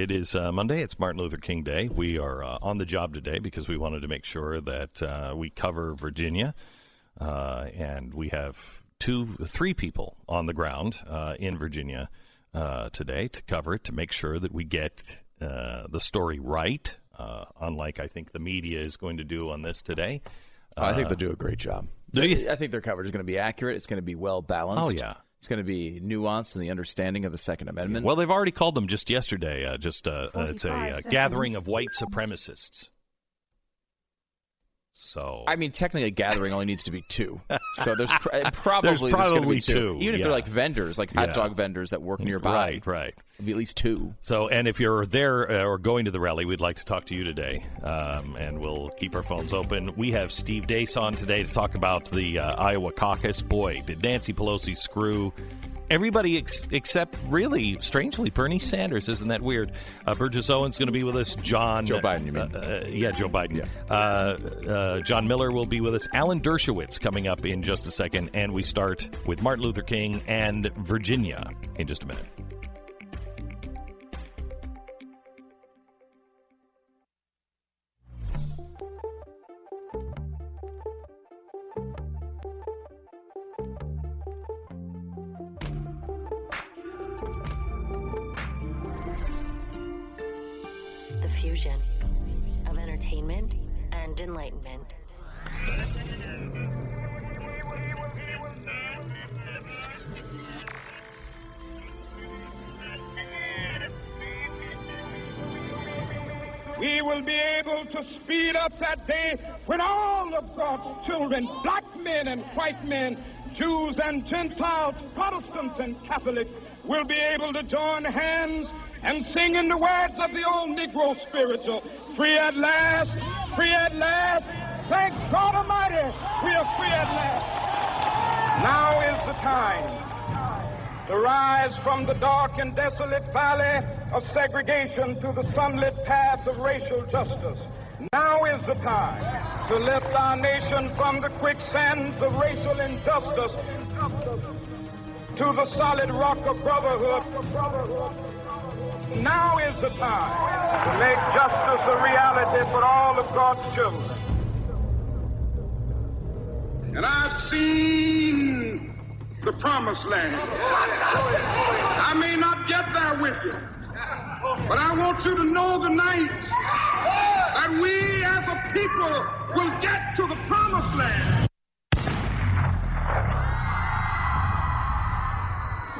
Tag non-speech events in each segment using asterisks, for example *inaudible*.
It is uh, Monday. It's Martin Luther King Day. We are uh, on the job today because we wanted to make sure that uh, we cover Virginia, uh, and we have two, three people on the ground uh, in Virginia uh, today to cover it to make sure that we get the story right. unlike I think the media is going to do on this today. I think they'll do a great job. I think their coverage is going to be accurate. It's going to be well balanced. Oh yeah. It's going to be nuanced in the understanding of the Second Amendment. Well, they've already called them just yesterday. Uh, just uh, uh, it's a uh, gathering of white supremacists. So I mean, technically, a gathering only needs to be two. So there's *laughs* pr- probably There's there's probably be two. two, Even if they're like vendors, like hot Yeah. dog vendors that work nearby. right, right. Be at least two. So, and if you're there uh, or going to the rally, we'd like to talk to you today, um, and we'll keep our phones open. We have Steve Deace on today to talk about the uh, Iowa caucus. Boy, did Nancy Pelosi screw everybody ex- except, really, strangely, Bernie Sanders. Isn't that weird? Uh, Burgess Owens going to be with us. John Joe Biden, you mean? Uh, uh, yeah, Joe Biden. Uh, uh, Jon Miller will be with us. Alan Dershowitz coming up in just a second, and we start with Martin Luther King and Virginia in just a minute. Fusion of entertainment and enlightenment. we will be able to speed up that day when all of God's children, black men and white men, Jews and Gentiles, Protestants and Catholics, will be able to join hands and sing in the words of the old Negro spiritual, free at last, free at last, thank God Almighty, we are free at last. Now is the time to rise from the dark and desolate valley of segregation to the sunlit path of racial justice. Now is the time to lift our nation from the quicksands of racial injustice to the solid rock of brotherhood. Now is the time to make justice a reality for all of God's children. And I've seen the promised land. I may not get there with you, but I want you to know tonight that we as a people will get to the promised land.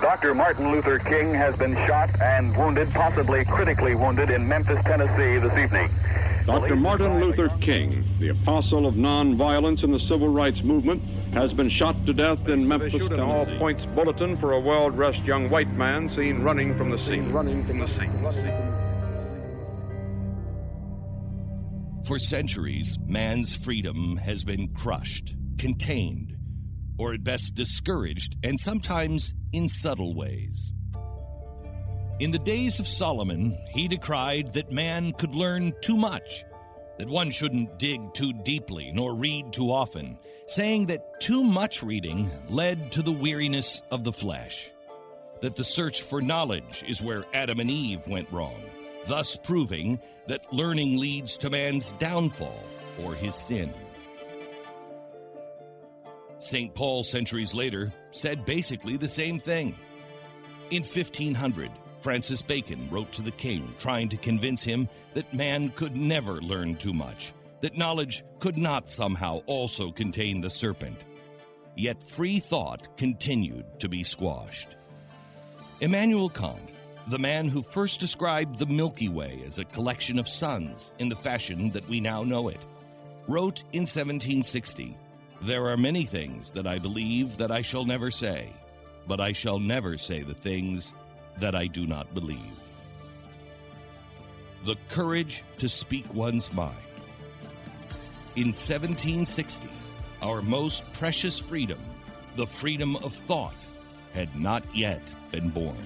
Dr. Martin Luther King has been shot and wounded, possibly critically wounded, in Memphis, Tennessee this evening. Dr. Martin Luther King, the apostle of nonviolence in the civil rights movement, has been shot to death in Memphis, Issued an all points bulletin for a well dressed young white man seen running from the scene. Running from the scene. For centuries, man's freedom has been crushed, contained, or at best discouraged, and sometimes in subtle ways. In the days of Solomon, he decried that man could learn too much, that one shouldn't dig too deeply nor read too often, saying that too much reading led to the weariness of the flesh, that the search for knowledge is where Adam and Eve went wrong, thus proving that learning leads to man's downfall or his sin. St. Paul, centuries later, said basically the same thing. In 1500, Francis Bacon wrote to the king, trying to convince him that man could never learn too much, that knowledge could not somehow also contain the serpent. Yet free thought continued to be squashed. Immanuel Kant, the man who first described the Milky Way as a collection of suns in the fashion that we now know it, wrote in 1760 There are many things that I believe that I shall never say, but I shall never say the things that I do not believe. The courage to speak one's mind. In 1760, our most precious freedom, the freedom of thought, had not yet been born.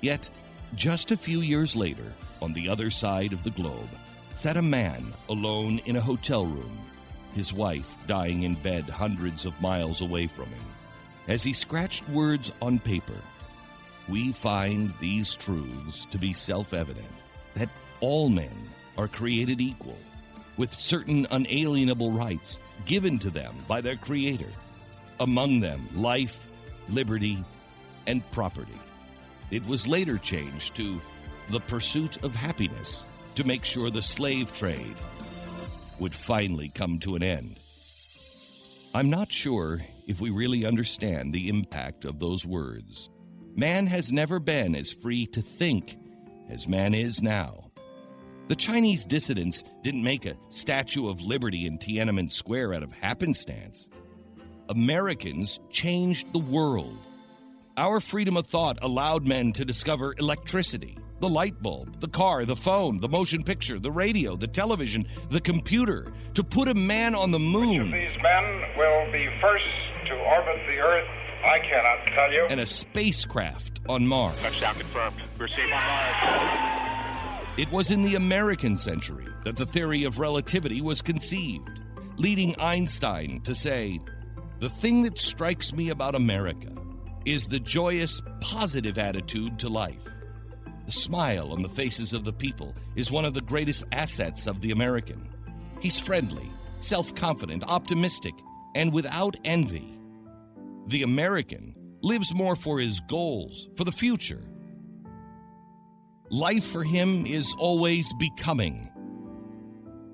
Yet, just a few years later, on the other side of the globe, sat a man alone in a hotel room, his wife dying in bed hundreds of miles away from him. As he scratched words on paper, we find these truths to be self evident that all men are created equal, with certain unalienable rights given to them by their Creator, among them life, liberty, and property. It was later changed to the pursuit of happiness to make sure the slave trade would finally come to an end. I'm not sure if we really understand the impact of those words. Man has never been as free to think as man is now. The Chinese dissidents didn't make a Statue of Liberty in Tiananmen Square out of happenstance. Americans changed the world. Our freedom of thought allowed men to discover electricity, the light bulb, the car, the phone, the motion picture, the radio, the television, the computer, to put a man on the moon. Which of these men will be first to orbit the Earth? I cannot tell you. And a spacecraft on Mars. Touchdown confirmed. We're safe on Mars. It was in the American century that the theory of relativity was conceived, leading Einstein to say, The thing that strikes me about America is the joyous, positive attitude to life. The smile on the faces of the people is one of the greatest assets of the American. He's friendly, self confident, optimistic, and without envy. The American lives more for his goals, for the future. Life for him is always becoming,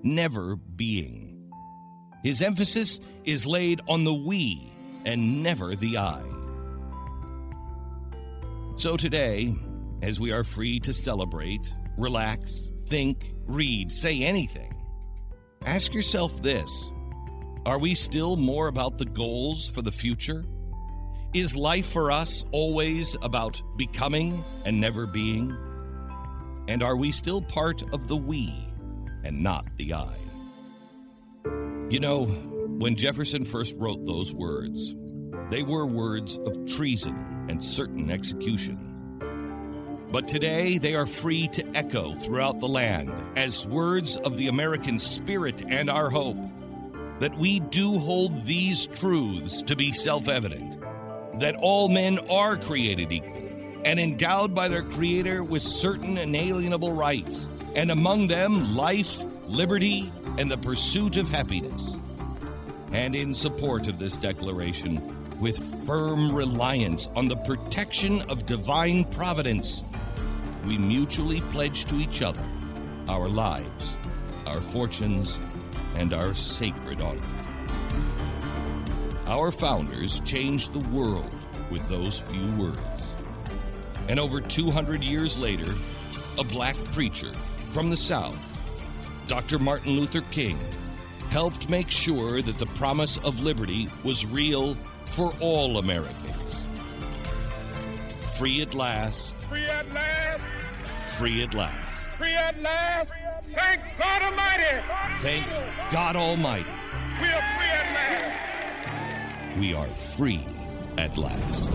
never being. His emphasis is laid on the we and never the I. So today, as we are free to celebrate, relax, think, read, say anything, ask yourself this Are we still more about the goals for the future? Is life for us always about becoming and never being? And are we still part of the we and not the I? You know, when Jefferson first wrote those words, they were words of treason and certain execution. But today they are free to echo throughout the land as words of the American spirit and our hope that we do hold these truths to be self evident that all men are created equal and endowed by their Creator with certain inalienable rights, and among them life, liberty, and the pursuit of happiness. And in support of this declaration, with firm reliance on the protection of divine providence, we mutually pledge to each other our lives, our fortunes, and our sacred honor. Our founders changed the world with those few words. And over 200 years later, a black preacher from the South, Dr. Martin Luther King, helped make sure that the promise of liberty was real for all Americans. Free at last. Free at last. Free at last. Free at last. Thank God Almighty. Thank God Almighty. We are free at last. We are free at last.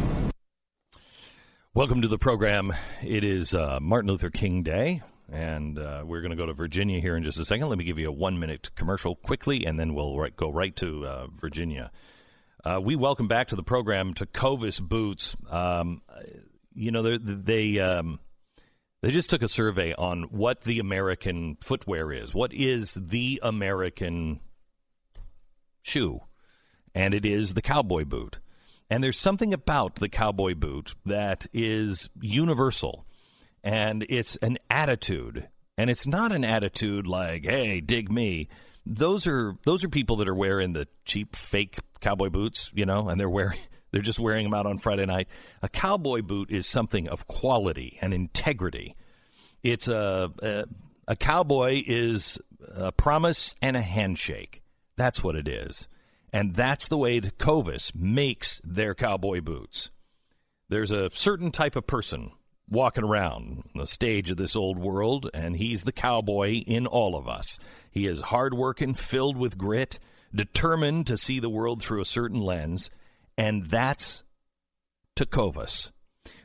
Welcome to the program. It is uh, Martin Luther King Day, and uh, we're going to go to Virginia here in just a second. Let me give you a one minute commercial quickly, and then we'll right, go right to uh, Virginia. Uh, we welcome back to the program Tecovas Boots. Um, you know, they they, um, they just took a survey on what the American footwear is. What is the American shoe? And it is the cowboy boot. And there's something about the cowboy boot that is universal, and it's an attitude. And it's not an attitude like, "Hey, dig me." Those are those are people that are wearing the cheap fake cowboy boots, you know, and they're wearing they're just wearing them out on Friday night. A cowboy boot is something of quality and integrity. It's a a, a cowboy is a promise and a handshake. That's what it is. And that's the way Tecovas makes their cowboy boots. There's a certain type of person walking around the stage of this old world, and he's the cowboy in all of us. He is hardworking, filled with grit, determined to see the world through a certain lens, and that's Tecovas.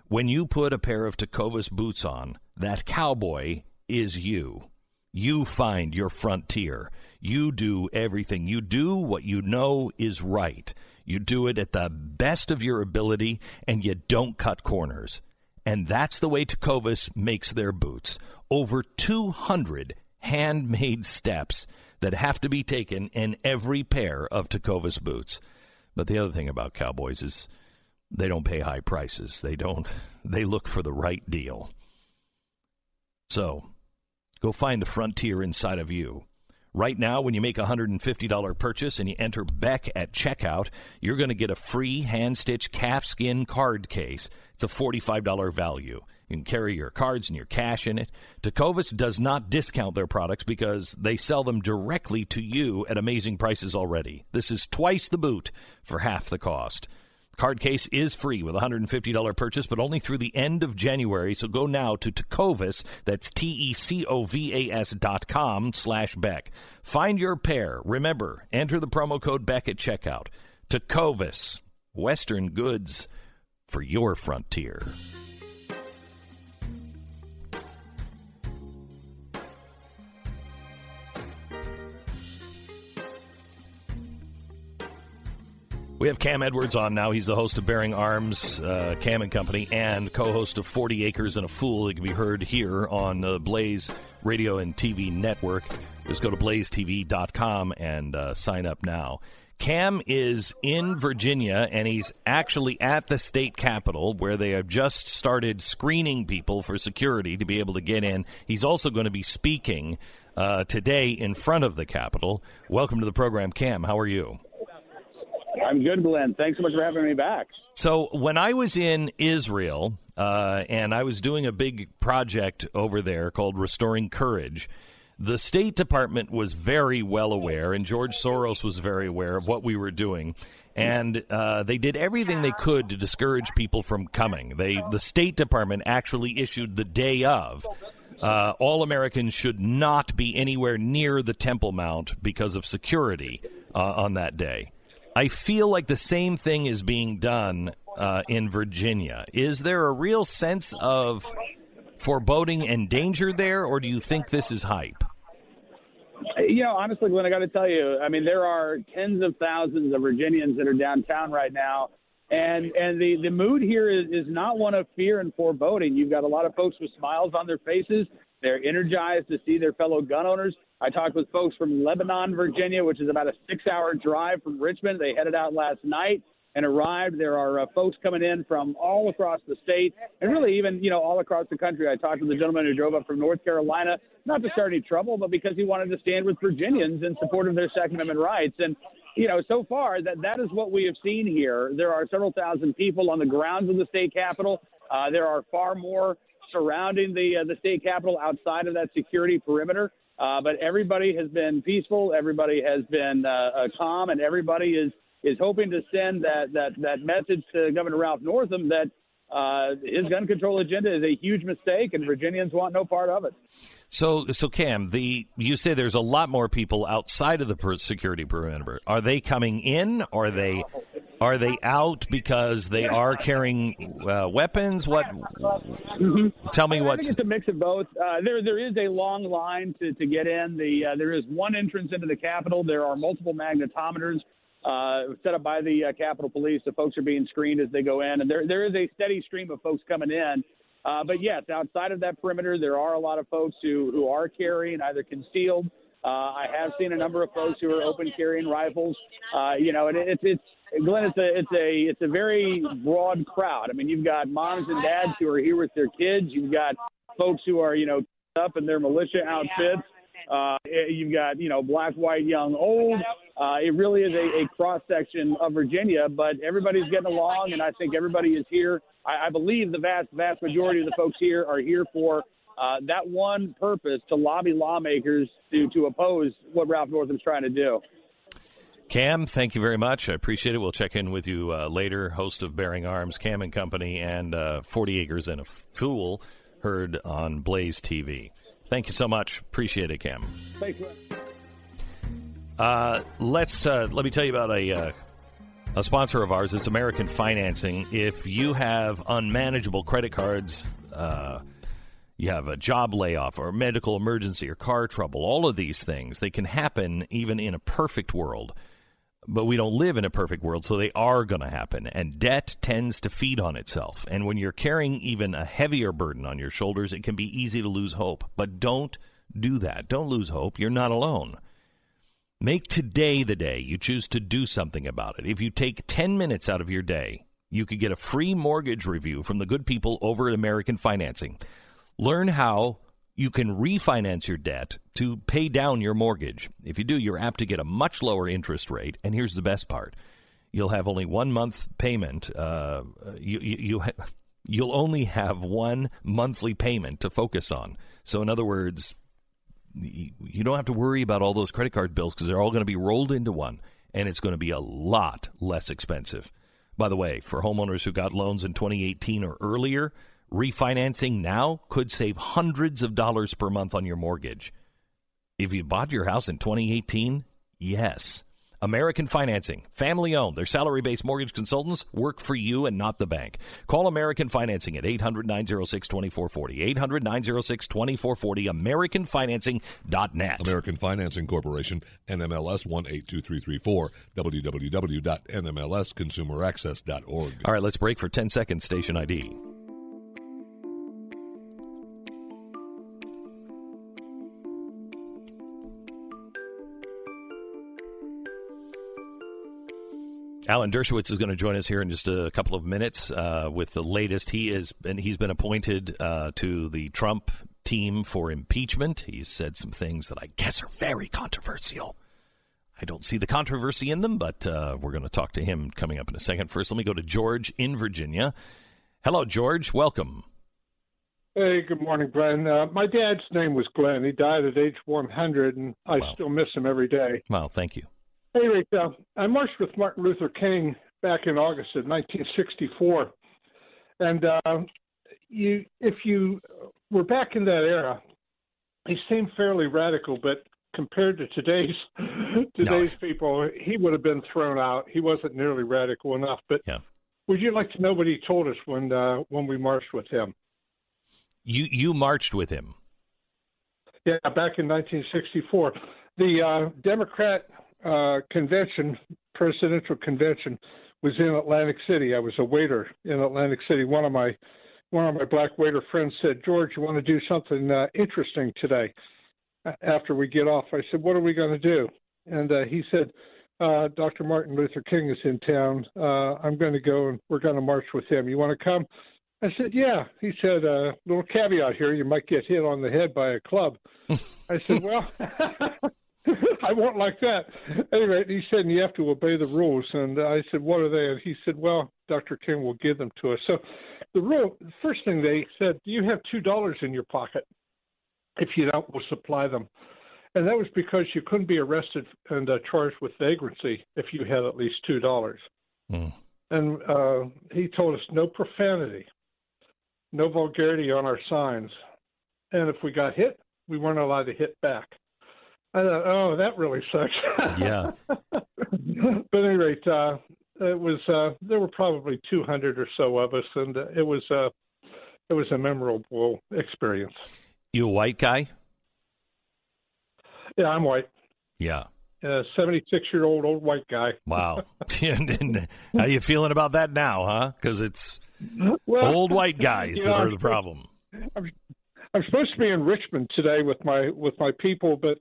When you put a pair of Tecovas boots on, that cowboy is you. You find your frontier. You do everything. You do what you know is right. You do it at the best of your ability, and you don't cut corners. And that's the way Tecovas makes their boots. Over 200 handmade steps that have to be taken in every pair of Tecovas boots. But the other thing about Cowboys is they don't pay high prices. They don't *laughs* they look for the right deal. So, go find the frontier inside of you. Right now, when you make a $150 purchase and you enter Beck at checkout, you're going to get a free hand stitched calfskin card case. It's a $45 value. You can carry your cards and your cash in it. Tecovas does not discount their products because they sell them directly to you at amazing prices already. This is twice the boot for half the cost. Card case is free with a $150 purchase, but only through the end of January. So go now to Tecovas, that's T-E-C-O-V-A-S dot com slash Beck. Find your pair. Remember, enter the promo code Beck at checkout. Tecovas, Western goods for your frontier. We have Cam Edwards on now. He's the host of Bearing Arms, uh, Cam and Company, and co-host of 40 Acres and a Fool. It can be heard here on the Blaze Radio and TV network. Just go to blazetv.com and uh, sign up now. Cam is in Virginia, and he's actually at the state capitol where they have just started screening people for security to be able to get in. He's also going to be speaking uh, today in front of the Capitol. Welcome to the program, Cam. How are you? I'm good, Glenn. Thanks so much for having me back. So, when I was in Israel uh, and I was doing a big project over there called Restoring Courage, the State Department was very well aware, and George Soros was very aware of what we were doing. And uh, they did everything they could to discourage people from coming. They, the State Department, actually issued the day of uh, all Americans should not be anywhere near the Temple Mount because of security uh, on that day. I feel like the same thing is being done uh, in Virginia. Is there a real sense of foreboding and danger there, or do you think this is hype? You know, honestly, Glenn, I got to tell you, I mean, there are tens of thousands of Virginians that are downtown right now, and and the the mood here is is not one of fear and foreboding. You've got a lot of folks with smiles on their faces. They're energized to see their fellow gun owners. I talked with folks from Lebanon, Virginia, which is about a six hour drive from Richmond. They headed out last night and arrived. There are uh, folks coming in from all across the state and really even, you know, all across the country. I talked to the gentleman who drove up from North Carolina, not to start any trouble, but because he wanted to stand with Virginians in support of their Second Amendment rights. And, you know, so far that that is what we have seen here. There are several thousand people on the grounds of the state capitol. Uh, there are far more surrounding the uh, the state capitol outside of that security perimeter. Uh, but everybody has been peaceful. Everybody has been uh, uh, calm, and everybody is is hoping to send that that that message to Governor Ralph Northam that uh, his gun control agenda is a huge mistake, and Virginians want no part of it. So, so Cam, the you say there's a lot more people outside of the security perimeter. Are they coming in? Are they are they out because they are carrying uh, weapons? What? Mm-hmm. Tell me what. I think it's a mix of both. Uh, there, there is a long line to, to get in. The uh, there is one entrance into the Capitol. There are multiple magnetometers uh, set up by the uh, Capitol Police. The folks are being screened as they go in, and there there is a steady stream of folks coming in. Uh, but yes, outside of that perimeter, there are a lot of folks who who are carrying either concealed. I have seen a number of folks who are open carrying rifles. you know, and it's it's Glenn, it's a it's a it's a very broad crowd. I mean, you've got moms and dads who are here with their kids. You've got folks who are you know up in their militia outfits. Uh, you've got you know black, white, young, old. Uh, it really is a, a cross section of Virginia, but everybody's getting along, and I think everybody is here. I, I believe the vast vast majority of the folks here are here for uh, that one purpose to lobby lawmakers to to oppose what Ralph Northam's trying to do. Cam, thank you very much. I appreciate it. We'll check in with you uh, later. Host of Bearing Arms, Cam and Company, and uh, 40 Acres and a Fool, heard on Blaze TV. Thank you so much. Appreciate it, Cam. Thanks, uh, let's uh, let me tell you about a uh, a sponsor of ours. It's American Financing. If you have unmanageable credit cards, uh, you have a job layoff or a medical emergency or car trouble, all of these things they can happen even in a perfect world but we don't live in a perfect world, so they are going to happen. And debt tends to feed on itself. And when you're carrying even a heavier burden on your shoulders, it can be easy to lose hope. But don't do that. Don't lose hope. You're not alone. Make today the day you choose to do something about it. If you take 10 minutes out of your day, you could get a free mortgage review from the good people over at American Financing. Learn how you can refinance your debt to pay down your mortgage. If you do, you're apt to get a much lower interest rate. And here's the best part you'll have only one month payment. Uh, you, you, you ha- you'll only have one monthly payment to focus on. So, in other words, you don't have to worry about all those credit card bills because they're all going to be rolled into one, and it's going to be a lot less expensive. By the way, for homeowners who got loans in 2018 or earlier, refinancing now could save hundreds of dollars per month on your mortgage. If you bought your house in 2018, yes. American Financing, family owned. Their salary based mortgage consultants work for you and not the bank. Call American Financing at 800 906 2440. 800 906 2440. AmericanFinancing.net. American Financing Corporation, NMLS 182334. www.nmlsconsumeraccess.org. All right, let's break for 10 seconds. Station ID. Alan Dershowitz is going to join us here in just a couple of minutes uh, with the latest. He is, and he's been appointed uh, to the Trump team for impeachment. He's said some things that I guess are very controversial. I don't see the controversy in them, but uh, we're going to talk to him coming up in a second. First, let me go to George in Virginia. Hello, George. Welcome. Hey, good morning, Glenn. Uh, my dad's name was Glenn. He died at age 100, and I wow. still miss him every day. Well, thank you. Anyway, uh, I marched with Martin Luther King back in August of 1964, and uh, you, if you were back in that era, he seemed fairly radical, but compared to today's *laughs* today's no. people, he would have been thrown out. He wasn't nearly radical enough. But yeah. would you like to know what he told us when uh, when we marched with him? You you marched with him. Yeah, back in 1964. The uh, Democrat uh, convention, presidential convention, was in Atlantic City. I was a waiter in Atlantic City. One of my one of my black waiter friends said, "George, you want to do something uh, interesting today?" After we get off, I said, "What are we going to do?" And uh, he said, uh, "Dr. Martin Luther King is in town. Uh, I'm going to go and we're going to march with him. You want to come?" I said, "Yeah." He said, "A little caveat here: you might get hit on the head by a club." *laughs* I said, "Well." *laughs* *laughs* I won't like that. Anyway, he said, you have to obey the rules. And I said, what are they? And he said, well, Dr. King will give them to us. So the rule, the first thing they said, do you have $2 in your pocket? If you don't, we'll supply them. And that was because you couldn't be arrested and uh, charged with vagrancy if you had at least $2. Mm. And uh, he told us no profanity, no vulgarity on our signs. And if we got hit, we weren't allowed to hit back. I thought, oh, that really sucks. *laughs* Yeah. but at any rate, uh, it was uh, there were probably 200 or so of us, and uh, it was uh, it was a memorable experience. You a white guy? Yeah, I'm white. Yeah. A 76 year old old white guy. Wow. *laughs* *laughs* How you feeling about that now, huh? Because it's well, old white guys that know, are the problem. I'm, I'm supposed to be in Richmond today with my with my people, but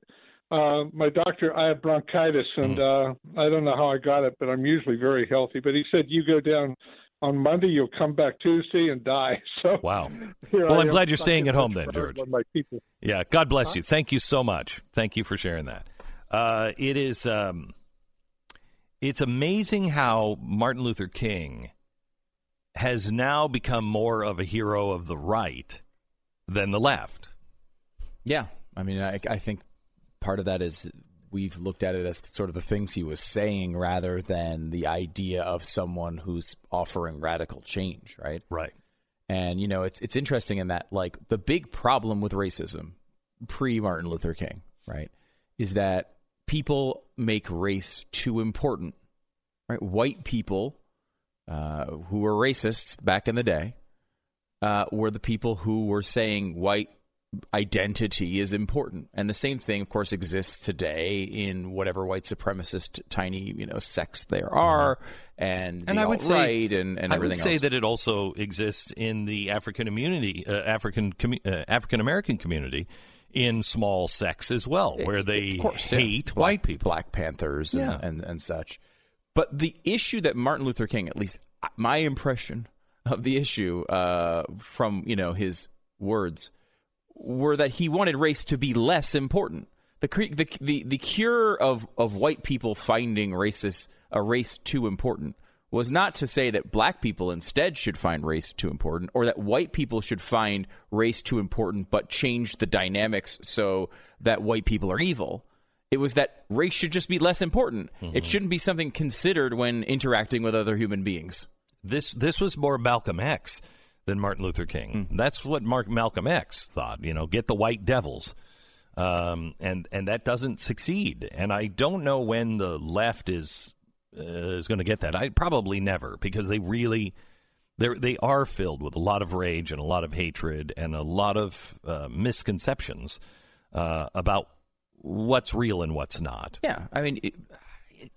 uh, my doctor, I have bronchitis, and mm. uh, I don't know how I got it, but I'm usually very healthy. But he said you go down on Monday, you'll come back Tuesday and die. *laughs* So wow. *laughs* Well, I am glad you're staying at home then, George. My people. Yeah, God bless huh? you. Thank you so much. Thank you for sharing that. Uh, it is. Um, it's amazing how Martin Luther King has now become more of a hero of the right than the left. Yeah, I mean, I, I think part of that is we've looked at it as sort of the things he was saying rather than the idea of someone who's offering radical change, right? Right. And you know, it's it's interesting in that like the big problem with racism pre Martin Luther King, right, is that people make race too important. Right? White people uh, who were racists back in the day uh, were the people who were saying white identity is important. And the same thing, of course, exists today in whatever white supremacist tiny, you know, sects there are, and and I would say and, and I would say else. that it also exists in the African community, uh, African commu- uh, African American community, in small sects as well, where they course, yeah. hate Black- white people. Black Panthers, and, Yeah. and and such. But the issue that Martin Luther King, at least my impression of the issue uh, from you know his words, were that he wanted race to be less important. The cre- the the, the cure of of white people finding racist a race too important was not to say that black people instead should find race too important or that white people should find race too important but change the dynamics so that white people are evil. It was that race should just be less important. Mm-hmm. It shouldn't be something considered when interacting with other human beings. This this was more Malcolm X than Martin Luther King. Hmm. That's what Mark Malcolm X thought. You know, get the white devils, um, and and that doesn't succeed. And I don't know when the left is uh, is going to get that. I probably never because they really they they are filled with a lot of rage and a lot of hatred and a lot of uh, misconceptions uh, about what's real and what's not. Yeah, I mean, it,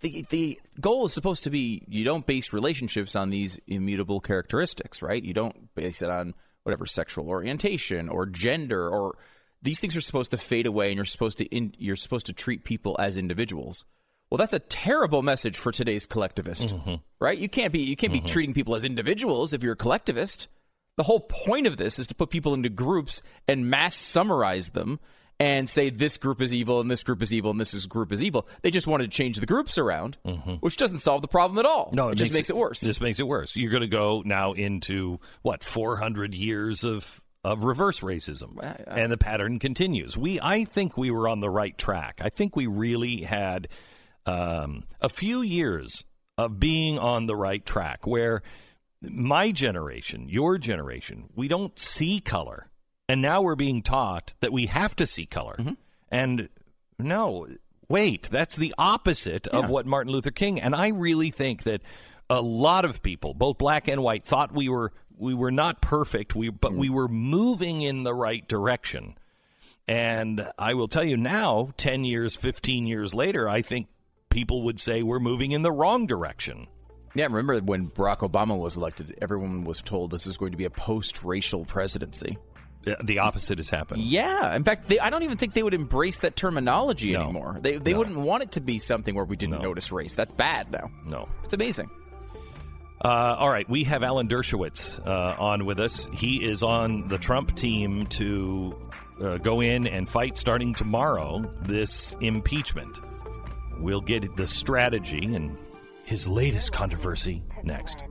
the the goal is supposed to be you don't base relationships on these immutable characteristics, right? You don't base it on whatever sexual orientation or gender or these things are supposed to fade away, and you're supposed to in, you're supposed to treat people as individuals. Well, that's a terrible message for today's collectivist, mm-hmm. right? You can't be you can't be mm-hmm. treating people as individuals if you're a collectivist. The whole point of this is to put people into groups and mass summarize them and say this group is evil and this group is evil and this is group is evil. They just wanted to change the groups around, which doesn't solve the problem at all. No, it, just makes it worse. Just makes it worse. You're going to go now into what 400 years of of reverse racism, and the pattern continues. We, I think, we were on the right track. I think we really had um, a few years of being on the right track, where my generation, your generation, we don't see color, and now we're being taught that we have to see color, mm-hmm. and no. Wait, that's the opposite of what Martin Luther King and I really think that a lot of people, both black and white, thought we were we were not perfect, we but mm-hmm. we were moving in the right direction. And I will tell you now, 10 years, 15 years later, I think people would say we're moving in the wrong direction. Yeah, remember when Barack Obama was elected, everyone was told this is going to be a post-racial presidency. The- opposite has happened. Yeah, in fact, they, I don't even think they would embrace that terminology No. anymore. They they No. wouldn't want it to be something where we didn't notice race. That's bad now. No. It's amazing. Uh, all right, we have Alan Dershowitz uh, on with us. He is on the Trump team to uh, go in and fight starting tomorrow this impeachment. We'll get the strategy and his latest controversy next.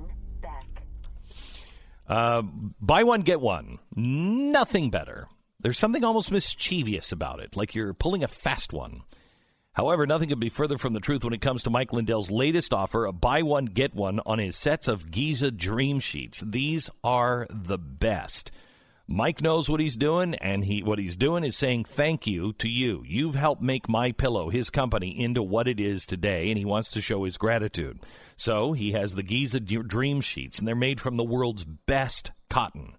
Uh, buy one, get one. Nothing better. There's something almost mischievous about it, like you're pulling a fast one. However, nothing could be further from the truth when it comes to Mike Lindell's latest offer, a buy one, get one on his sets of Giza Dream Sheets. These are the best. Mike knows what he's doing, and he what he's doing is saying thank you to you. You've helped make My Pillow, his company, into what it is today, and he wants to show his gratitude. So he has the Giza Dream Sheets, and they're made from the world's best cotton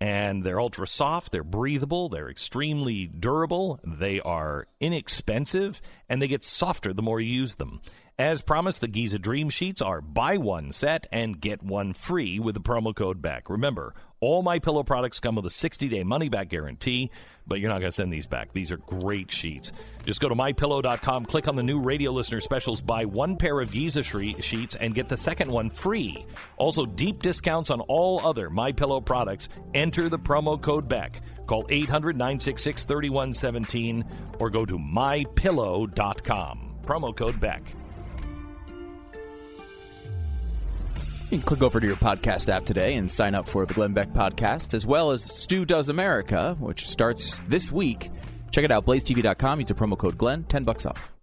and they're ultra soft, they're breathable, they're extremely durable, they are inexpensive, and they get softer the more you use them. As promised, the Giza Dream Sheets are buy one set and get one free with the promo code Beck. Remember, all my pillow products come with a 60-day money-back guarantee, but you're not going to send these Beck. These are great sheets. Just go to mypillow.com, click on the new radio listener specials, buy one pair of Giza sheets and get the second one free. Also, deep discounts on all other My Pillow products. Enter the promo code Beck. Call 800-966-3117 or go to mypillow.com. Promo code back. You can click over to your podcast app today and sign up for the Glenn Beck podcast, as well as Stu Does America, which starts this week. Check it out, blazetv.com. Use the promo code Glenn, 10 bucks off.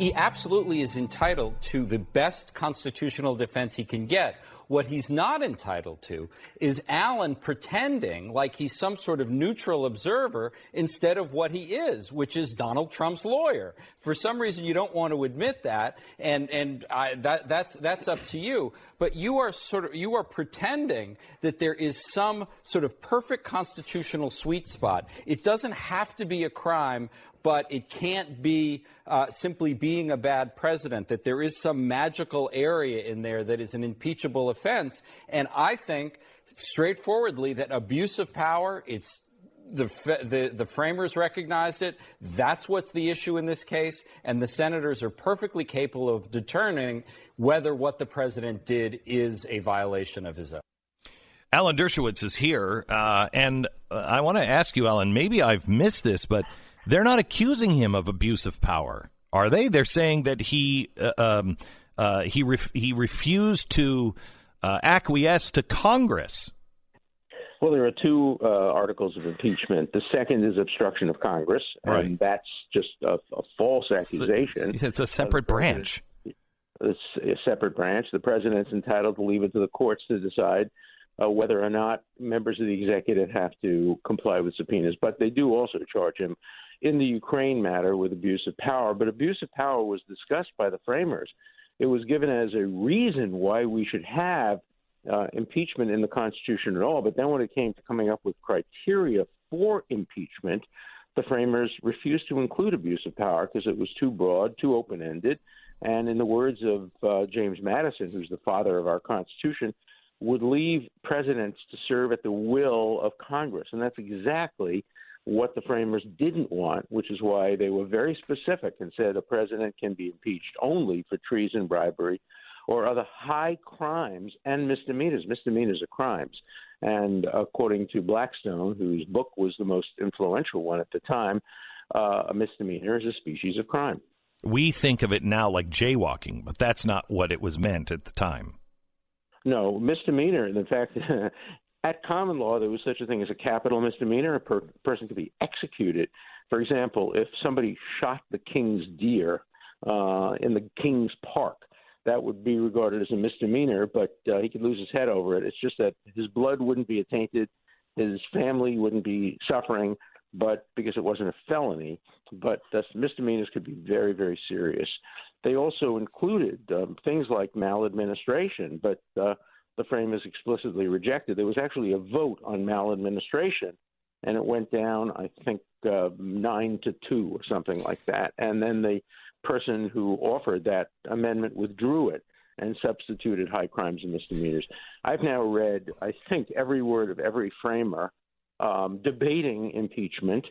He absolutely is entitled to the best constitutional defense he can get. What he's not entitled to is Alan pretending like he's some sort of neutral observer instead of what he is, which is Donald Trump's lawyer. For some reason, you don't want to admit that, and and I, that that's that's up to you. But you are sort of you are pretending that there is some sort of perfect constitutional sweet spot. It doesn't have to be a crime but it can't be uh, simply being a bad president, that there is some magical area in there that is an impeachable offense. And I think straightforwardly that abuse of power, it's the, the, the framers recognized it. That's what's the issue in this case. And the senators are perfectly capable of determining whether what the president did is a violation of his own. Alan Dershowitz is here. Uh, and uh, I want to ask you, Alan, maybe I've missed this, but they're not accusing him of abuse of power, are they? They're saying that he uh, um, uh, he ref- he refused to uh, acquiesce to Congress. Well, there are two uh, articles of impeachment. The second is obstruction of Congress, right. and that's just a, a false accusation. It's a separate branch. It's a separate branch. The president's entitled to leave it to the courts to decide uh, whether or not members of the executive have to comply with subpoenas. But they do also charge him in the Ukraine matter with abuse of power, but abuse of power was discussed by the framers. It was given as a reason why we should have uh, impeachment in the Constitution at all. But then when it came to coming up with criteria for impeachment, the framers refused to include abuse of power because it was too broad, too open ended. And in the words of uh, James Madison, who's the father of our Constitution, would leave presidents to serve at the will of Congress. And that's exactly what the framers didn't want, which is why they were very specific and said a president can be impeached only for treason, bribery, or other high crimes and misdemeanors. Misdemeanors are crimes. And according to Blackstone, whose book was the most influential one at the time, uh, a misdemeanor is a species of crime. We think of it now like jaywalking, but that's not what it was meant at the time. No, misdemeanor. In fact, *laughs* at common law, there was such a thing as a capital misdemeanor. A per- person could be executed. For example, if somebody shot the king's deer uh, in the king's park, that would be regarded as a misdemeanor, but uh, he could lose his head over it. It's just that his blood wouldn't be tainted, his family wouldn't be suffering, but because it wasn't a felony. But uh, misdemeanors could be very, very serious. They also included um, things like maladministration, but uh, the framers explicitly rejected. There was actually a vote on maladministration, and it went down, I think, uh, nine to two or something like that. And then the person who offered that amendment withdrew it and substituted high crimes and misdemeanors. I've now read, I think, every word of every framer um, debating impeachment.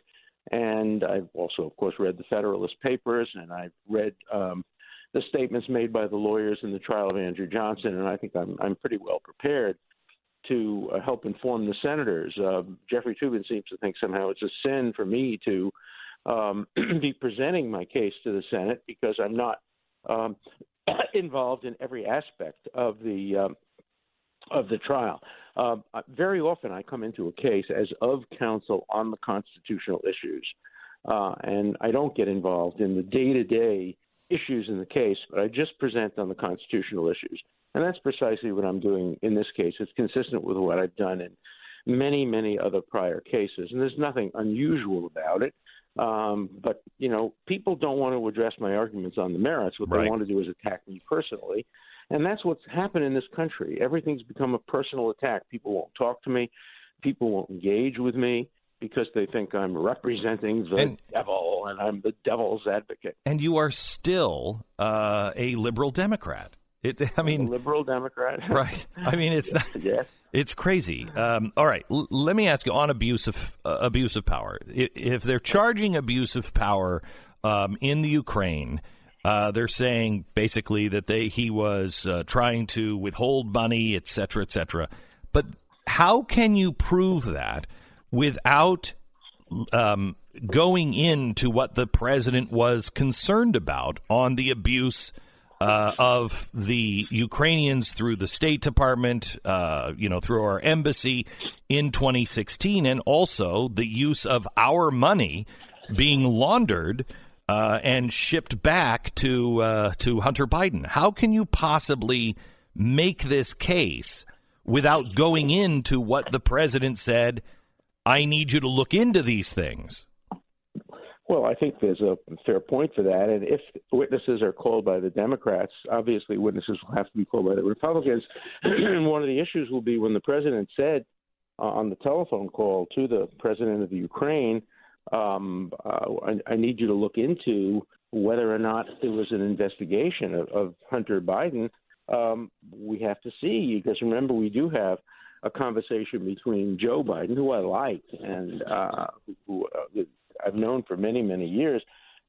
And I've also, of course, read the Federalist Papers, and I've read um, the statements made by the lawyers in the trial of Andrew Johnson, and I think I'm I'm pretty well prepared to uh, help inform the senators. Uh, Jeffrey Toobin seems to think somehow it's a sin for me to um, *clears throat* be presenting my case to the Senate because I'm not um, *clears throat* involved in every aspect of the um, of the trial. Uh, very often, I come into a case as of counsel on the constitutional issues, uh, and I don't get involved in the day to day issues in the case, but I just present on the constitutional issues. And that's precisely what I'm doing in this case. It's consistent with what I've done in many, many other prior cases. And there's nothing unusual about it. Um, but, you know, people don't want to address my arguments on the merits. What right. they want to do is attack me personally. And that's what's happened in this country. Everything's become a personal attack. People won't talk to me, people won't engage with me because they think I'm representing the and, devil and I'm the devil's advocate. And you are still uh, a liberal Democrat. It, I mean, liberal Democrat, right? I mean, it's not, *laughs* yes. It's crazy. Um, all right, L- let me ask you on abuse of uh, abuse of power. If they're charging abuse of power um, in the Ukraine, uh, they're saying basically that they he was uh, trying to withhold money, et cetera, et cetera. But how can you prove that? without um, going into what the president was concerned about on the abuse uh, of the Ukrainians through the State Department, uh, you know, through our embassy in 2016, and also the use of our money being laundered uh, and shipped back to uh, to Hunter Biden. How can you possibly make this case without going into what the president said? I need you to look into these things. Well, I think there's a fair point for that. And if witnesses are called by the Democrats, obviously witnesses will have to be called by the Republicans. and *clears throat* one of the issues will be when the president said uh, on the telephone call to the president of the Ukraine, um, uh, I, I, need you to look into whether or not there was an investigation of, of Hunter Biden. Um, we have to see because remember we do have a conversation between Joe Biden, who I like, and uh, who uh, I've known for many, many years.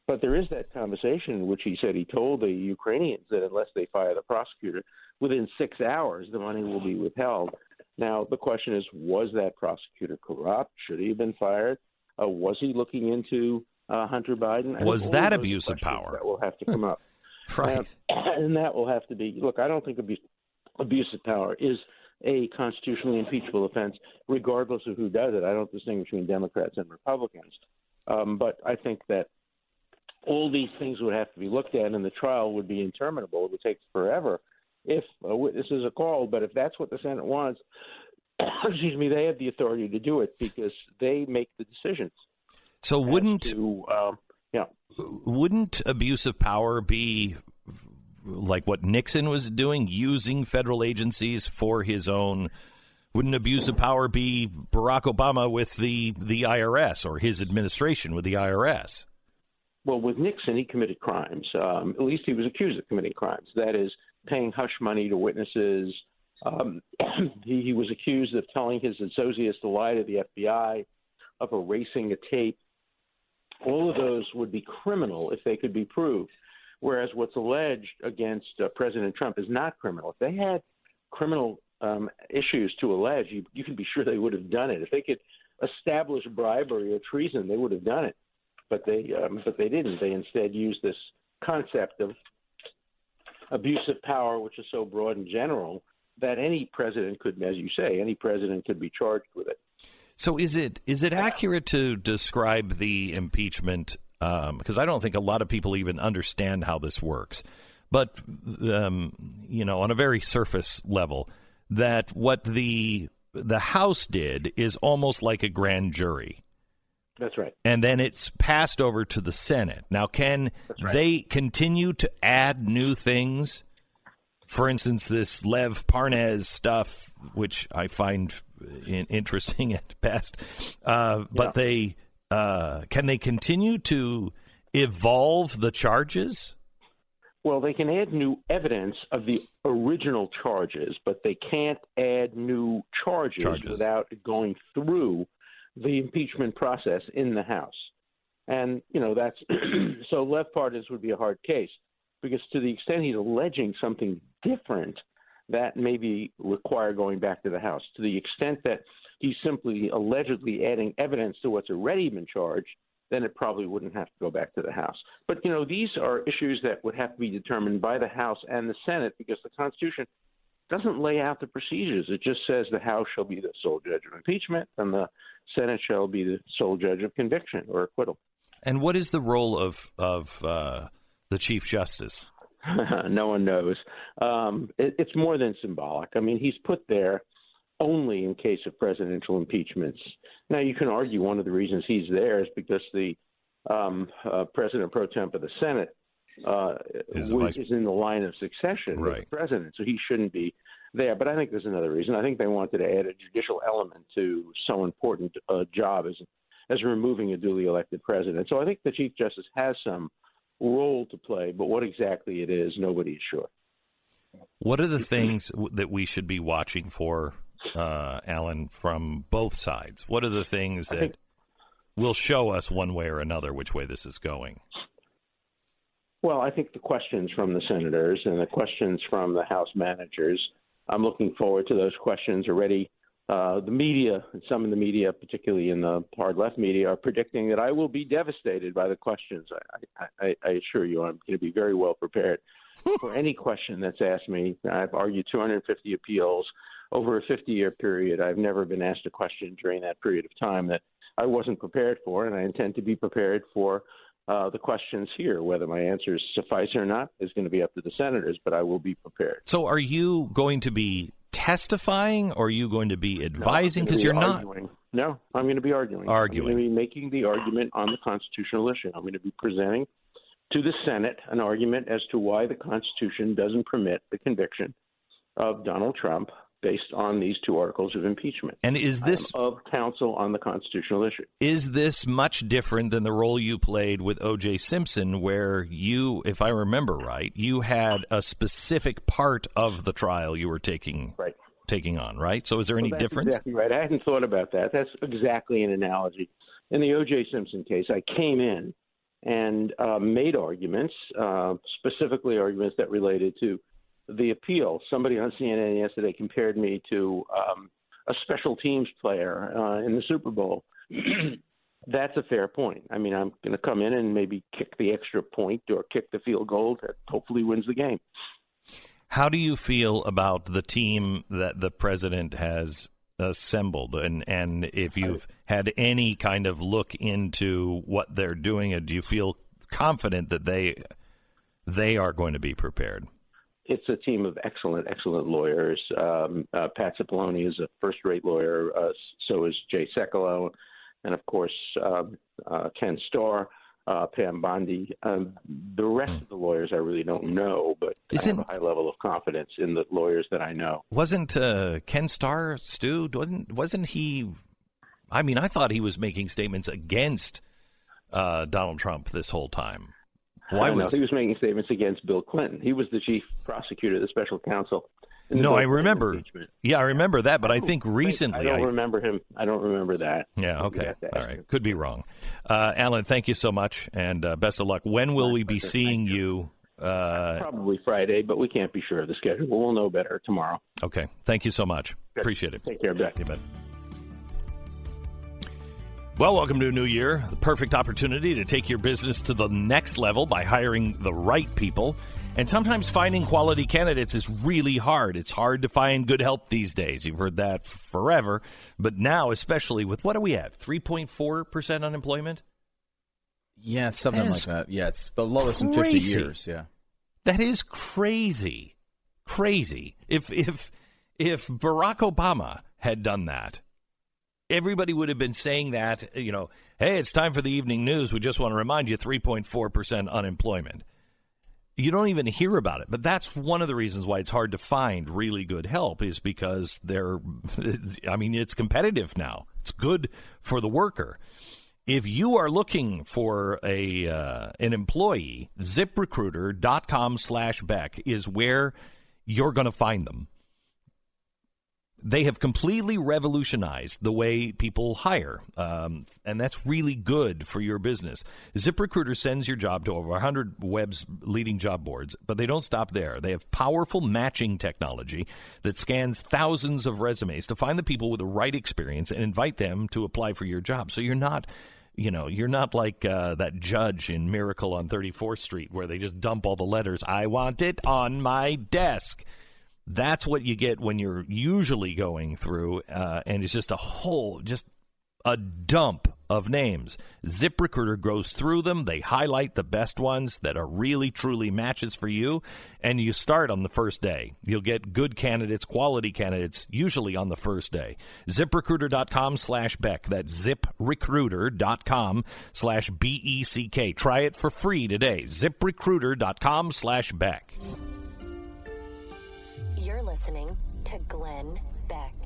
But there is that conversation in which he said he told the Ukrainians that unless they fire the prosecutor within six hours, the money will be withheld. Now, the question is was that prosecutor corrupt? Should he have been fired? Uh, was he looking into uh, Hunter Biden? Was that abuse of power? That will have to come up. *laughs* right. *clears throat* and that will have to be look, I don't think abuse, abuse of power is a constitutionally impeachable offense, regardless of who does it. I don't distinguish between Democrats and Republicans. Um, but I think that all these things would have to be looked at, and the trial would be interminable. It would take forever if witnesses are called. But if that's what the Senate wants, *coughs* excuse me, they have the authority to do it because they make the decisions. So wouldn't to, um, yeah wouldn't abuse of power be like what Nixon was doing, using federal agencies for his own wouldn't abuse of power be Barack Obama with the, the IRS or his administration with the IRS? Well, with Nixon, he committed crimes. Um, at least he was accused of committing crimes. That is, paying hush money to witnesses. Um, *clears throat* he, he was accused of telling his associates to lie to the FBI, of erasing a tape. All of those would be criminal if they could be proved. Whereas what's alleged against uh, President Trump is not criminal. If they had criminal um, issues to allege, you, you can be sure they would have done it. If they could establish bribery or treason, they would have done it. But they, um, but they didn't. They instead used this concept of abuse of power, which is so broad and general that any president could, as you say, any president could be charged with it. So is it is it accurate to describe the impeachment? Because um, I don't think a lot of people even understand how this works. But um, you know, on a very surface level, that what the the House did is almost like a grand jury. That's right. And then it's passed over to the Senate. Now, can right. they continue to add new things? For instance, this Lev Parnas stuff, which I find interesting *laughs* at best, uh, but yeah. they uh, can they continue to evolve the charges? Well, they can add new evidence of the original charges, but they can't add new charges, charges. without going through the impeachment process in the House. And, you know, that's *clears throat* so Lev Parnas would be a hard case because to the extent he's alleging something different, that may be require going back to the House. To the extent that he's simply allegedly adding evidence to what's already been charged, then it probably wouldn't have to go back to the House. But, you know, these are issues that would have to be determined by the House and the Senate because the Constitution doesn't lay out the procedures. It just says the House shall be the sole judge of impeachment and the Senate shall be the sole judge of conviction or acquittal. And what is the role of, of uh, the Chief Justice? *laughs* no one knows. Um, it, it's more than symbolic. I mean, he's put there only in case of presidential impeachments. Now, you can argue one of the reasons he's there is because the um, uh, president pro temp of the Senate uh, is, vice- is, in the line of succession right. the president, so he shouldn't be there. But I think there's another reason. I think they wanted to add a judicial element to so important a job as as removing a duly elected president. So I think the chief justice has some role to play, but what exactly it is, nobody is sure. What are the things that we should be watching for uh, Alan, from both sides? What are the things that think, will show us one way or another which way this is going? Well, I think the questions from the senators and the questions from the House managers, I'm looking forward to those questions already. Uh, the media, some in the media, particularly in the hard left media, are predicting that I will be devastated by the questions. I, I, I assure you, I'm going to be very well prepared *laughs* for any question that's asked me. I've argued 250 appeals over a 50 year period, I've never been asked a question during that period of time that I wasn't prepared for, and I intend to be prepared for Uh, the questions here, whether my answers suffice or not, is going to be up to the senators, but I will be prepared. So, are you going to be testifying, or are you going to be advising? Because no, you're not. No, I'm going to be arguing. Arguing. I'm going to be making the argument on the constitutional issue. I'm going to be presenting to the Senate an argument as to why the Constitution doesn't permit the conviction of Donald Trump based on these two articles of impeachment. And is this of counsel on the constitutional issue? Is this much different than the role you played with O.J. Simpson, where you, if I remember right, you had a specific part of the trial you were taking right. taking on, right? So, is there any well, that's difference? Exactly right. I hadn't thought about that. That's exactly an analogy. In the O.J. Simpson case, I came in and uh, made arguments, uh, specifically arguments that related to the appeal. Somebody on CNN yesterday compared me to um, a special teams player uh, in the Super Bowl. *clears throat* That's a fair point. I mean, I'm going to come in and maybe kick the extra point or kick the field goal that hopefully wins the game. How do you feel about the team that the president has assembled, and and if you've had any kind of look into what they're doing, do you feel confident that they they are going to be prepared? It's a team of excellent, excellent lawyers. Um, uh, Pat Cipollone is a first-rate lawyer. Uh, so is Jay Sekulow, and of course um, uh, Ken Starr, uh, Pam Bondi. Um, the rest of the lawyers I really don't know, but Isn't, I have a high level of confidence in the lawyers that I know. Wasn't uh, Ken Starr, Stu? Wasn't wasn't he? I mean, I thought he was making statements against uh, Donald Trump this whole time. Why was he was making statements against Bill Clinton? He was the chief prosecutor, of the special counsel. No, I remember. Yeah, I remember that, but I think recently I don't I, remember him. I don't remember that. Yeah, okay, all right, could be wrong. Uh, Alan, thank you so much, and uh, best of luck. When will we be seeing you? Uh, Probably Friday, but we can't be sure of the schedule. We'll know better tomorrow. Okay, thank you so much. Good. Appreciate it. Take care, Beck. Well, welcome to a new year. The perfect opportunity to take your business to the next level by hiring the right people. And sometimes finding quality candidates is really hard. It's hard to find good help these days. You've heard that forever. But now, especially with what are we at? 3.4% unemployment? Yeah, something like that. Yeah, it's the lowest crazy. in 50 years. Yeah. That is crazy. Crazy. If if if Barack Obama had done that, everybody would have been saying that, you know, hey, it's time for the evening news. We just want to remind you 3.4% unemployment. You don't even hear about it. But that's one of the reasons why it's hard to find really good help is because they're, *laughs* I mean, it's competitive now. It's good for the worker. If you are looking for a uh, an employee, ziprecruiter.com slash Beck is where you're going to find them they have completely revolutionized the way people hire, um, and that's really good for your business. ZipRecruiter sends your job to over 100 web's leading job boards, but they don't stop there. They have powerful matching technology that scans thousands of resumes to find the people with the right experience and invite them to apply for your job. So you're not you know, you're not like uh, that judge in Miracle on 34th Street where they just dump all the letters. I want it on my desk. That's what you get when you're usually going through, uh, and it's just a whole, just a dump of names. ZipRecruiter goes through them. They highlight the best ones that are really, truly matches for you, and you start on the first day. You'll get good candidates, quality candidates, usually on the first day. ZipRecruiter.com slash Beck. That's ZipRecruiter.com slash B-E-C-K. Try it for free today. ZipRecruiter.com slash Beck. You're listening to Glenn Beck.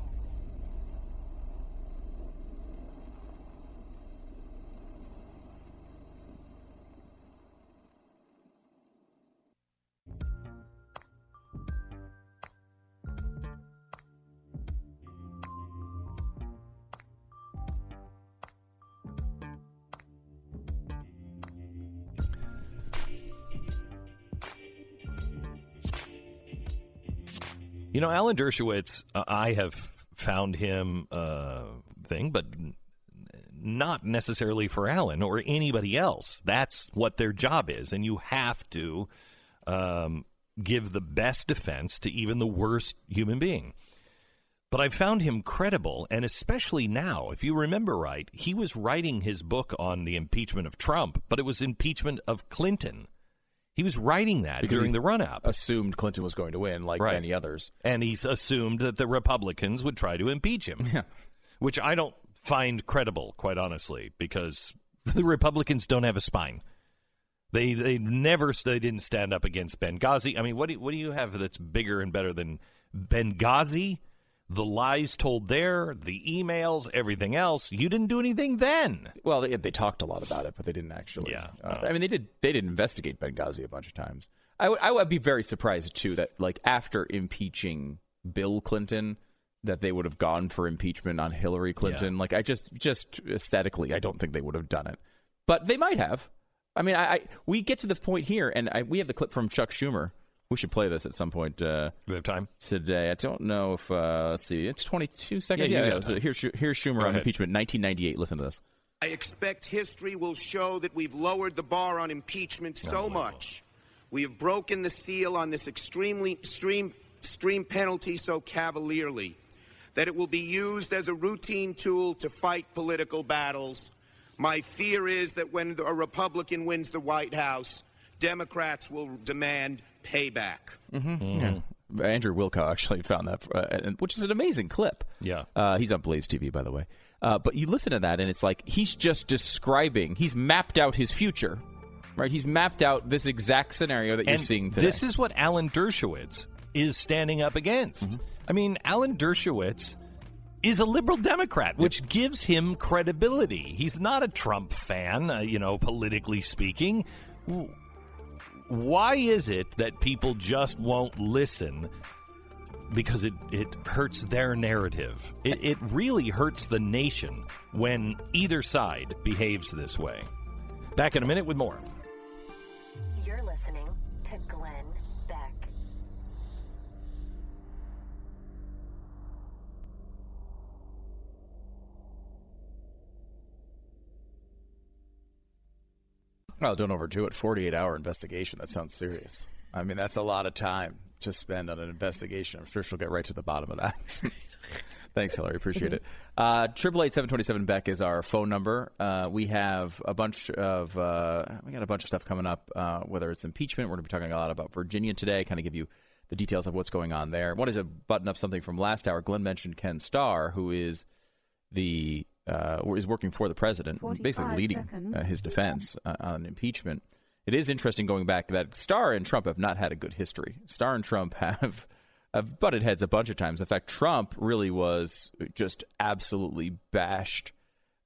You know, Alan Dershowitz, uh, I have found him uh, thing, but not necessarily for Alan or anybody else. That's what their job is, and you have to um, give the best defense to even the worst human being. But I found him credible, and especially now, if you remember right, he was writing his book on the impeachment of Trump, but it was impeachment of Clinton. He was writing that Because during the run up. Assumed Clinton was going to win, like Right. many others. And he's assumed that the Republicans would try to impeach him. Yeah. Which I don't find credible, quite honestly, because *laughs* the Republicans don't have a spine. They they never they didn't stand up against Benghazi. I mean, what do what do you have that's bigger and better than Benghazi? The lies told there, the emails, everything else. You didn't do anything then. Well, they, they talked a lot about it, but they didn't actually. Yeah, uh, I mean, they did. They did investigate Benghazi a bunch of times. I would- I would be very surprised too that like after impeaching Bill Clinton, that they would have gone for impeachment on Hillary Clinton. Like I just just aesthetically, I don't think they would have done it, but they might have. I mean, I, I we get to the point here, and I, we have the clip from Chuck Schumer. We should play this at some point. Uh, we have time today. I don't know if uh, let's see. It's twenty two seconds. Yeah, you Yeah, so here's here's Schumer Go on ahead. impeachment, nineteen ninety eight. Listen to this. I expect history will show that we've lowered the bar on impeachment so much. We have broken the seal on this extremely extreme, extreme penalty so cavalierly that it will be used as a routine tool to fight political battles. My fear is that when a Republican wins the White House, Democrats will demand payback. Mm-hmm. Yeah. Andrew Wilkow actually found that, uh, and- which is an amazing clip. Yeah. Uh, he's on Blaze TV, by the way. Uh, but you listen to that, and it's like he's just describing, he's mapped out his future, right? He's mapped out this exact scenario that you're and seeing today. This is what Alan Dershowitz is standing up against. Mm-hmm. I mean, Alan Dershowitz is a liberal Democrat, which gives him credibility. He's not a Trump fan, uh, you know, politically speaking. Why is it that people just won't listen? Because it, it hurts their narrative. It, it really hurts the nation when either side behaves this way. Back in a minute with more. You're listening Well, don't overdo it. 48 hour investigation. That sounds serious. I mean, that's a lot of time to spend on an investigation. I'm sure she'll get right to the bottom of that. *laughs* Thanks, Hillary. Appreciate it. Uh, Triple eight seven twenty seven Beck is our phone number. Uh, we have a bunch of uh, we got a bunch of stuff coming up. Uh, whether it's impeachment, we're going to be talking a lot about Virginia today. Kind of give you the details of what's going on there. Wanted to button up something from last hour. Glenn mentioned Ken Starr, who is the uh, is working for the president, basically leading uh, his defense uh, on impeachment. It is interesting going back that Starr and Trump have not had a good history. Starr and Trump *laughs* have have butted heads a bunch of times. In fact, Trump really was just absolutely bashed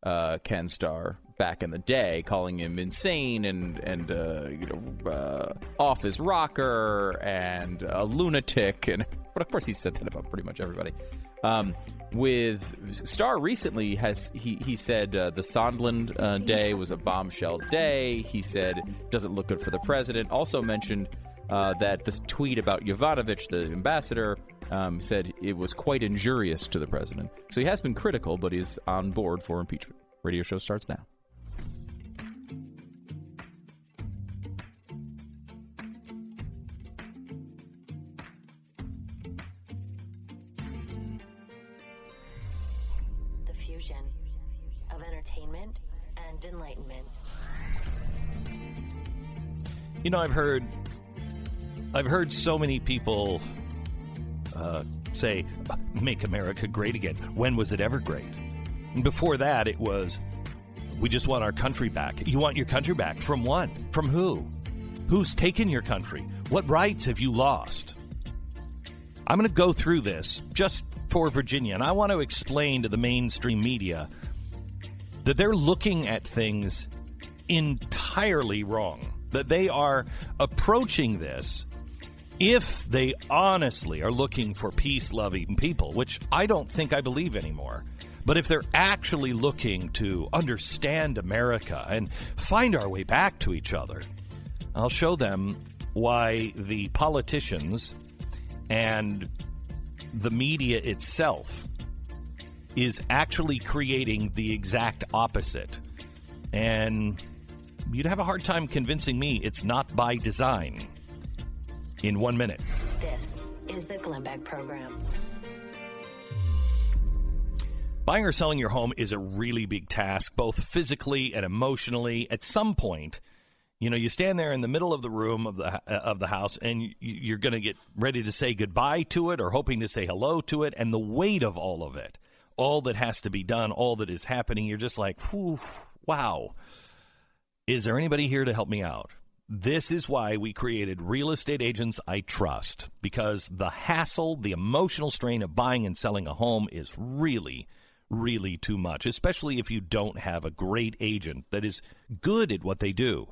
uh, Ken Starr back in the day, calling him insane and and uh, you know uh, off his rocker and a lunatic, and but of course he said that about pretty much everybody. Um, with Starr recently has he he said uh, the Sondland uh, day was a bombshell day. He said doesn't look good for the president. Also mentioned uh, that this tweet about Yovanovitch, the ambassador, um, said it was quite injurious to the president. So he has been critical, but he's on board for impeachment. Radio show starts now. And enlightenment. You know, I've heard, I've heard so many people uh, say, "Make America great again." When was it ever great? And before that, it was, "We just want our country back." You want your country back from what? From who? Who's taken your country? What rights have you lost? I'm going to go through this just for Virginia, and I want to explain to the mainstream media that they're looking at things entirely wrong. That they are approaching this if they honestly are looking for peace loving people, which I don't think I believe anymore. But if they're actually looking to understand America and find our way back to each other, I'll show them why the politicians and the media itself is actually creating the exact opposite. And you'd have a hard time convincing me it's not by design. In one minute. This is the Glenn Beck Program. Buying or selling your home is a really big task, both physically and emotionally. At some point, you know, you stand there in the middle of the room of the uh, of the house, and you're going to get ready to say goodbye to it, or hoping to say hello to it, and the weight of all of it, all that has to be done, all that is happening, you're just like, wow. Is there anybody here to help me out? This is why we created Real Estate Agents I Trust, because the hassle, the emotional strain of buying and selling a home is really, really too much, especially if you don't have a great agent that is good at what they do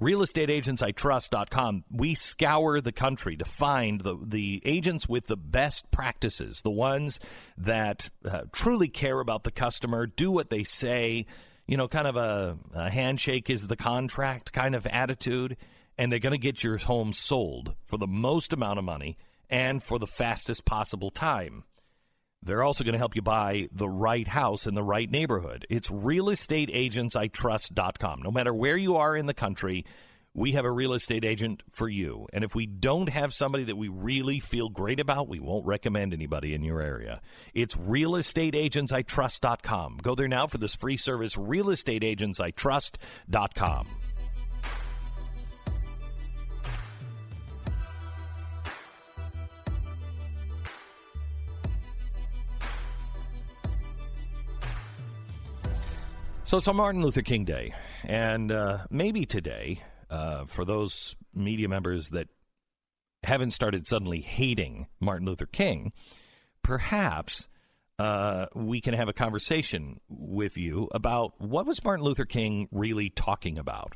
realestateagentsitrust.com we scour the country to find the, the agents with the best practices the ones that uh, truly care about the customer do what they say you know kind of a, a handshake is the contract kind of attitude and they're going to get your home sold for the most amount of money and for the fastest possible time they're also going to help you buy the right house in the right neighborhood. It's realestateagentsitrust.com. No matter where you are in the country, we have a real estate agent for you. And if we don't have somebody that we really feel great about, we won't recommend anybody in your area. It's realestateagentsitrust.com. Go there now for this free service, realestateagentsitrust.com. So it's on Martin Luther King Day, and uh, maybe today, uh, for those media members that haven't started suddenly hating Martin Luther King, perhaps uh, we can have a conversation with you about what was Martin Luther King really talking about,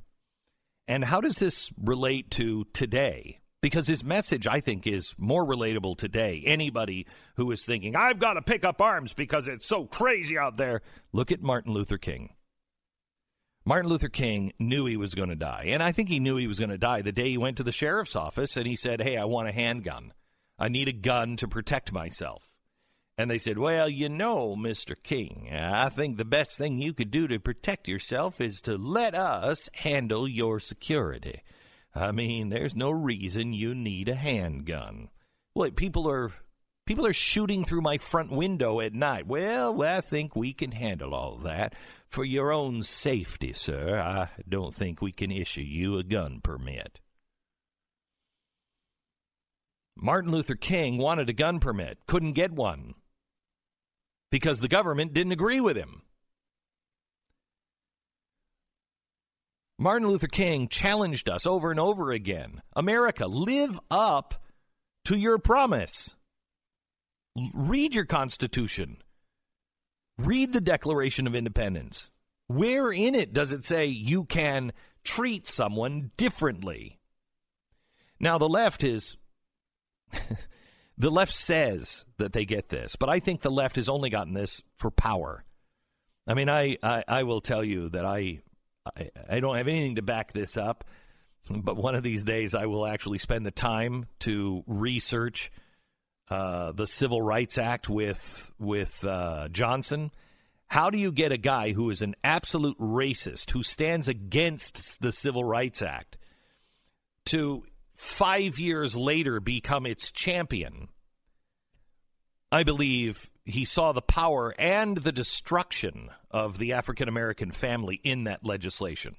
and how does this relate to today? Because his message, I think, is more relatable today. Anybody who is thinking, I've got to pick up arms because it's so crazy out there, look at Martin Luther King. Martin Luther King knew he was going to die. And I think he knew he was going to die the day he went to the sheriff's office and he said, Hey, I want a handgun. I need a gun to protect myself. And they said, Well, you know, Mr. King, I think the best thing you could do to protect yourself is to let us handle your security. I mean, there's no reason you need a handgun. Well, people are people are shooting through my front window at night. Well, I think we can handle all that. For your own safety, sir, I don't think we can issue you a gun permit. Martin Luther King wanted a gun permit, couldn't get one because the government didn't agree with him. Martin Luther King challenged us over and over again America, live up to your promise. Read your Constitution. Read the Declaration of Independence. Where in it does it say you can treat someone differently? Now, the left is. *laughs* the left says that they get this, but I think the left has only gotten this for power. I mean, I, I, I will tell you that I, I, I don't have anything to back this up, but one of these days I will actually spend the time to research uh, the Civil Rights Act with with uh, Johnson. How do you get a guy who is an absolute racist, who stands against the Civil Rights Act, to five years later become its champion? I believe he saw the power and the destruction of the African American family in that legislation.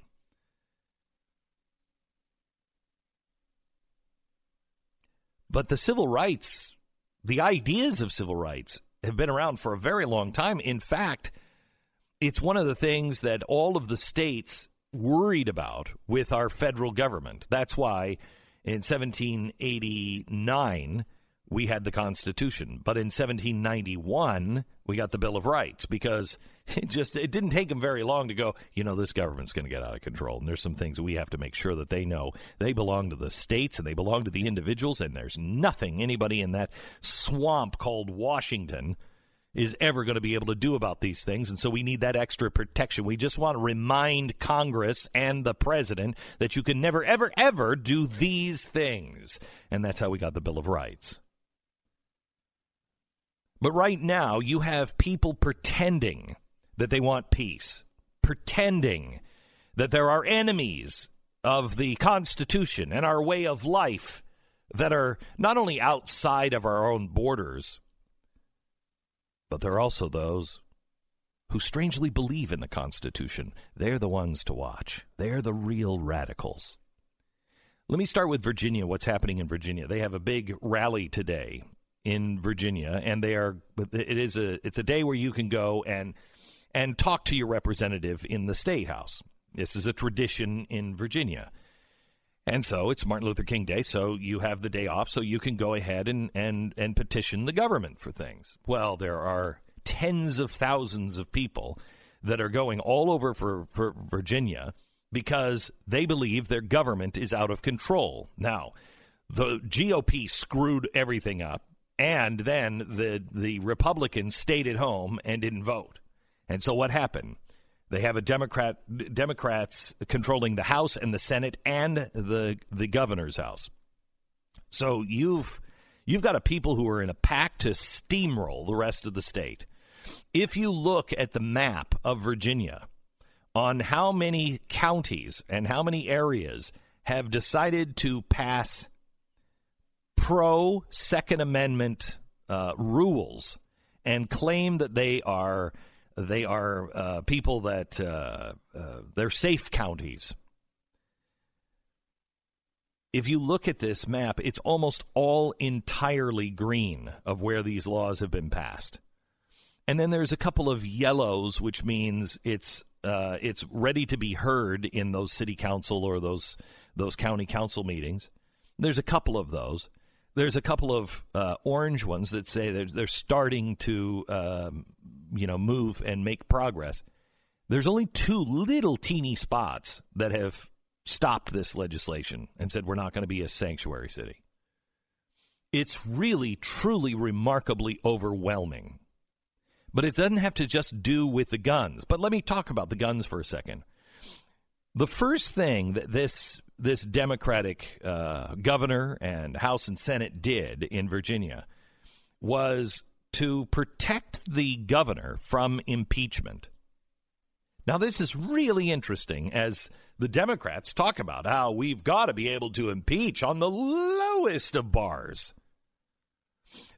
But the civil rights the ideas of civil rights have been around for a very long time. In fact, it's one of the things that all of the states worried about with our federal government. That's why in 1789 we had the Constitution, but in 1791 we got the Bill of Rights because *laughs* it just it didn't take them very long to go you know this government's going to get out of control. And there's some things we have to make sure that they know. They belong to the states and they belong to the individuals and there's nothing anybody in that swamp called washington is ever going to be able to do about these things. And so we need that extra protection. We just want to remind congress and the president that you can never ever ever do these things. And that's how we got the bill of rights but right now, you have people pretending that they want peace, pretending that there are enemies of the Constitution and our way of life that are not only outside of our own borders, but there are also those who strangely believe in the Constitution. They're the ones to watch. They're the real radicals. Let me start with Virginia. What's happening in Virginia? They have a big rally today in Virginia, and they are. It is a. It's a day where you can go and and talk to your representative in the state house. This is a tradition in Virginia. And so it's Martin Luther King Day, so you have the day off, so you can go ahead and, and, and petition the government for things. Well, there are tens of thousands of people that are going all over for, for Virginia because they believe their government is out of control. Now, the GOP screwed everything up, and then the the Republicans stayed at home and didn't vote. And so what happened? They have a Democrat Democrats controlling the House and the Senate and the the governor's house. So you've you've got a people who are in a pact to steamroll the rest of the state. If you look at the map of Virginia on how many counties and how many areas have decided to pass pro Second Amendment uh, rules and claim that they are they are uh, people that uh, uh, they're safe counties. If you look at this map, it's almost all entirely green of where these laws have been passed. And then there's a couple of yellows, which means it's uh, it's ready to be heard in those city council or those those county council meetings. There's a couple of those. There's a couple of uh, orange ones that say they're, they're starting to um, you know move and make progress. There's only two little teeny spots that have stopped this legislation and said we're not going to be a sanctuary city. It's really, truly, remarkably overwhelming. But it doesn't have to just do with the guns. But let me talk about the guns for a second. The first thing that this this Democratic uh, governor and House and Senate did in Virginia was to protect the governor from impeachment. Now, this is really interesting as the Democrats talk about how we've got to be able to impeach on the lowest of bars.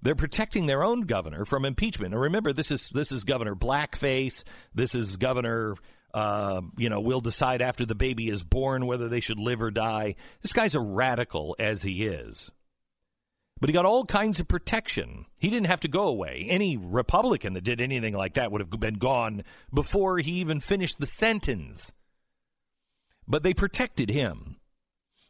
They're protecting their own governor from impeachment. And remember, this is this is Governor Blackface. This is Governor. Uh, you know, we'll decide after the baby is born whether they should live or die. This guy's a radical as he is. But he got all kinds of protection. He didn't have to go away. Any Republican that did anything like that would have been gone before he even finished the sentence. But they protected him.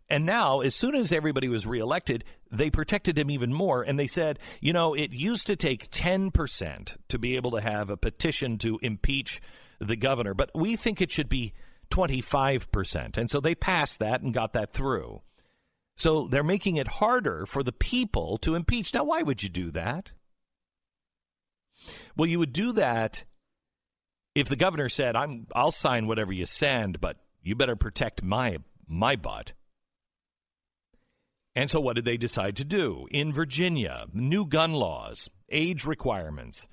And now, as soon as everybody was reelected, they protected him even more. And they said, you know, it used to take 10% to be able to have a petition to impeach the governor, but we think it should be 25%. And so they passed that and got that through. So they're making it harder for the people to impeach. Now, why would you do that? Well, you would do that if the governor said, "I'm I'll sign whatever you send, but you better protect my my butt." And so what did they decide to do? In Virginia, new gun laws, age requirements,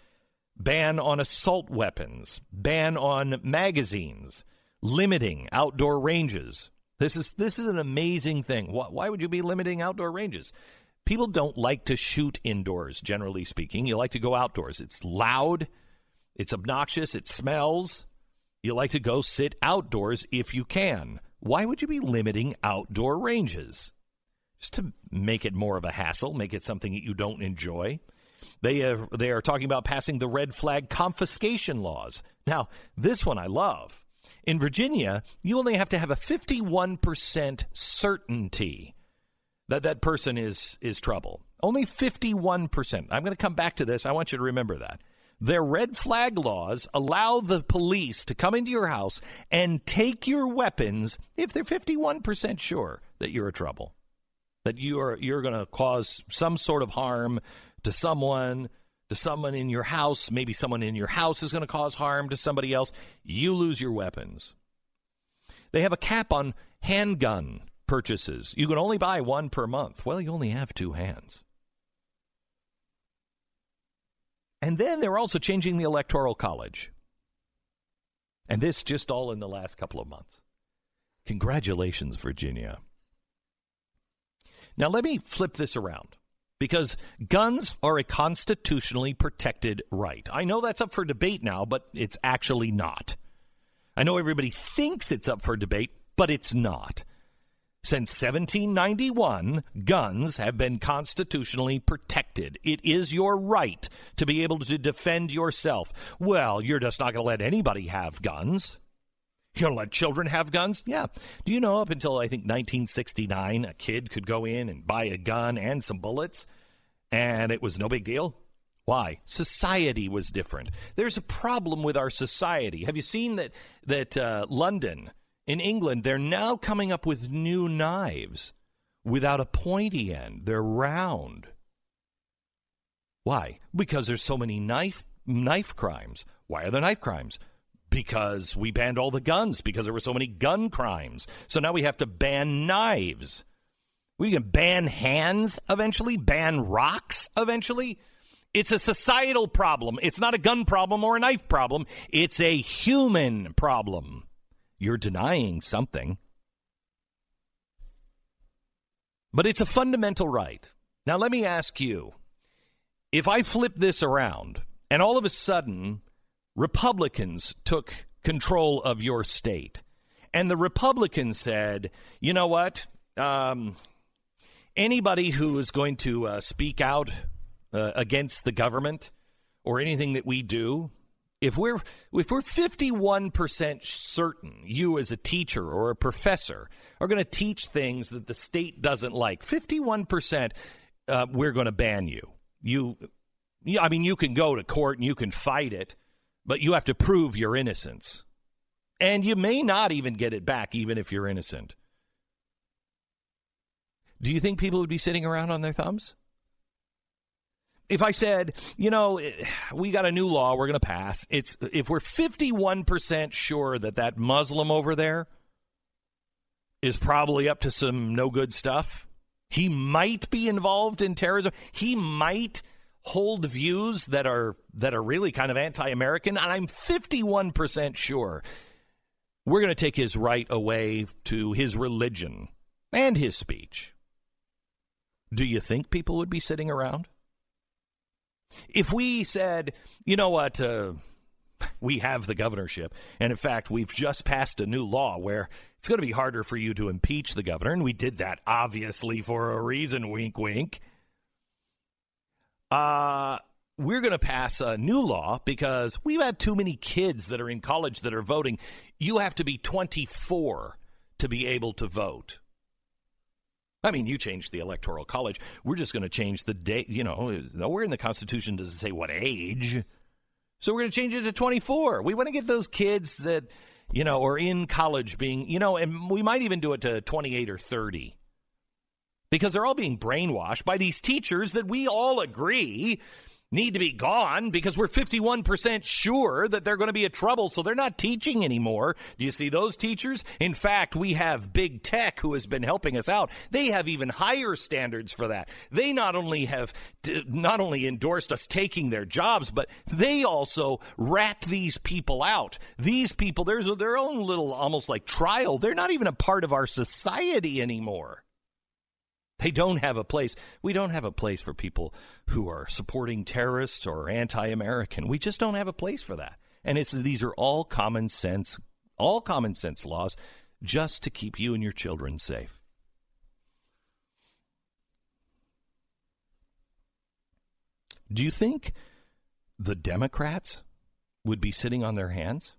ban on assault weapons, ban on magazines, limiting outdoor ranges, this is this is an amazing thing. Why, why would you be limiting outdoor ranges? People don't like to shoot indoors, generally speaking. You like to go outdoors. It's loud, it's obnoxious, it smells. You like to go sit outdoors if you can. Why would you be limiting outdoor ranges? Just to make it more of a hassle, make it something that you don't enjoy. They are, they are talking about passing the red flag confiscation laws. Now, this one I love. In Virginia, you only have to have a 51% certainty that that person is is trouble. Only 51%. I'm going to come back to this. I want you to remember that. Their red flag laws allow the police to come into your house and take your weapons if they're 51% sure that you're a trouble. That you are you're going to cause some sort of harm to someone, to someone in your house. Maybe someone in your house is going to cause harm to somebody else. You lose your weapons. They have a cap on handgun purchases. You can only buy one per month. Well, you only have two hands. And then they're also changing the Electoral College. And this just all in the last couple of months. Congratulations, Virginia. Now, let me flip this around. Because guns are a constitutionally protected right. I know that's up for debate now, but it's actually not. I know everybody thinks it's up for debate, but it's not. Since 1791, guns have been constitutionally protected. It is your right to be able to defend yourself. Well, you're just not going to let anybody have guns. You're going to let children have guns? Yeah. Do you know up until I think 1969, a kid could go in and buy a gun and some bullets, and it was no big deal? Why? Society was different. There's a problem with our society. Have you seen that that uh, London in England they're now coming up with new knives without a pointy end. They're round. Why? Because there's so many knife knife crimes. Why are there knife crimes? Because we banned all the guns because there were so many gun crimes. So now we have to ban knives. We can ban hands eventually, ban rocks eventually. It's a societal problem. It's not a gun problem or a knife problem. It's a human problem. You're denying something. But it's a fundamental right. Now, let me ask you if I flip this around and all of a sudden Republicans took control of your state, and the Republicans said, you know what? Um, anybody who is going to uh, speak out uh, against the government or anything that we do, if we're if we're 51% certain you as a teacher or a professor are going to teach things that the state doesn't like, 51% uh, we're going to ban you. You I mean you can go to court and you can fight it, but you have to prove your innocence. And you may not even get it back even if you're innocent. Do you think people would be sitting around on their thumbs? if I said, you know, eh, we got a new law we're going to pass, it's if we're 51% sure that that Muslim over there is probably up to some no good stuff, he might be involved in terrorism, he might hold views that are that are really kind of anti-American, and I'm 51% sure we're going to take his right away to his religion and his speech. Do you think people would be sitting around? If we said, you know what, uh, we have the governorship, and in fact, we've just passed a new law where it's going to be harder for you to impeach the governor, and we did that obviously for a reason, wink, wink. Uh, we're going to pass a new law because we've had too many kids that are in college that are voting. You have to be 24 to be able to vote. I mean, you changed the electoral college. We're just going to change the date. You know, nowhere in the Constitution does it say what age. So we're going to change it to 24. We want to get those kids that, you know, are in college being, you know, and we might even do it to 28 or 30 because they're all being brainwashed by these teachers that we all agree need to be gone because we're 51% sure that they're going to be a trouble, so they're not teaching anymore. Do you see those teachers? In fact, we have big tech who has been helping us out. They have even higher standards for that. They not only have not only endorsed us taking their jobs, but they also rat these people out. These people, there's their own little almost like trial. They're not even a part of our society anymore. They don't have a place. We don't have a place for people who are supporting terrorists or anti-American. We just don't have a place for that. And it's these are all common sense, all common sense laws just to keep you and your children safe. Do you think the Democrats would be sitting on their hands?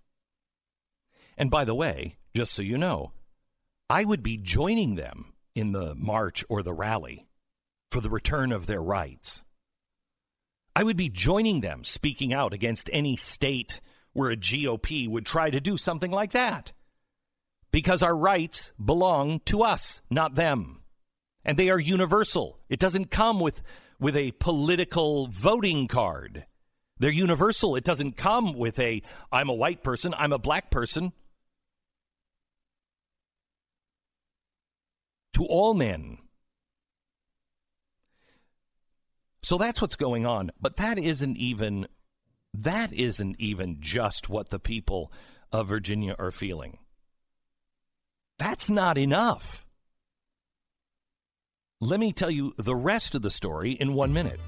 And by the way, just so you know, I would be joining them in the march or the rally for the return of their rights. I would be joining them speaking out against any state where a GOP would try to do something like that. Because our rights belong to us, not them. And they are universal. It doesn't come with, with a political voting card. They're universal. It doesn't come with a, I'm a white person, I'm a black person. To all men. So that's what's going on. But that isn't even that isn't even just what the people of Virginia are feeling. That's not enough. Let me tell you the rest of the story in one minute.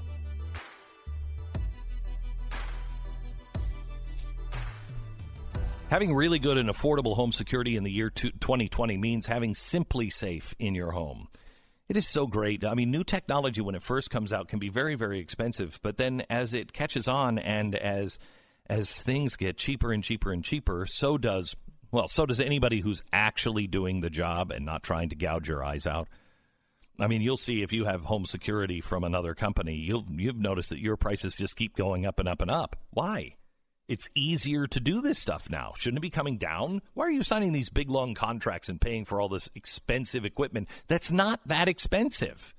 Having really good and affordable home security in the year 2020 means having SimpliSafe in your home. It is so great. I mean, new technology when it first comes out can be very, very expensive, but then as it catches on and as as things get cheaper and cheaper and cheaper, so does well, so does anybody who's actually doing the job and not trying to gouge your eyes out. I mean, you'll see if you have home security from another company, you'll you've noticed that your prices just keep going up and up and up. Why? It's easier to do this stuff now. Shouldn't it be coming down? Why are you signing these big long contracts and paying for all this expensive equipment that's not that expensive?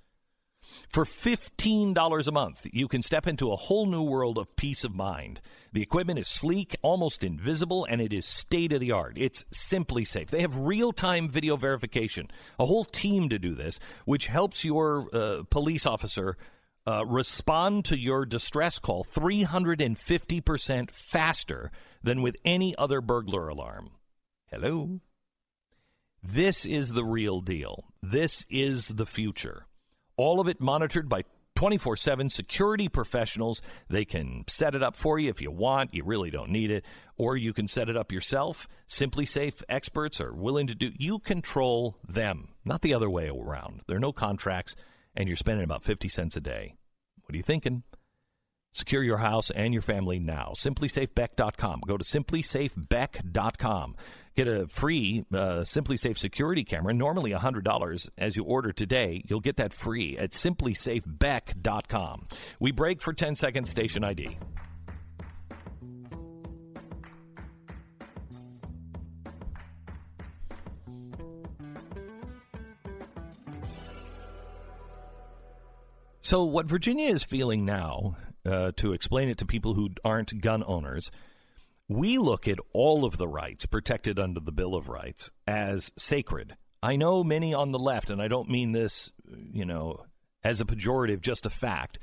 For $15 a month, you can step into a whole new world of peace of mind. The equipment is sleek, almost invisible, and it is state of the art. It's simply safe. They have real time video verification, a whole team to do this, which helps your uh, police officer uh, respond to your distress call 350% faster than with any other burglar alarm. Hello? This is the real deal. This is the future. All of it monitored by 24 7 security professionals. They can set it up for you if you want. You really don't need it. Or you can set it up yourself. SimpliSafe experts are willing to do. You control them, not the other way around. There are no contracts, and you're spending about 50 cents a day. What are you thinking? Secure your house and your family now. SimpliSafeBeck.com. Go to SimpliSafeBeck.com. Get a free uh, SimpliSafe security camera, normally $100. As you order today, you'll get that free at SimpliSafeBeck.com. We break for 10 seconds, station ID. So, what Virginia is feeling now, uh, to explain it to people who aren't gun owners, we look at all of the rights protected under the Bill of Rights as sacred. I know many on the left, and I don't mean this, you know, as a pejorative, just a fact.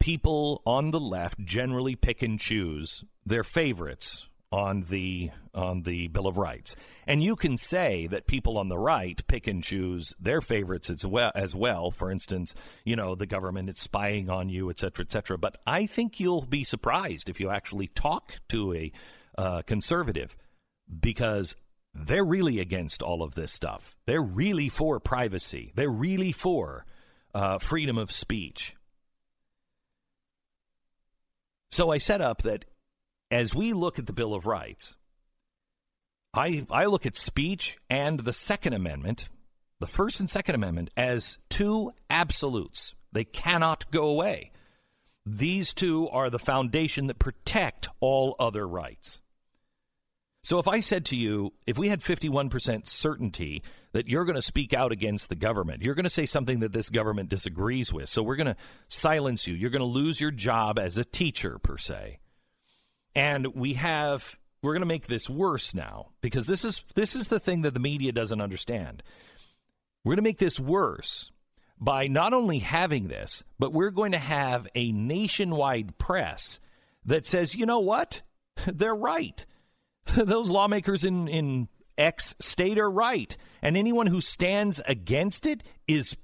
People on the left generally pick and choose their favorites on the on the Bill of Rights. And you can say that people on the right pick and choose their favorites as well as well. For instance, you know, the government is spying on you, et cetera, et cetera. But I think you'll be surprised if you actually talk to a uh, conservative because they're really against all of this stuff. They're really for privacy. They're really for uh, freedom of speech. So I set up that as we look at the Bill of Rights, I, I look at speech and the Second Amendment, the First and Second Amendment, as two absolutes. They cannot go away. These two are the foundation that protect all other rights. So if I said to you, if we had 51% certainty that you're going to speak out against the government, you're going to say something that this government disagrees with, so we're going to silence you, you're going to lose your job as a teacher, per se. And we have we're going to make this worse now because this is this is the thing that the media doesn't understand. We're going to make this worse by not only having this, but we're going to have a nationwide press that says, "You know what? *laughs* They're right. *laughs* Those lawmakers in in X state are right, and anyone who stands against it is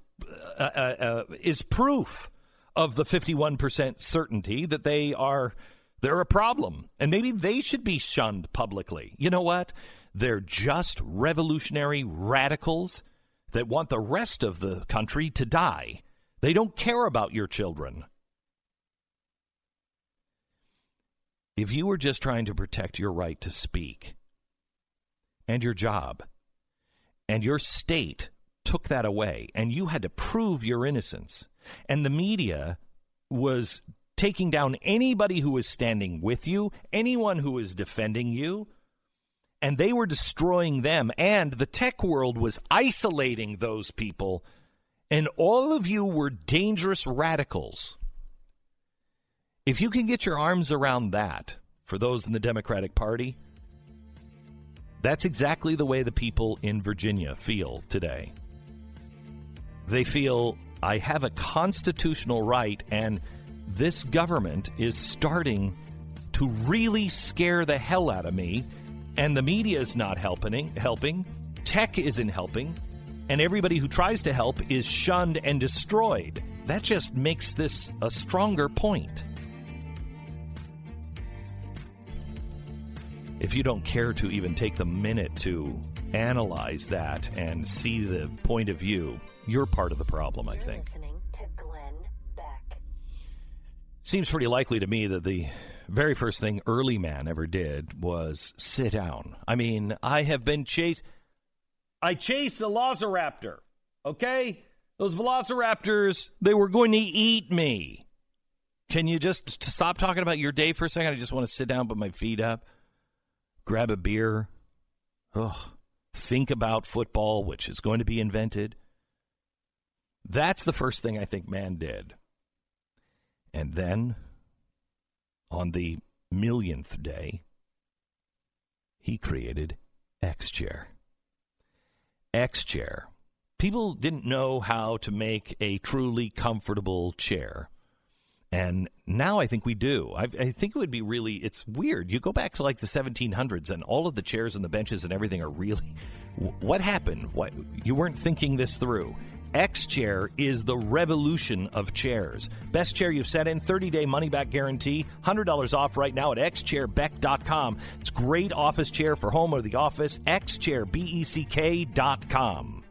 uh, uh, uh, is proof of the 51% certainty that they are they're a problem, and maybe they should be shunned publicly. You know what? They're just revolutionary radicals that want the rest of the country to die. They don't care about your children. If you were just trying to protect your right to speak and your job, and your state took that away, and you had to prove your innocence, and the media was taking down anybody who was standing with you, anyone who was defending you, and they were destroying them. And the tech world was isolating those people, and all of you were dangerous radicals. If you can get your arms around that for those in the Democratic Party, that's exactly the way the people in Virginia feel today. They feel I have a constitutional right and this government is starting to really scare the hell out of me, and the media is not helping. Helping, tech isn't helping, and everybody who tries to help is shunned and destroyed. That just makes this a stronger point. If you don't care to even take the minute to analyze that and see the point of view, you're part of the problem, I think. Seems pretty likely to me that the very first thing early man ever did was sit down. I mean, I have been chased. I chased a velociraptor, okay? Those velociraptors, they were going to eat me. Can you just stop talking about your day for a second? I just want to sit down, put my feet up, grab a beer. Ugh. Think about football, which is going to be invented. That's the first thing I think man did. And then, on the millionth day, he created X Chair. X Chair. People didn't know how to make a truly comfortable chair. And now I think we do. I, I, think it would be really, it's weird. You go back to like the 1700s and all of the chairs and the benches and everything are really, what happened? What, you weren't thinking this through. X Chair is the revolution of chairs. Best chair you've sat in, 30 day money back guarantee, $100 off right now at xchairbeck.com. It's great office chair for home or the office. xchairbeck.com.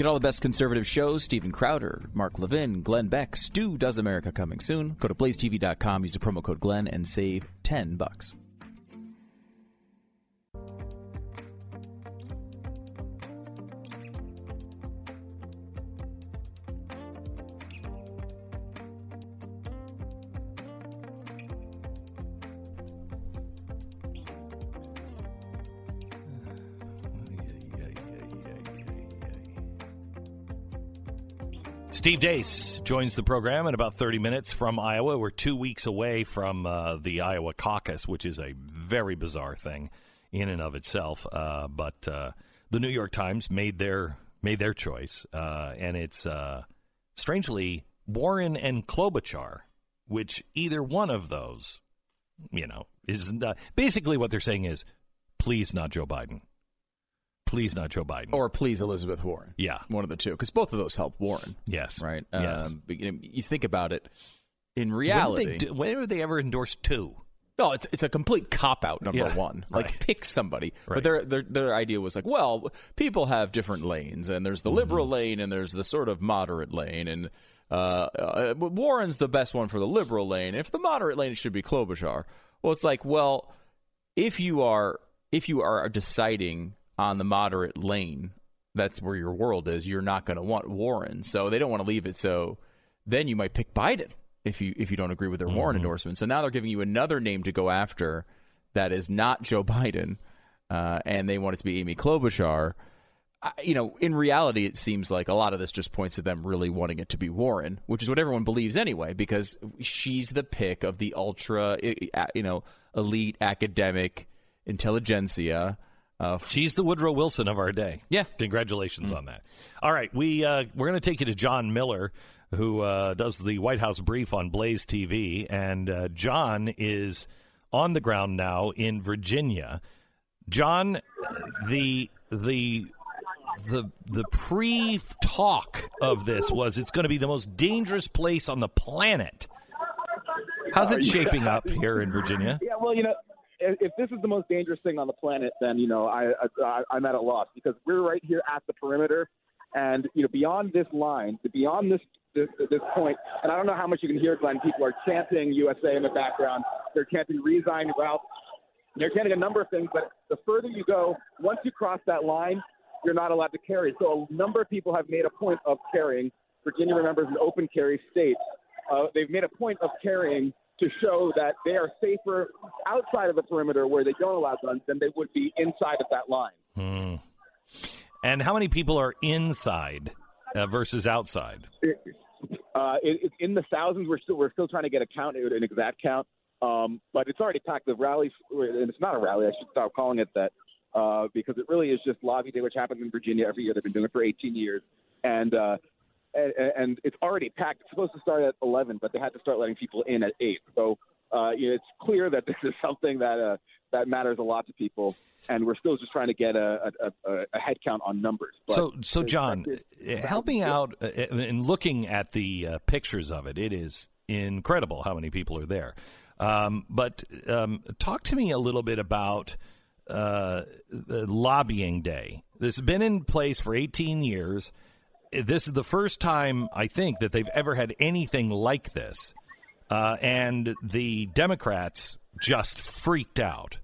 Get all the best conservative shows Steven Crowder, Mark Levin, Glenn Beck, Stu Does America coming soon. Go to blazetv.com, use the promo code Glenn, and save 10 bucks. Steve Deace joins the program in about 30 minutes from Iowa. We're two weeks away from uh, the Iowa caucus, which is a very bizarre thing in and of itself. Uh, but uh, the New York Times made their made their choice, uh, and it's uh, strangely Warren and Klobuchar, which either one of those, you know, is basically what they're saying is, please not Joe Biden please not Joe Biden. Or please Elizabeth Warren. Yeah. One of the two. Because both of those help Warren. Yes. Right? Yes. Um, but, you, know, you think about it, in reality. When, do, when have they ever endorsed two? No, it's it's a complete cop out. Number Yeah, one, like right. pick somebody. Right. But their, their their idea was like, well, people have different lanes, and there's the liberal Mm-hmm. lane, and there's the sort of moderate lane, and uh, uh, Warren's the best one for the liberal lane. If the moderate lane, it should be Klobuchar. Well, it's like, well, if you are if you are deciding on the moderate lane, that's where your world is. You're not going to want Warren, so they don't want to leave it. So then you might pick Biden if you if you don't agree with their Warren Mm-hmm. endorsement. So now they're giving you another name to go after that is not Joe *laughs* Biden, uh, and they want it to be Amy Klobuchar. I, you know, in reality, it seems like a lot of this just points to them really wanting it to be Warren, which is what everyone believes anyway, because she's the pick of the ultra, you know, elite academic intelligentsia. Uh, She's the Woodrow Wilson of our day. Yeah. Congratulations on that. All right, we uh, we're going to take you to Jon Miller, who uh, does the White House brief on Blaze TV, and uh, Jon is on the ground now in Virginia. Jon, the the the the pre talk of this was it's going to be the most dangerous place on the planet. How's it shaping up here in Virginia? Yeah, well, you know, if, this is the most dangerous thing on the planet, then you know I, I I'm at a loss because we're right here at the perimeter, and you know beyond this line, beyond this this, this point, and I don't know how much you can hear, Glenn. People are chanting USA in the background. They're chanting resign Ralph. They're chanting a number of things, but the further you go, once you cross that line, you're not allowed to carry. So a number of people have made a point of carrying. Virginia, remembers, an open carry state. Uh, they've made a point of carrying to show that they are safer outside of the perimeter where they don't allow guns than they would be inside of that line. Hmm. And how many people are inside uh, versus outside? Uh, it, it's in the thousands. We're still we're still trying to get a count, an exact count. Um, but it's already packed. The rally, and it's not a rally. I should stop calling it that uh, because it really is just lobby day, which happens in Virginia every year. They've been doing it for 18 years, and uh, and, and it's already packed. It's supposed to start at 11, but they had to start letting people in at eight. So uh, you know, it's clear that *laughs* this is something that uh, that matters a lot to people, and we're still just trying to get a a, a, a head count on numbers. But so, so Jon, uh, help me out uh, in looking at the uh, pictures of it. It is incredible how many people are there. Um, but um, talk to me a little bit about uh, the lobbying day. This has been in place for 18 years. This is the first time I think that they've ever had anything like this, uh, and the Democrats just freaked out.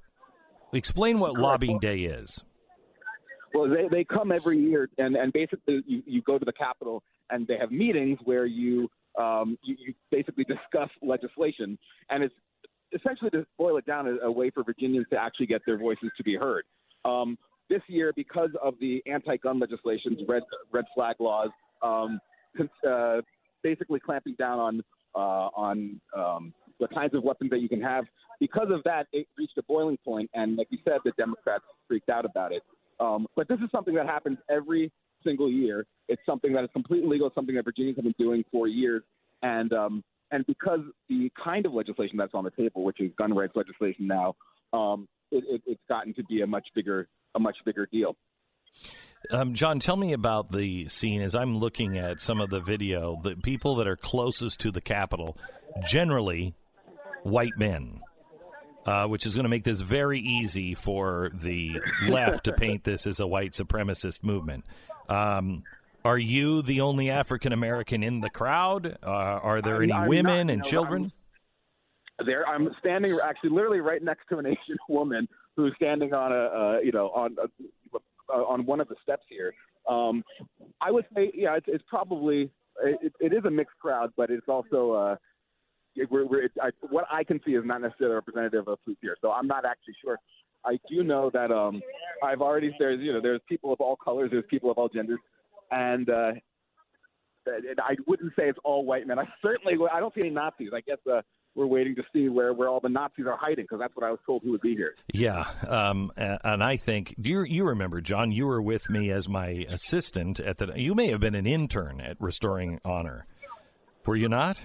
Explain what lobbying day is. Well, they, they come every year, and, and basically you, you go to the Capitol, and they have meetings where you, um, you you basically discuss legislation, and it's essentially to boil it down a, a way for Virginians to actually get their voices to be heard. Um, this year, because of the anti-gun legislations, red red flag laws, um, uh, basically clamping down on uh, on um, the kinds of weapons that you can have. Because of that, it reached a boiling point, and like you said, the Democrats freaked out about it. Um, but this is something that happens every single year. It's something that is completely legal. It's something that Virginians have been doing for years, and um, and because the kind of legislation that's on the table, which is gun rights legislation now, um, it, it, it's gotten to be a much bigger a much bigger deal. Um, Jon, tell me about the scene as I'm looking at some of the video. The people that are closest to the Capitol, generally white men, uh, which is going to make this very easy for the *laughs* left to paint this as a white supremacist movement. Um, are you the only African American in the crowd? Uh, are there any I'm- I'm women not, and know, children? There, I'm standing actually literally right next to an Asian *laughs* woman who's standing on a, uh, you know, on a, uh, on one of the steps here. Um, I would say, yeah, it's, it's probably it, it is a mixed crowd, but it's also uh, we're, we're, I, what I can see is not necessarily representative of who's here. So I'm not actually sure. I do know that um, I've already there's you know there's people of all colors, there's people of all genders, and uh, I wouldn't say it's all white men. I certainly I don't see any Nazis. I guess uh, we're waiting to see where where all the Nazis are hiding because that's what I was told he would be here. Yeah, um, and I think do you you remember Jon? You were with me as my assistant at the. You may have been an intern at Restoring Honor, were you not?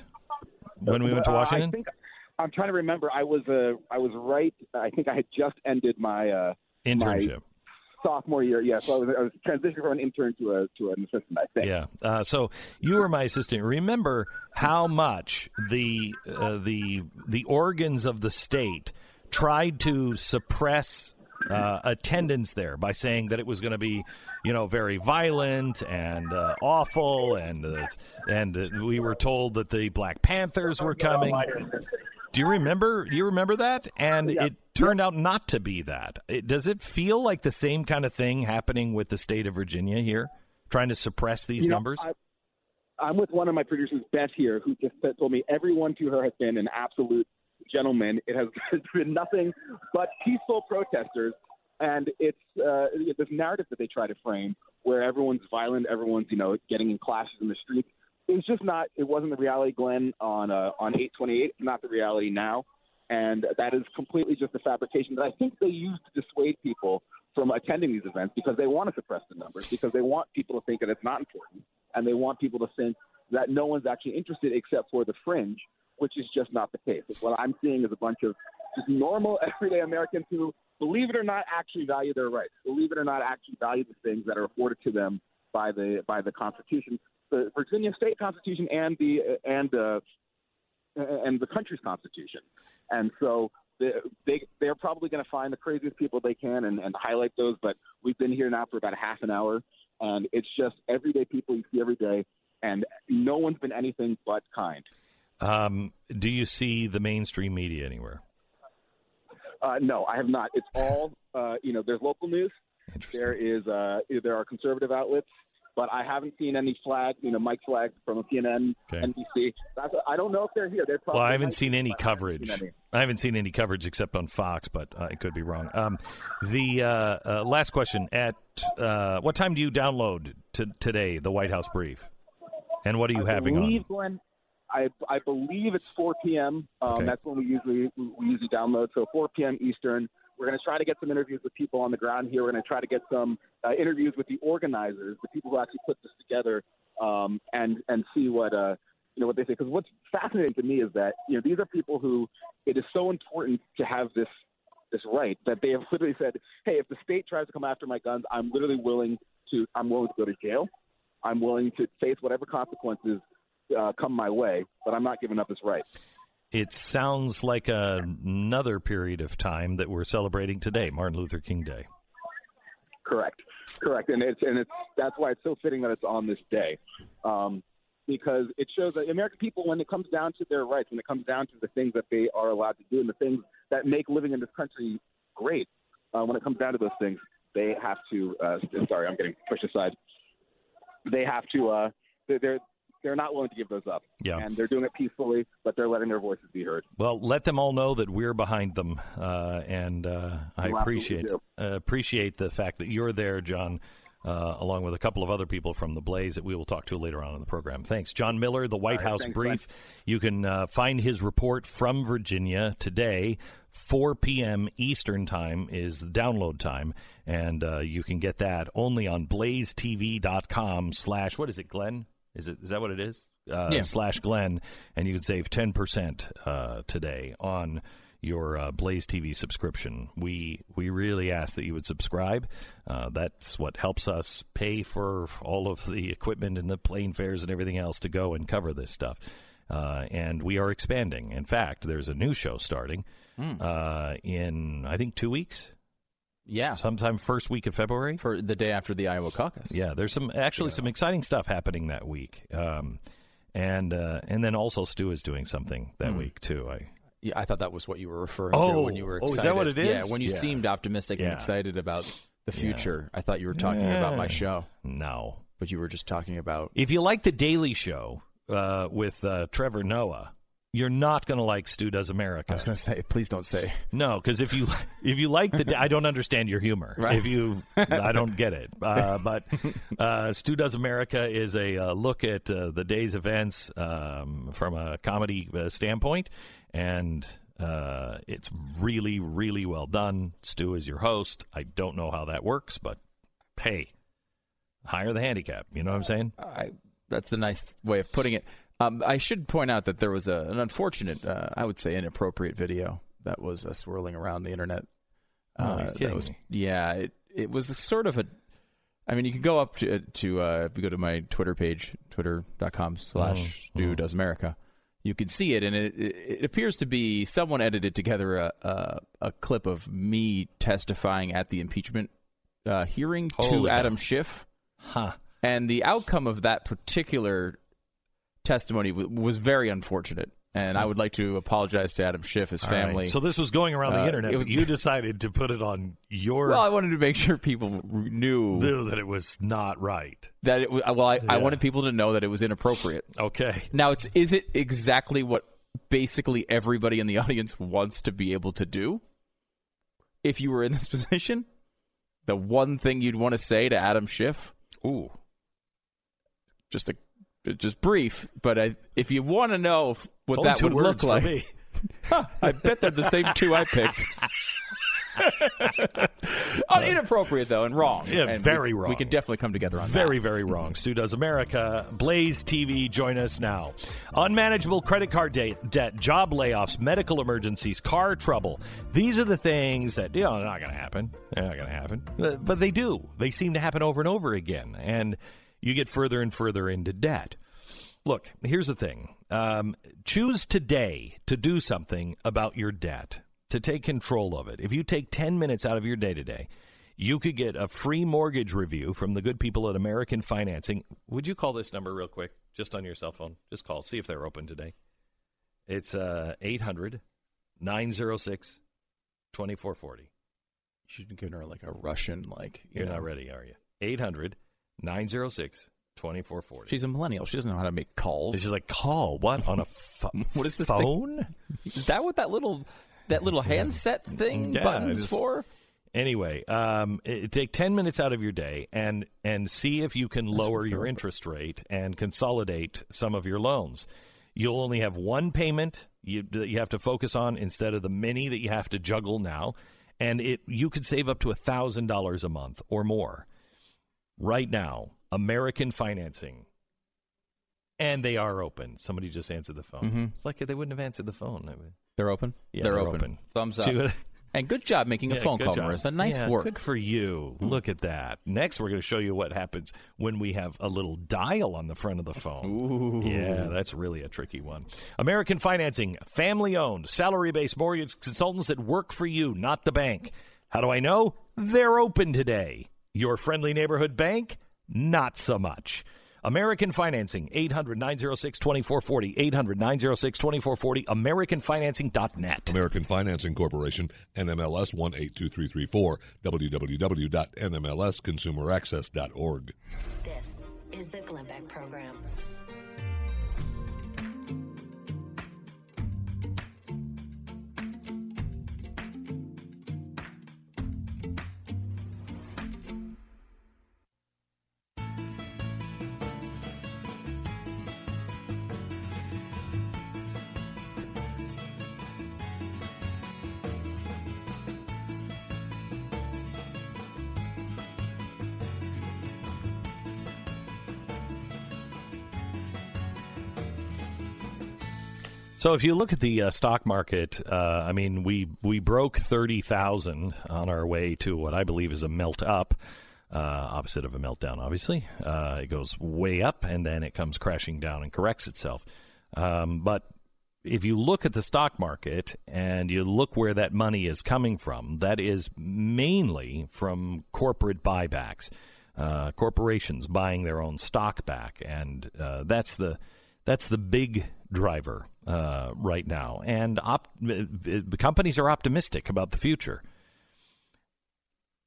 When we went to Uh, Washington. I think I'm trying to remember. I was uh, I was right. I think I had just ended my uh, Internship. Sophomore year. Yeah, so I was, I was transitioning from an intern to a to an assistant. I think. Yeah. Uh, so you were my assistant. Remember how much the uh, the the organs of the state tried to suppress uh, attendance there by saying that it was going to be, you know, very violent and uh, awful, and uh, and uh, we were told that the Black Panthers were coming. Do you remember? Do you remember that? And it turned out not to be that. It, does it feel like the same kind of thing happening with the state of Virginia here, trying to suppress these You know, numbers? I, I'm with one of my producers, Beth, here, who just told me everyone to her has been an absolute gentleman. It has *laughs* been nothing but peaceful protesters, and it's uh, this narrative that they try to frame, where everyone's violent, everyone's you know getting in clashes in the streets. It's just not. It wasn't the reality, Glenn, on uh, on 828. Not the reality now, and that is completely just a fabrication that I think they use to dissuade people from attending these events because they want to suppress the numbers because they want people to think that it's not important and they want people to think that no one's actually interested except for the fringe, which is just not the case. What I'm seeing is a bunch of just normal, *laughs* everyday Americans who, believe it or not, actually value their rights. Believe it or not, actually value the things that are afforded to them by the by the Constitution, the Virginia State Constitution, and the and uh, and the country's Constitution. And so they, they they're probably going to find the craziest people they can and, and highlight those. But we've been here now for about a half an hour, and it's just everyday people you see every day, and no one's been anything but kind. Um, do you see the mainstream media anywhere? Uh, no, I have not. It's all uh, you know. There's local news. There is uh, there are conservative outlets, but I haven't seen any flag. You know, Mike Flag from CNN, Okay. NBC. That's, I don't know if they're here. They're probably Well, I haven't seen any but I haven't coverage. seen. I haven't seen any coverage except on Fox, but uh, I could be wrong. Um, the uh, uh, last question: At uh, what time do you download to, today the White House brief, and what are you I having believe, on? Glenn, I, I believe it's 4 p.m. Um, Okay. That's when we usually we usually download. So 4 p.m. Eastern. We're going to try to get some interviews with people on the ground here. We're going to try to get some uh, interviews with the organizers, the people who actually put this together, um, and and see what uh, you know what they say. Because what's fascinating to me is that you know these are people who it is so important to have this this right that they have literally said, "Hey, if the state tries to come after my guns, I'm literally willing to. I'm willing to go to jail. I'm willing to face whatever consequences uh, come my way, but I'm not giving up this right." It sounds like another period of time that we're celebrating today, Martin Luther King Day. Correct, correct, and it's and it's that's why it's so fitting that it's on this day, um, because it shows that American people, when it comes down to their rights, when it comes down to the things that they are allowed to do and the things that make living in this country great, uh, when it comes down to those things, they have to. Uh, sorry, I'm getting pushed aside. They have to. Uh, they're they're not willing to give those up. Yeah. And they're doing it peacefully, but they're letting their voices be heard. Well, let them all know that we're behind them, uh, and uh, I appreciate uh, appreciate the fact that you're there, Jon, uh, along with a couple of other people from the Blaze that we will talk to later on in the program. Thanks, Jon Miller, the White right, House thanks, brief. You can uh, find his report from Virginia today. 4 p.m. Eastern time is the download time, and uh, you can get that only on blazetv.com slash, what is it, Glenn? Is it is that what it is? Uh, Yeah. Slash Glenn, and you can save 10% uh, today on your uh, Blaze TV subscription. We we really ask that you would subscribe. Uh, that's what helps us pay for all of the equipment and the plane fares and everything else to go and cover this stuff. Uh, and we are expanding. In fact, there's a new show starting uh, in I think two weeks. Yeah, sometime first week of February for the day after the Iowa caucus. Yeah, there's some actually some exciting stuff happening that week. Um, and uh, and then also Stu is doing something that Hmm. week too. I Yeah, I thought that was what you were referring to Oh, when you were oh, is that what it is? Yeah, when you Yeah. seemed optimistic and excited about the Yeah. future. I thought you were talking about my show. No. But you were just talking about If you like the Daily Show uh, with uh, Trevor Noah, you're not going to like Stu Does America. I was going to say, please don't say. No, because if you if you like the, I don't understand your humor. Right. If you, I don't get it. Uh, but uh, Stu Does America is a uh, look at uh, the day's events um, from a comedy uh, standpoint, and uh, it's really, really well done. Stu is your host. I don't know how that works, but hey, higher the handicap. You know what I'm saying? I, that's the nice way of putting it. Um, I should point out that there was a, an unfortunate, uh, I would say, inappropriate video that was uh, swirling around the internet. Oh, Uh, kidding was, me. Yeah, it it was a sort of a. I mean, you can go up to to uh, if you go to my Twitter page, twitter.com slash Mhm, Stu mhm. Does America. You can see it, and it, it, appears to be someone edited together a, a, a clip of me testifying at the impeachment uh, hearing Holy to cow. Adam Schiff. Huh. And the outcome of that particular testimony w- was very unfortunate. And I would like to apologize to Adam Schiff, his All right. family. So this was going around the Uh, internet. it was- but you *laughs* decided to put it on your. well, I wanted to make sure people r- knew knew that it was not right. that it was. Well, I, I wanted people to know that it was inappropriate. Okay. Now, it's is it exactly what basically everybody in the audience wants to be able to do? If you were in this *laughs* position, the one thing you'd want to say to Adam Schiff, ooh, just a just brief, but I, if you want to know what that would look like. *laughs* Huh, I bet they're the same two I picked. oh, *laughs* inappropriate though, and wrong. Yeah, And very we, wrong. We can definitely come together on Very, that. very wrong. Stu Does America. Blaze TV, join us now. Unmanageable credit card de- debt, job layoffs, medical emergencies, car trouble. These are the things that, you know, they're not going to happen. They're not going to happen. But they do. They seem to happen over and over again. And you get further and further into debt. Look, here's the thing. Um, choose today to do something about your debt, to take control of it. If you take 10 minutes out of your day today, you could get a free mortgage review from the good people at American Financing. Would you call this number real quick, just on your cell phone? Just call, see if they're open today. It's uh, 800 906 2440. You should give her like a Russian, like you You're know. not ready, are you? 800 906 2440. She's a millennial. She doesn't know how to make calls. She's like, call what on a pho- *laughs* what is this phone? Thing? Is that what that little that little handset thing Yeah, buttons just- for? Anyway, um, it, take ten minutes out of your day and and see if you can lower your interest rate and consolidate some of your loans. You'll only have one payment you, that you have to focus on instead of the many that you have to juggle now, and it you could save up to thousand dollars a month or more. Right now, American Financing, and they are open. Somebody just answered the phone. Mhm. It's like they wouldn't have answered the phone. I mean, They're open. Yeah, they're, they're open. open. Thumbs *laughs* up. And good job making a Yeah, phone call, job. Marissa. Nice Yeah, work. Good for you. Look at that. Next, we're going to show you what happens when we have a little dial on the front of the phone. Ooh. Yeah, that's really a tricky one. American Financing, family owned, salary based mortgage consultants that work for you, not the bank. How do I know? They're open today. Your friendly neighborhood bank? Not so much. American Financing, 800 906 2440. 800 906 2440. AmericanFinancing.net. American Financing Corporation, NMLS 182334, www.nmlsconsumeraccess.org. This is the Glenn Beck Program. So if you look at the uh, stock market, uh, I mean, we we broke thirty thousand on our way to what I believe is a melt up, uh, opposite of a meltdown. Obviously, uh, it goes way up and then it comes crashing down and corrects itself. Um, but if you look at the stock market and you look where that money is coming from, that is mainly from corporate buybacks, uh, corporations buying their own stock back, and uh, that's the that's the big driver uh, right now. And op- uh, companies are optimistic about the future.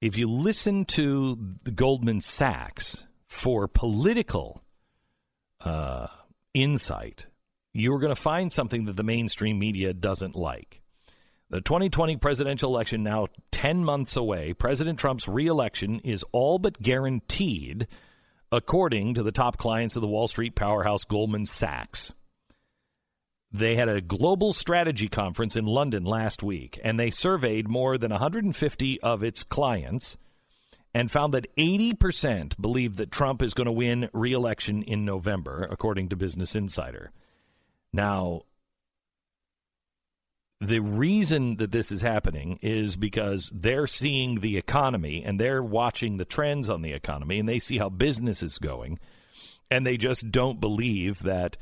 If you listen to Goldman Sachs for political uh, insight, you're going to find something that the mainstream media doesn't like. The 2020 presidential election now 10 months away. President Trump's reelection is all but guaranteed, according to the top clients of the Wall Street powerhouse Goldman Sachs. They had a global strategy conference in London last week, and they surveyed more than 150 of its clients and found that 80% believe that Trump is going to win re-election in November, according to Business Insider. Now, the reason that this is happening is because they're seeing the economy and they're watching the trends on the economy and they see how business is going and they just don't believe that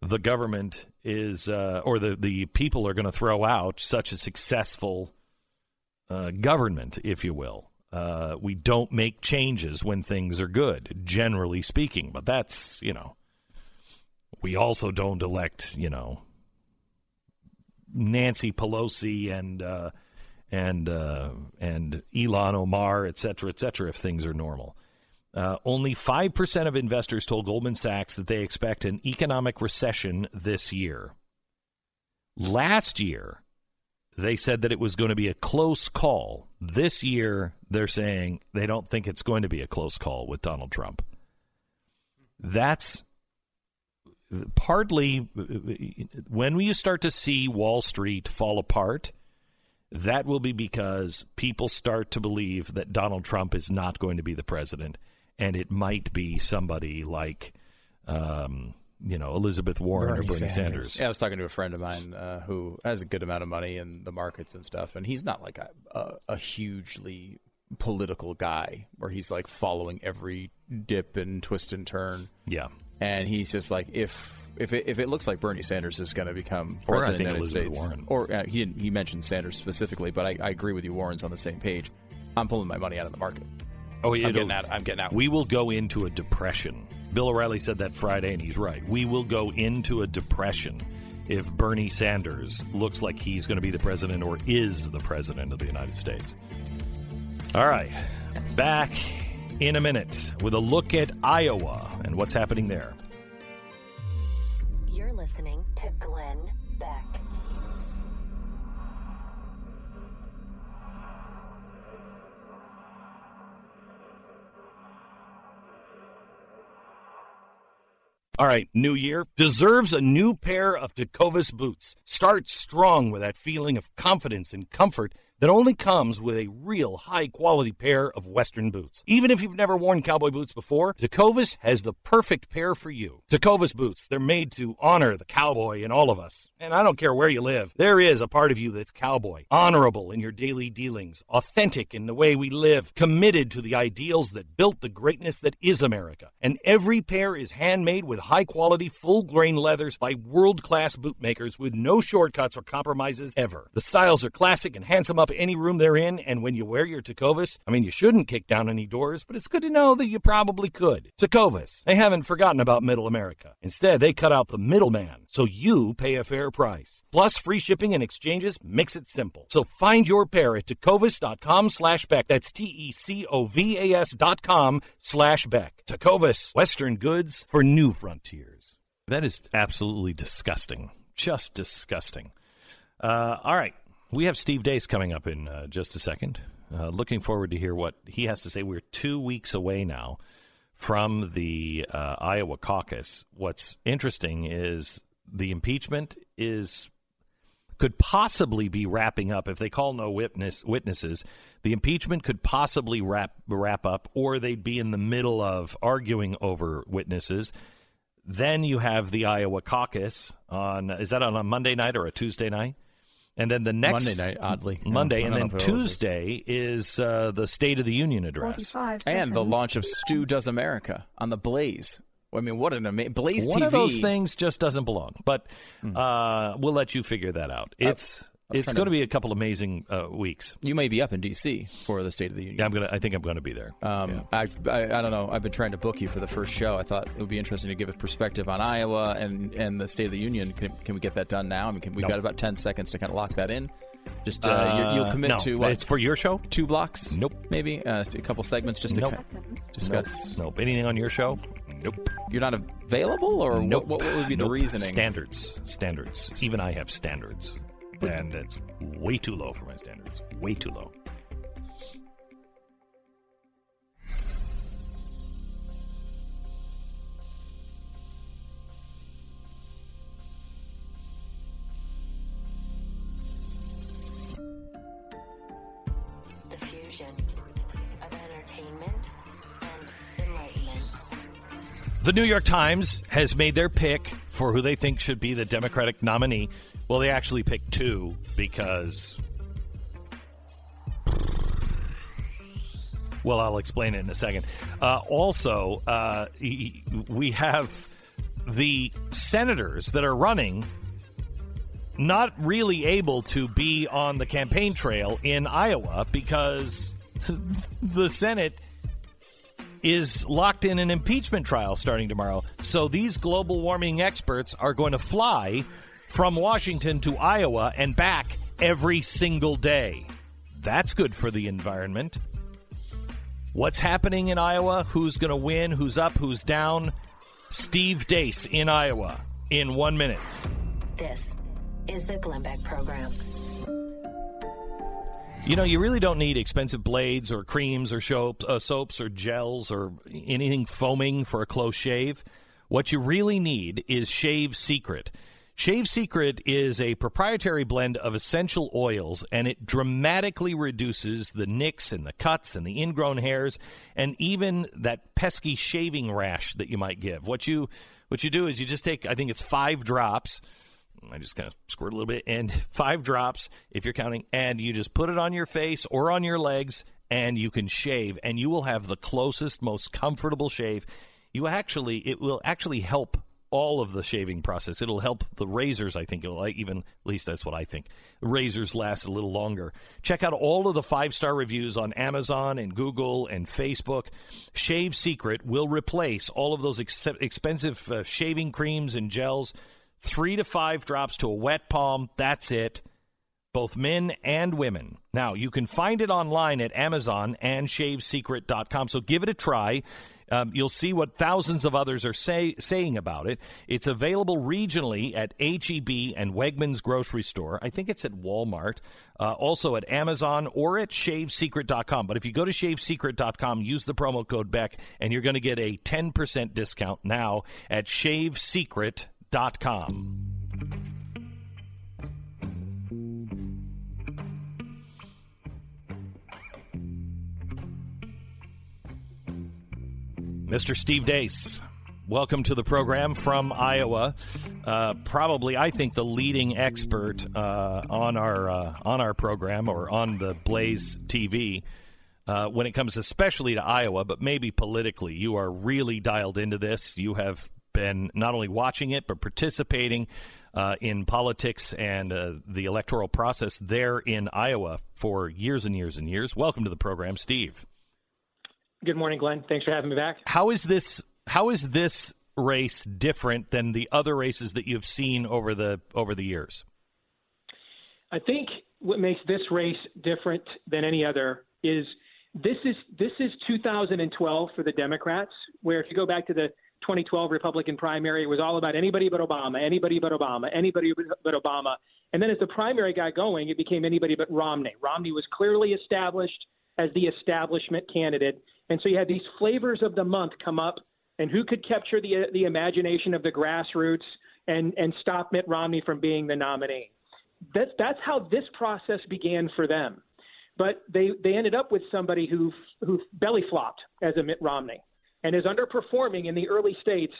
the government is uh, or the, the people are going to throw out such a successful uh, government, if you will. Uh, we don't make changes when things are good, generally speaking, but that's, you know, we also don't elect, you know, Nancy Pelosi and uh, and uh, and Ilhan Omar, et cetera, et cetera, if things are normal. Uh, only 5% of investors told Goldman Sachs that they expect an economic recession this year. Last year, they said that it was going to be a close call. This year, they're saying they don't think it's going to be a close call with Donald Trump. That's partly when you start to see Wall Street fall apart, that will be because people start to believe that Donald Trump is not going to be the president, and it might be somebody like, um, you know, Elizabeth Warren Bernie or Bernie Sanders. Sanders. Yeah, I was talking to a friend of mine uh, who has a good amount of money in the markets and stuff, and he's not like a, a, a hugely political guy where he's like following every dip and twist and turn. Yeah, and he's just like if. If it, if it looks like Bernie Sanders is going to become Or president of the United Elizabeth States, Warren. or uh, he didn't, he mentioned Sanders specifically, but I, I agree with you. Warren's on the same page. I'm pulling my money out of the market. Oh, I'm getting out. I'm getting out. We will go into a depression. Bill O'Reilly said that Friday, and he's right. We will go into a depression if Bernie Sanders looks like he's going to be the president or is the president of the United States. All right. Back in a minute with a look at Iowa and what's happening there. You're listening to Glenn Beck. All right, new year deserves a new pair of Tecovas boots. Start strong with that feeling of confidence and comfort that only comes with a real high quality pair of Western boots. Even if you've never worn cowboy boots before, Tecovas has the perfect pair for you. Tecovas boots, they're made to honor the cowboy in all of us. And I don't care where you live, there is a part of you that's cowboy, honorable in your daily dealings, authentic in the way we live, committed to the ideals that built the greatness that is America. And every pair is handmade with high quality, full grain leathers by world class bootmakers with no shortcuts or compromises ever. The styles are classic and handsome up any room they're in, and when you wear your Tecovas, I mean, you shouldn't kick down any doors, but it's good to know that you probably could. Tecovas, they haven't forgotten about middle America. Instead, they cut out the middleman, so you pay a fair price. Plus, free shipping and exchanges makes it simple. So find your pair at tecovas.com slash Beck. That's T-E-C-O-V-A-S dot com slash Beck. Tecovas, Western goods for new frontiers. That is absolutely disgusting. Just disgusting. Uh, all right. We have Steve Deace coming up in uh, just a second. Uh, looking forward to hear what he has to say. We're two weeks away now from the uh, Iowa caucus. What's interesting is the impeachment is could possibly be wrapping up if they call no witness witnesses. The impeachment could possibly wrap wrap up, or they'd be in the middle of arguing over witnesses. Then you have the Iowa caucus on. Is that on a Monday night or a Tuesday night? And then the next Monday night, oddly Monday, I and then know if it always is. Tuesday is uh, the State of the Union address. and the launch of Stu Does America on the Blaze. I mean, what an amazing Blaze One TV. of those things just doesn't belong, but uh, we'll let you figure that out. It's was it's going to- to be a couple amazing uh, weeks. You may be up in D.C. for the State of the Union. Yeah, I'm gonna. I think I'm going to be there. Um, I, I I don't know. I've been trying to book you for the first show. I thought it would be interesting to give a perspective on Iowa and, and the State of the Union. Can, can we get that done now? I mean, can, we've No. got about ten seconds to kind of lock that in. Just uh, Uh, you, you'll commit no. to what? It's for your show. Two blocks? Nope. Maybe uh, a couple segments just to Nope. discuss. Nope. Anything on your show? Nope. You're not available, or Nope. what, what would be the reasoning? Standards. Standards. Even I have standards, and it's way too low for my standards. Way too low. The fusion of entertainment and enlightenment. The New York Times has made their pick for who they think should be the Democratic nominee. Well, they actually picked two because. Well, I'll explain it in a second. Uh, also, uh, we have the senators that are running not really able to be on the campaign trail in Iowa because the Senate is locked in an impeachment trial starting tomorrow. So these global warming experts are going to fly from Washington to Iowa and back every single day. That's good for the environment. What's happening in Iowa? Who's going to win? Who's up? Who's down? Steve Deace in Iowa in one minute. This is the Glenn Beck Program. You know, you really don't need expensive blades or creams or soap, uh, soaps or gels or anything foaming for a close shave. What you really need is Shave Secret. Shave Secret is a proprietary blend of essential oils, and it dramatically reduces the nicks and the cuts and the ingrown hairs, and even that pesky shaving rash that you might give. What you what you do is you just take, I think it's five drops. I just kind of squirt a little bit and *laughs* five drops if you're counting, and you just put it on your face or on your legs, and you can shave, and you will have the closest, most comfortable shave. You actually, it will actually help all of the shaving process. It'll help the razors. I think it'll even, at least that's what I think. Razors last a little longer. Check out all of the five star reviews on Amazon and Google and Facebook. Shave Secret will replace all of those ex- expensive uh, shaving creams and gels three to five drops to a wet palm. That's it. Both men and women. Now, you can find it online at Amazon and shavesecret.com. So give it a try. Um, you'll see what thousands of others are say, saying about it. It's available regionally at HEB and Wegmans grocery store. I think it's at Walmart, uh, also at Amazon or at shavesecret.com. But if you go to shavesecret.com, use the promo code Beck, and you're going to get a 10% discount now at shavesecret.com. Mr. Steve Deace. Welcome to the program from Iowa. Uh, probably, I think, the leading expert uh, on our uh, on our program or on the Blaze TV uh, when it comes, especially to Iowa, but maybe politically. You are really dialed into this. You have been not only watching it but participating uh, in politics and uh, the electoral process there in Iowa for years and years and years. Welcome to the program, Steve. Good morning, Glenn. Thanks for having me back. How is this how is this race different than the other races that you've seen over the over the years? I think what makes this race different than any other is this is this is 2012 for the Democrats, where if you go back to the 2012 Republican primary, it was all about anybody but Obama, anybody but Obama, anybody but Obama. And then as the primary got going, it became anybody but Romney. Romney was clearly established as the establishment candidate. And so you had these flavors of the month come up and who could capture the the imagination of the grassroots and and stop Mitt Romney from being the nominee. That's that's how this process began for them. But they they ended up with somebody who who belly flopped as a Mitt Romney and is underperforming in the early states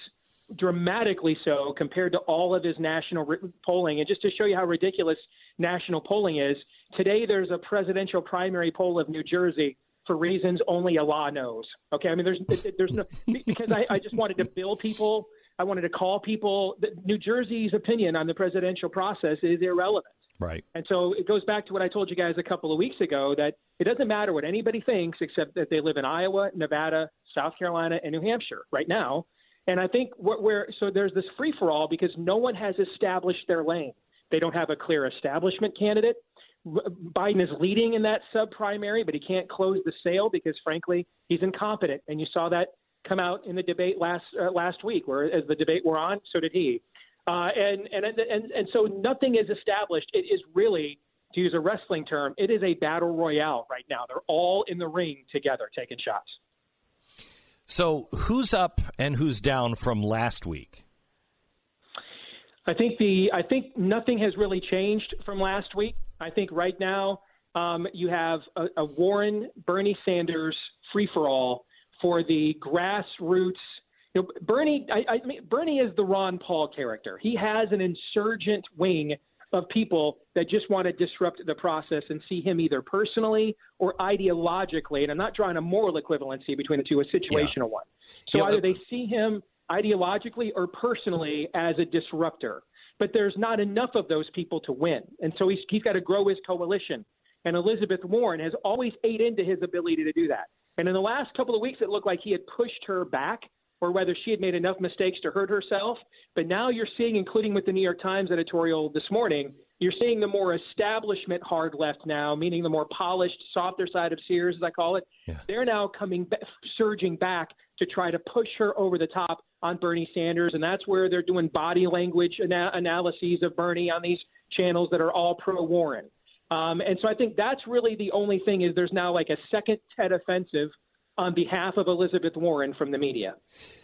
dramatically so compared to all of his national polling. And just to show you how ridiculous national polling is, today there's a presidential primary poll of New Jersey for reasons only Allah knows. Okay, I mean, there's there's no because I, I just wanted to bill people. I wanted to call people. New Jersey's opinion on the presidential process is irrelevant. Right. And so it goes back to what I told you guys a couple of weeks ago that it doesn't matter what anybody thinks except that they live in Iowa, Nevada, South Carolina, and New Hampshire right now. And I think what we're so there's this free for all because no one has established their lane. They don't have a clear establishment candidate. Biden is leading in that sub primary, but he can't close the sale because, frankly, he's incompetent. And you saw that come out in the debate last uh, last week, where as the debate were on, so did he. Uh, and, and and and so nothing is established. It is really, to use a wrestling term, it is a battle royale right now. They're all in the ring together, taking shots. So who's up and who's down from last week? I think the I think nothing has really changed from last week. I think right now um, you have a, a Warren Bernie Sanders free for all for the grassroots. You know, Bernie, I, I mean, Bernie is the Ron Paul character. He has an insurgent wing of people that just want to disrupt the process and see him either personally or ideologically. And I'm not drawing a moral equivalency between the two, a situational yeah. one. So yeah, either they see him ideologically or personally as a disruptor but there's not enough of those people to win. And so he's, he's got to grow his coalition. And Elizabeth Warren has always ate into his ability to do that. And in the last couple of weeks, it looked like he had pushed her back, or whether she had made enough mistakes to hurt herself. But now you're seeing, including with the New York Times editorial this morning, you're seeing the more establishment hard left now, meaning the more polished, softer side of Sears, as I call it. Yeah. They're now coming, surging back to try to push her over the top on Bernie Sanders, and that's where they're doing body language ana- analyses of Bernie on these channels that are all pro Warren. Um, and so I think that's really the only thing is there's now like a second Tet offensive on behalf of Elizabeth Warren from the media.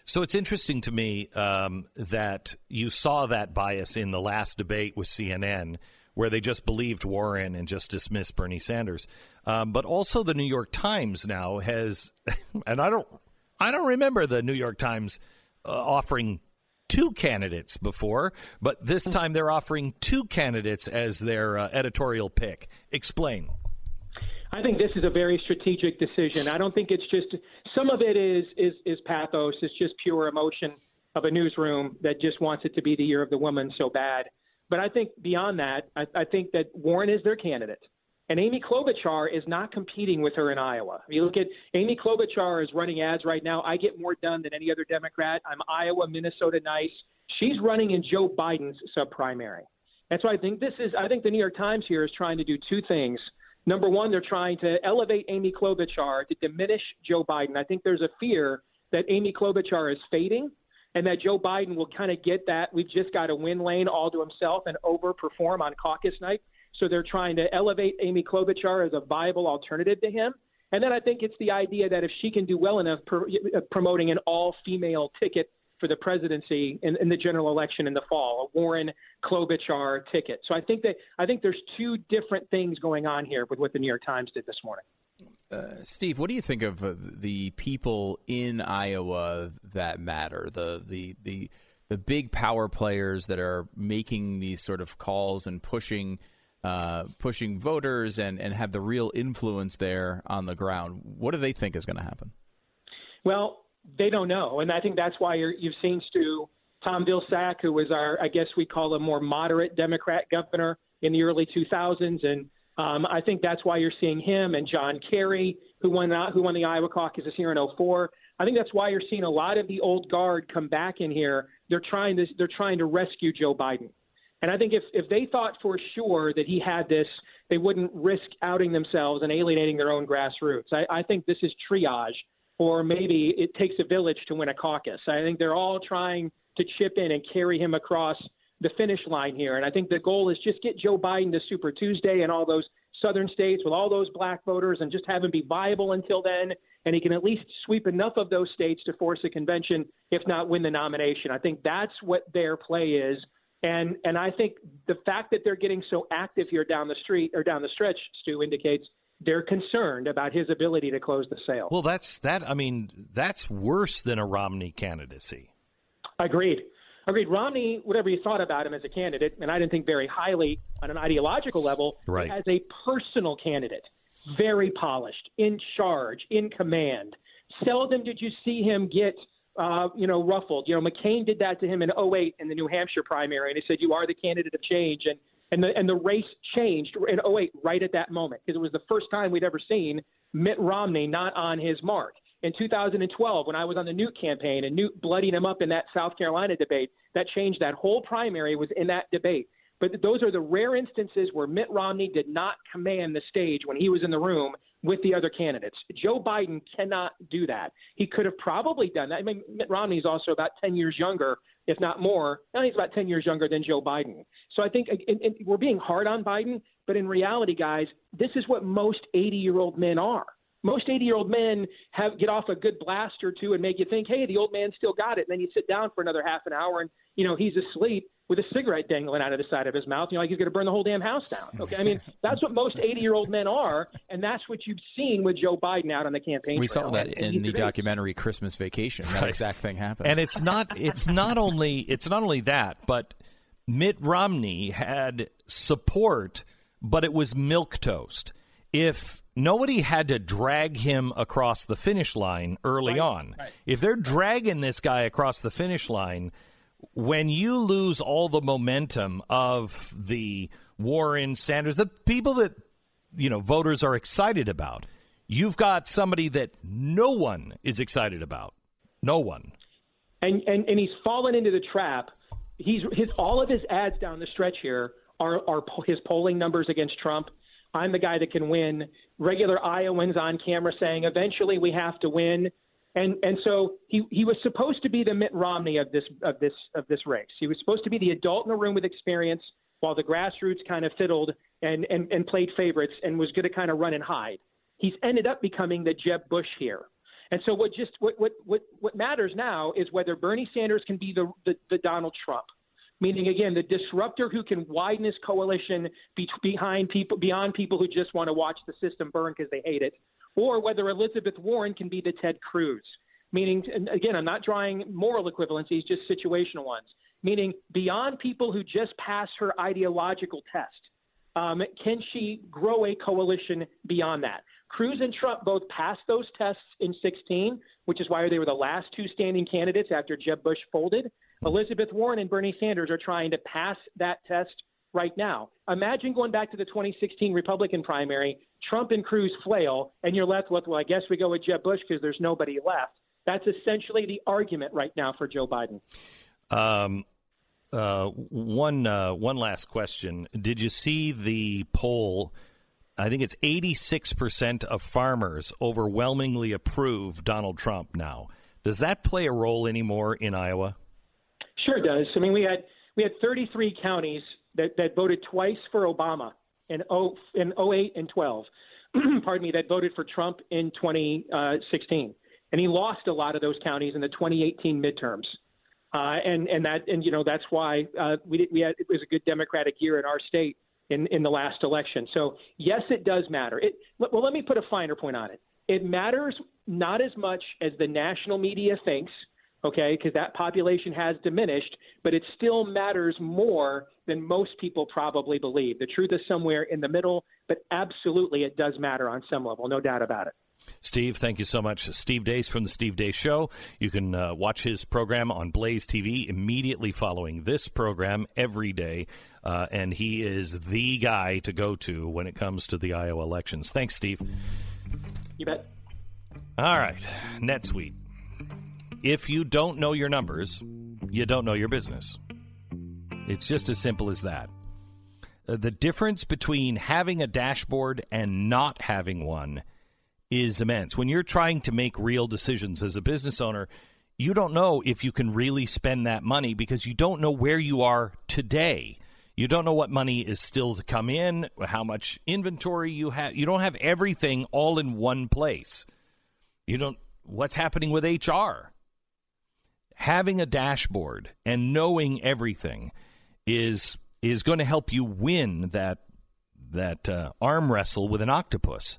So it's interesting to me um, that you saw that bias in the last debate with CNN, where they just believed Warren and just dismissed Bernie Sanders. Um, but also, the New York Times now has, *laughs* and I don't, I don't remember the New York Times offering two candidates before, but this time they're offering two candidates as their uh, editorial pick. Explain. I think this is a very strategic decision. I don't think it's just some of it is is is pathos. It's just pure emotion of a newsroom that just wants it to be the year of the woman so bad. But I think beyond that, I, I think that Warren is their candidate. And Amy Klobuchar is not competing with her in Iowa. If you look at Amy Klobuchar is running ads right now. I get more done than any other Democrat. I'm Iowa, Minnesota nice. She's running in Joe Biden's subprimary. And so I think this is I think the New York Times here is trying to do two things. Number one, they're trying to elevate Amy Klobuchar to diminish Joe Biden. I think there's a fear that Amy Klobuchar is fading and that Joe Biden will kind of get that we've just got a win lane all to himself and overperform on caucus night. So they're trying to elevate Amy Klobuchar as a viable alternative to him. And then I think it's the idea that if she can do well enough per, uh, promoting an all female ticket for the presidency in, in, the general election in the fall, a Warren Klobuchar ticket. So I think that I think there's two different things going on here with what the New York Times did this morning. Uh, Steve, what do you think of uh, the people in Iowa that matter? The the the the big power players that are making these sort of calls and pushing uh, pushing voters and, and have the real influence there on the ground. What do they think is going to happen? Well, they don't know, and I think that's why you have seen Stu Tom Vilsack, who was our, I guess we call a more moderate Democrat governor in the early 2000s, and um, I think that's why you're seeing him and John Kerry, who won who won the Iowa caucuses here in 04. I think that's why you're seeing a lot of the old guard come back in here. They're trying to they're trying to rescue Joe Biden. And I think if if they thought for sure that he had this, they wouldn't risk outing themselves and alienating their own grassroots. I, I think this is triage, or maybe it takes a village to win a caucus. I think they're all trying to chip in and carry him across the finish line here. And I think the goal is just get Joe Biden to Super Tuesday and all those southern states with all those black voters and just have him be viable until then. And he can at least sweep enough of those states to force a convention, if not win the nomination. I think that's what their play is. And and I think the fact that they're getting so active here down the street or down the stretch, Stu indicates they're concerned about his ability to close the sale. Well, that's that. I mean, that's worse than a Romney candidacy. Agreed. Agreed. Romney, whatever you thought about him as a candidate, and I didn't think very highly on an ideological level, right. as a personal candidate, very polished, in charge, in command. Seldom did you see him get, uh, you know, ruffled. You know, McCain did that to him in 08 in the New Hampshire primary, and he said, "You are the candidate of change," and and the and the race changed in 08 right at that moment because it was the first time we'd ever seen Mitt Romney not on his mark in 2012 when I was on the Newt campaign and Newt bloodied him up in that South Carolina debate. That changed that whole primary was in that debate. But those are the rare instances where Mitt Romney did not command the stage when he was in the room with the other candidates. Joe Biden cannot do that. He could have probably done that. I mean, Mitt Romney is also about 10 years younger, if not more. Now he's about 10 years younger than Joe Biden. So I think and, and we're being hard on Biden, but in reality, guys, this is what most 80 year old men are most 80 year old men have get off a good blast or two and make you think, hey, the old man still got it. And then you sit down for another half an hour and, you know, he's asleep with a cigarette dangling out of the side of his mouth. You know, like he's going to burn the whole damn house down. Okay. I mean, *laughs* that's what most 80 year old men are. And that's what you've seen with Joe Biden out on the campaign. We trail. saw that in the documentary Christmas Vacation. That right. exact thing happened. And it's not, it's not only, it's not only that, but Mitt Romney had support, but it was milk toast. If nobody had to drag him across the finish line early right, on. Right. If they're dragging this guy across the finish line, when you lose all the momentum of the Warren Sanders, the people that you know voters are excited about, you've got somebody that no one is excited about. No one. And and, and he's fallen into the trap. He's his all of his ads down the stretch here are are his polling numbers against Trump. I'm the guy that can win regular Iowans on camera saying eventually we have to win. And and so he he was supposed to be the Mitt Romney of this of this of this race. He was supposed to be the adult in the room with experience while the grassroots kind of fiddled and and, and played favorites and was going to kind of run and hide. He's ended up becoming the Jeb Bush here. And so what just what what what, what matters now is whether Bernie Sanders can be the, the, the Donald Trump meaning again the disruptor who can widen his coalition be- behind people beyond people who just want to watch the system burn because they hate it, or whether Elizabeth Warren can be the Ted Cruz. Meaning, again, I'm not drawing moral equivalencies, just situational ones. Meaning, beyond people who just pass her ideological test, um, can she grow a coalition beyond that? Cruz and Trump both passed those tests in 16, which is why they were the last two standing candidates after Jeb Bush folded. Elizabeth Warren and Bernie Sanders are trying to pass that test right now. Imagine going back to the 2016 Republican primary, Trump and Cruz flail, and you're left with, well, I guess we go with Jeb Bush because there's nobody left. That's essentially the argument right now for Joe Biden. Um, uh, one uh, one last question: Did you see the poll? I think it's 86 percent of farmers overwhelmingly approve Donald Trump now. Does that play a role anymore in Iowa? Sure does. I mean, we had we had 33 counties that, that voted twice for Obama in, oh, in 08 and 12. *clears throat* Pardon me, that voted for Trump in 2016, and he lost a lot of those counties in the 2018 midterms. Uh, and and that and you know that's why uh, we did, we had it was a good Democratic year in our state in, in the last election. So, yes, it does matter. It, well, let me put a finer point on it. It matters not as much as the national media thinks, okay, because that population has diminished, but it still matters more than most people probably believe. The truth is somewhere in the middle, but absolutely it does matter on some level, no doubt about it. Steve, thank you so much. Steve Deace from the Steve Deace Show. You can uh, watch his program on Blaze TV immediately following this program every day. Uh, and he is the guy to go to when it comes to the Iowa elections. Thanks, Steve. You bet. All right, NetSuite. If you don't know your numbers, you don't know your business. It's just as simple as that. Uh, the difference between having a dashboard and not having one is immense. When you're trying to make real decisions as a business owner, you don't know if you can really spend that money because you don't know where you are today. You don't know what money is still to come in, how much inventory you have. You don't have everything all in one place. You don't what's happening with HR. Having a dashboard and knowing everything is is going to help you win that that uh, arm wrestle with an octopus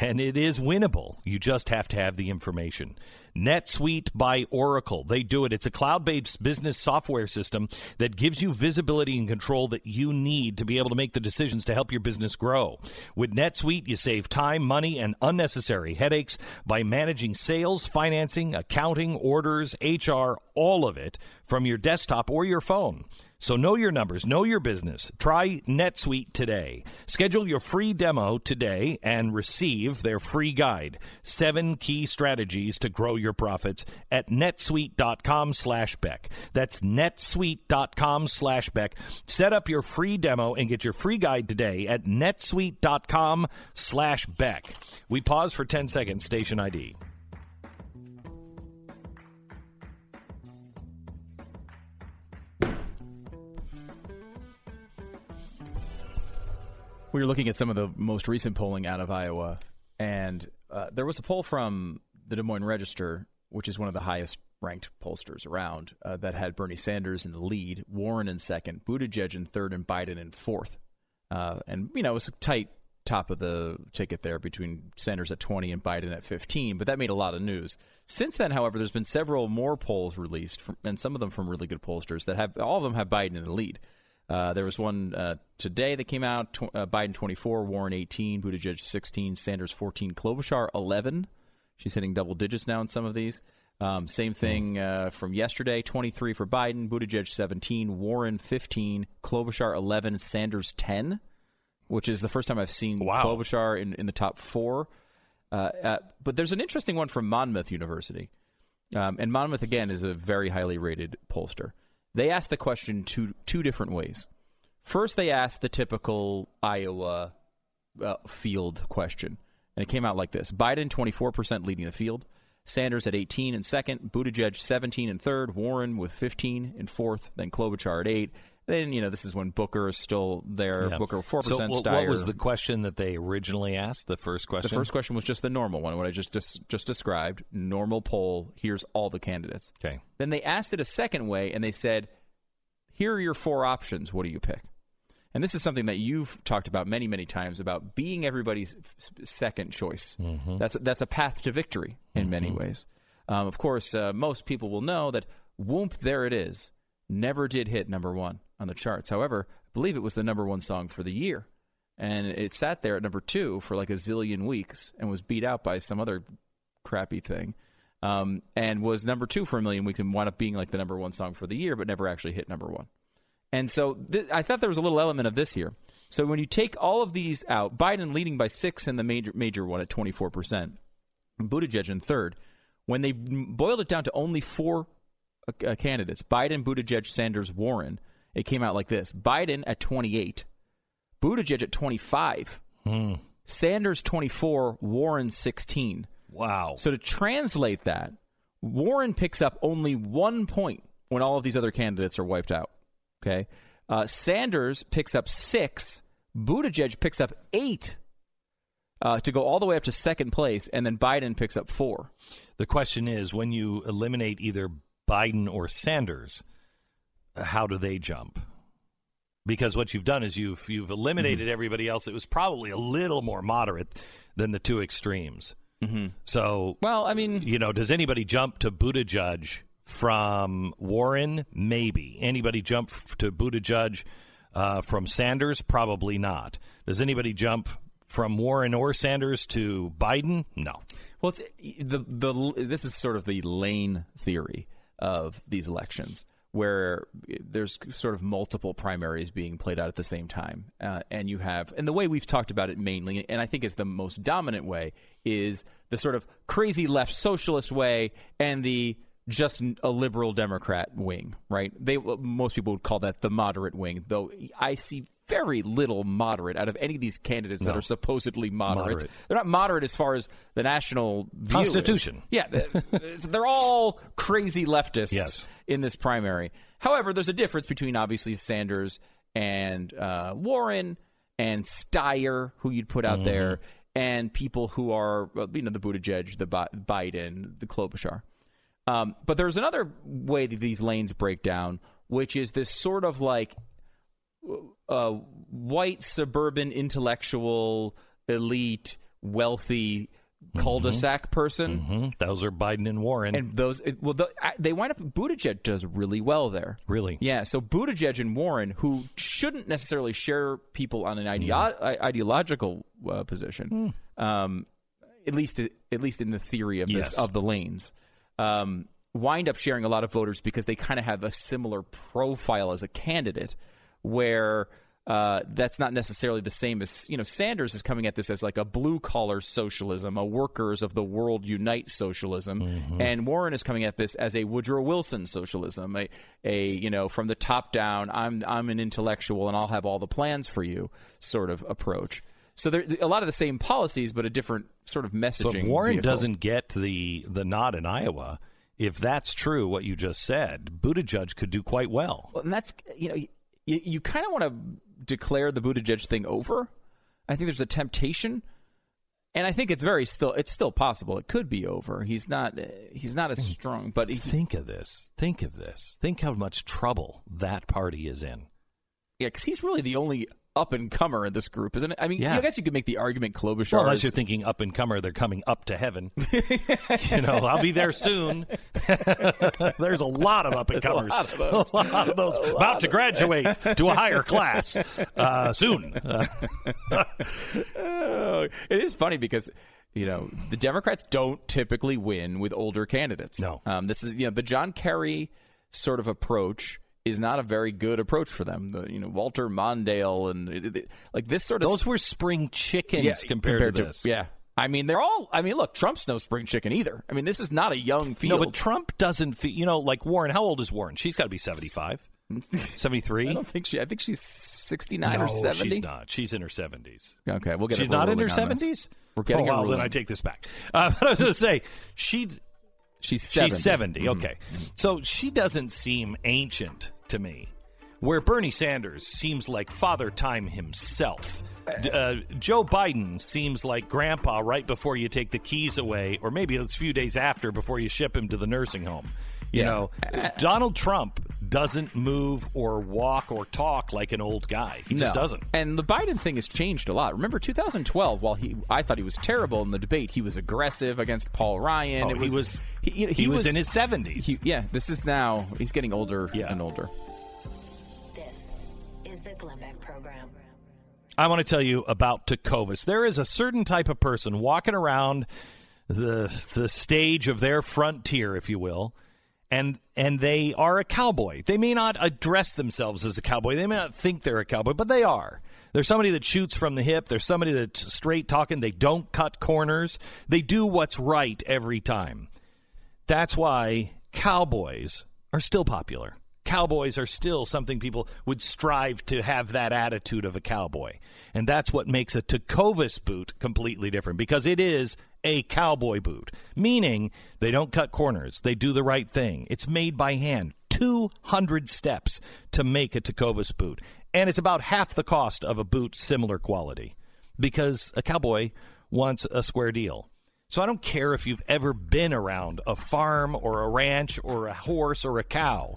and it is winnable. You just have to have the information. NetSuite by Oracle. They do it. It's a cloud based business software system that gives you visibility and control that you need to be able to make the decisions to help your business grow. With NetSuite, you save time, money, and unnecessary headaches by managing sales, financing, accounting, orders, HR, all of it from your desktop or your phone. So know your numbers, know your business. Try NetSuite today. Schedule your free demo today and receive their free guide, seven key strategies to grow your profits at netsuite.com slash Beck. That's netsuite.com slash Beck. Set up your free demo and get your free guide today at netsuite.com slash Beck. We pause for 10 seconds, station ID. We were looking at some of the most recent polling out of Iowa, and uh, there was a poll from the Des Moines Register, which is one of the highest ranked pollsters around, uh, that had Bernie Sanders in the lead, Warren in second, Buttigieg in third, and Biden in fourth. Uh, and, you know, it was a tight top of the ticket there between Sanders at 20 and Biden at 15, but that made a lot of news. Since then, however, there's been several more polls released, from, and some of them from really good pollsters that have all of them have Biden in the lead. Uh, there was one uh, today that came out tw- uh, Biden 24, Warren 18, Buttigieg 16, Sanders 14, Klobuchar 11. She's hitting double digits now in some of these. Um, same thing uh, from yesterday 23 for Biden, Buttigieg 17, Warren 15, Klobuchar 11, Sanders 10, which is the first time I've seen wow. Klobuchar in, in the top four. Uh, uh, but there's an interesting one from Monmouth University. Um, and Monmouth, again, is a very highly rated pollster they asked the question two two different ways. First, they asked the typical Iowa uh, field question, and it came out like this: Biden 24% leading the field, Sanders at 18 and second, Buttigieg 17 and third, Warren with 15 and fourth, then Klobuchar at eight, then you know this is when Booker is still there. Yeah. Booker four percent. So, what was the question that they originally asked? The first question. The first question was just the normal one, what I just just, just described. Normal poll. Here's all the candidates. Okay. Then they asked it a second way, and they said, "Here are your four options. What do you pick?" And this is something that you've talked about many, many times about being everybody's second choice. Mm-hmm. That's that's a path to victory in mm-hmm. many ways. Um, of course, uh, most people will know that "Whoomp, there it is." Never did hit number one on the charts. However, I believe it was the number one song for the year. And it sat there at number two for like a zillion weeks and was beat out by some other crappy thing. Um, and was number two for a million weeks and wound up being like the number one song for the year, but never actually hit number one. And so th- I thought there was a little element of this here. So when you take all of these out, Biden leading by six in the major major one at 24%, Buttigieg in third. When they boiled it down to only four uh, candidates, Biden, Buttigieg, Sanders, Warren, it came out like this Biden at 28, Buttigieg at 25, hmm. Sanders 24, Warren 16. Wow. So to translate that, Warren picks up only one point when all of these other candidates are wiped out. Okay. Uh, Sanders picks up six. Buttigieg picks up eight uh, to go all the way up to second place, and then Biden picks up four. The question is when you eliminate either Biden or Sanders, how do they jump? because what you've done is you've you've eliminated Mm-hmm. everybody else. It was probably a little more moderate than the two extremes. Mm-hmm. So, well, I mean, you know, does anybody jump to Buttigieg from Warren? Maybe. Anybody jump f- to Buttigieg uh, from Sanders? Probably not. Does anybody jump from Warren or Sanders to Biden? No. Well, it's the the this is sort of the lane theory of these elections, where there's sort of multiple primaries being played out at the same time, uh, and you have, and the way we've talked about it mainly, and I think is the most dominant way, is the sort of crazy left socialist way and the just a liberal Democrat wing, right? They most people would call that the moderate wing, though I see very little moderate out of any of these candidates that are supposedly moderate. Moderate. They're not moderate as far as the national is. Constitution. Yeah, they're all crazy leftists Yes. in this primary. However, there's a difference between obviously Sanders and uh, Warren and Steyer, who you'd put out Mhm. there, and people who are well, you know the Buttigieg, the Biden, the Klobuchar. Um, but there's another way that these lanes break down, which is this sort of like uh, white suburban intellectual elite wealthy cul-de-sac person. hmm Those are Biden and Warren. And those, it, well, the, I- they wind up. Buttigieg does really well there. Really? Yeah. So Buttigieg and Warren, who shouldn't necessarily share people on an ideo- ideological uh, position, um, at least at least in the theory of this Yes. of the lanes, um, wind up sharing a lot of voters because they kind of have a similar profile as a candidate, where. Uh, that's not necessarily the same as you know. Sanders is coming at this as like a blue collar socialism, a workers of the world unite socialism, and Warren is coming at this as a Woodrow Wilson socialism, a, a you know from the top down. I'm I'm an intellectual and I'll have all the plans for you sort of approach. So there a lot of the same policies, but a different sort of messaging. But Warren vehicle. doesn't get the the nod in Iowa. If that's true, what you just said, Buttigieg could do quite well. Well, and that's you know you, you kind of want to declare the Buttigieg thing over. I think there's a temptation, and I think it's very still it's still possible. It could be over. He's not he's not as mm. strong, but he, Think of this. Think of this. Think how much trouble that party is in. yeah, because he's really the only up and comer in this group, isn't it? I mean, Yeah. I guess you could make the argument Klobuchar. Well, unless is- you're thinking up and comer, they're coming up to heaven. *laughs* you know, I'll be there soon. *laughs* There's a lot of up and a comers. *laughs* lot of those. A lot of those about to graduate to a higher class uh, soon. Oh, it is funny because you know the Democrats don't typically win with older candidates. No. um, this is you know the John Kerry sort of approach is not a very good approach for them. The you know Walter Mondale and it- it- like this sort of those were spring chickens Yeah, compared, to this. yeah. I mean, they're all. I mean, look, Trump's no spring chicken either. I mean, this is not a young field. No, but Trump doesn't feel, you know, like Warren. How old is Warren? She's got to be 75, *laughs* 73. I don't think she. I think she's sixty nine no, or seventy. she's not. She's in her 70s. Okay, we'll get. She's not in her ruling on this. seventies. We're getting oh, well, then. I take this back. *laughs* Uh, but I was going to say she She's 70. she's 70 Mhm. Okay, so she doesn't seem ancient to me. Where Bernie Sanders seems like Father Time himself. Uh, Joe Biden seems like Grandpa right before you take the keys away, or maybe it's a few days after before you ship him to the nursing home. You Yeah. know, Donald Trump doesn't move or walk or talk like an old guy. He just doesn't. And the Biden thing has changed a lot. Remember 2012, while he I thought he was terrible in the debate, he was aggressive against Paul Ryan. Oh, it he was, was- he, he he was in his 70s. He- yeah, this is now he's getting older and older. This is the Glenn Beck Program. I want to tell you about Tecovas. There is a certain type of person walking around the the stage of their frontier, if you will, and and they are a cowboy. They may not address themselves as a cowboy. They may not think they're a cowboy, but they are. They're somebody that shoots from the hip. They're somebody that's straight talking. They don't cut corners. They do what's right every time. That's why cowboys are still popular. Cowboys are still something people would strive to have that attitude of a cowboy. And that's what makes a Tecovas boot completely different because it is a cowboy boot, meaning they don't cut corners. They do the right thing. It's made by hand. 200 steps to make a Tecovas boot. And it's about half the cost of a boot similar quality because a cowboy wants a square deal. So I don't care if you've ever been around a farm or a ranch or a horse or a cow.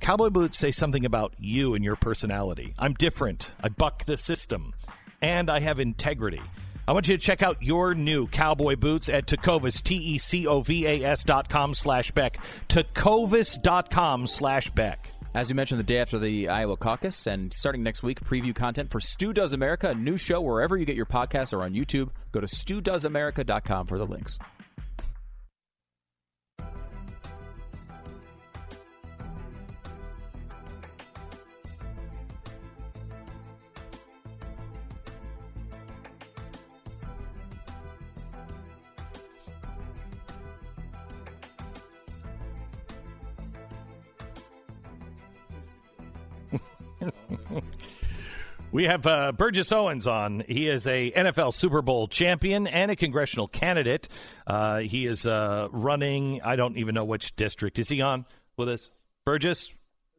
cowboy boots say something about you and your personality. I'm different. I buck the system, and I have integrity. I want you to check out your new cowboy boots at Tecovas, T E C O V A S dot com slash Beck. Tecovas dot com slash Beck. As we mentioned, the day after the Iowa caucus, and starting next week, preview content for Stu Does America, a new show wherever you get your podcasts or on YouTube. Go to studoesamerica.com for the links. *laughs* We have uh, Burgess Owens on. He is a NFL Super Bowl champion and a congressional candidate. Uh, he is uh, running. I don't even know which district is he on with us. Burgess.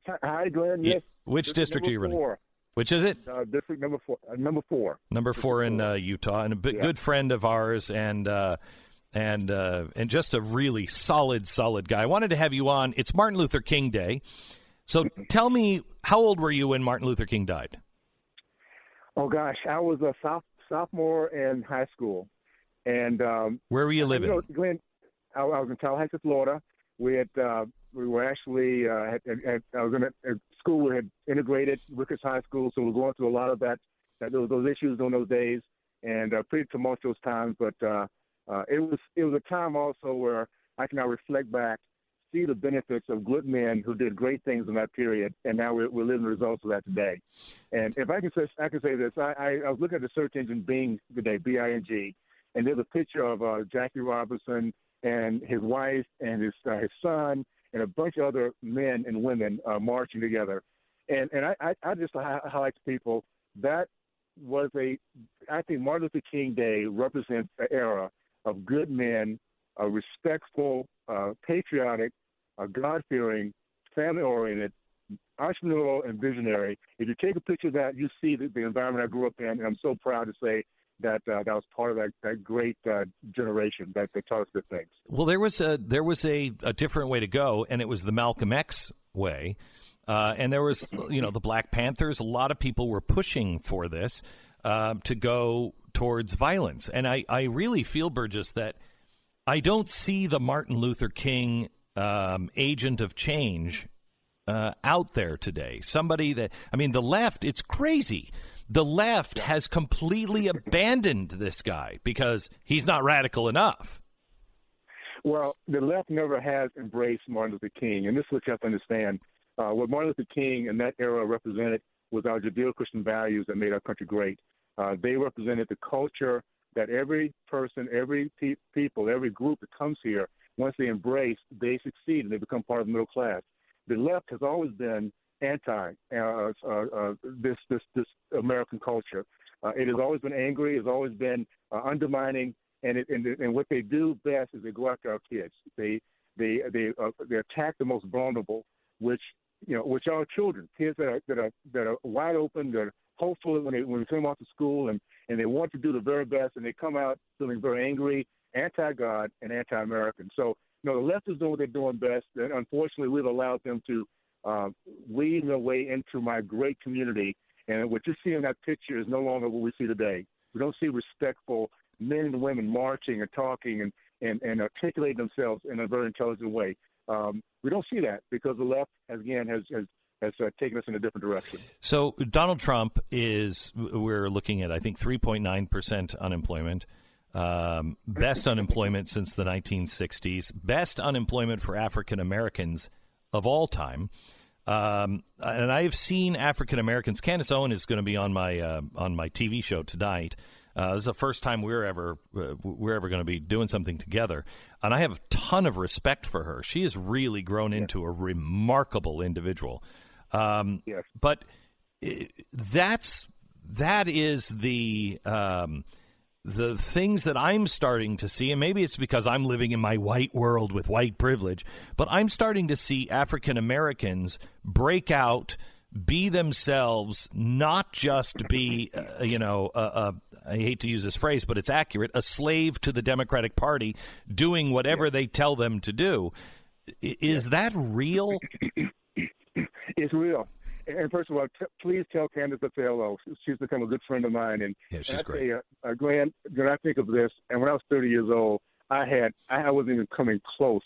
Hi, Glenn. Yes. Which district, district are you running? four. Which is it? Uh, district number four. Uh, number four. Number four in uh, Utah, and a b- Yeah. good friend of ours, and uh, and uh, and just a really solid, solid guy. I wanted to have you on. It's Martin Luther King Day, so tell me, how old were you when Martin Luther King died? Oh gosh, I was a soph- sophomore in high school, and um, Where were you living? You know, Glenn, I, I was in Tallahassee, Florida. We had uh, we were actually uh, had, had, I was in a, a school we had integrated Ricketts High School, so we were going through a lot of that, that those, those issues during those days, and uh, pretty tumultuous times. But uh, uh, it was it was a time also where I can now reflect back, see the benefits of good men who did great things in that period, and now we're, we're living the results of that today. And if I can say, I can say this, I, I, I was looking at the search engine Bing today, B-I-N-G, and there's a picture of uh, Jackie Robinson and his wife and his uh, his son and a bunch of other men and women uh, marching together. And and I, I, I just hi- highlight to people that was a I think Martin Luther King Day represents an era of good men, respectful, uh, patriotic, uh, God fearing, family oriented, entrepreneurial, and visionary. If you take a picture of that, you see the, the environment I grew up in, and I'm so proud to say that uh, that was part of that, that great uh, generation that, that taught us good things. Well, there was a there was a, a different way to go, and it was the Malcolm X way. Uh, and there was, you know, the Black Panthers. A lot of people were pushing for this uh, to go towards violence, and I, I really feel Burgess that I don't see the Martin Luther King um, agent of change uh, out there today. Somebody that I mean, the left. It's crazy. The left has completely abandoned this guy because he's not radical enough. Well, the left never has embraced Martin Luther King, and this is what you have to understand. Uh, what Martin Luther King and that era represented was our Judeo-Christian values that made our country great. Uh, they represented the culture that every person, every pe- people, every group that comes here, once they embrace, they succeed and they become part of the middle class. The left has always been anti uh, uh, uh, this this this American culture. Uh, it has always been angry. It's always been uh, undermining, and it, and, and what they do best is they go after our kids. They they they uh, they attack the most vulnerable, which you know, which are children, kids that are that are that are wide open, that are hopeful when they when they come off to school and and they want to do the very best, and they come out feeling very angry, anti-God, and anti-American. So, you know, the left is doing what they're doing best, and unfortunately, we've allowed them to uh, weave their way into my great community. And what you see in that picture is no longer what we see today. We don't see respectful men and women marching and talking and, and, and articulating themselves in a very intelligent way. Um, we don't see that because the left, again, has, has, has uh, taken us in a different direction. So Donald Trump is we're looking at I think 3.9 percent unemployment, um, best unemployment since the 1960s, best unemployment for African Americans of all time. Um, and I've seen African Americans. Candace Owen is going to be on my uh, on my TV show tonight. Uh, this is the first time we're ever uh, we're ever going to be doing something together, and I have a ton of respect for her. She has really grown into a remarkable individual. Um, yes. But i- that's that is the um, the things that I'm starting to see, and maybe it's because I'm living in my white world with white privilege, but I'm starting to see African Americans break out, be themselves, not just be, uh, you know, I hate to use this phrase, but it's accurate, a slave to the Democratic Party, doing whatever they tell them to do. Is that real? It's real. And first of all, t- please tell Candace that hello. She's become a good friend of mine. And yeah, she's and great. Uh, Glenn, when I think of this, and when I was 30 years old, I had I wasn't even coming close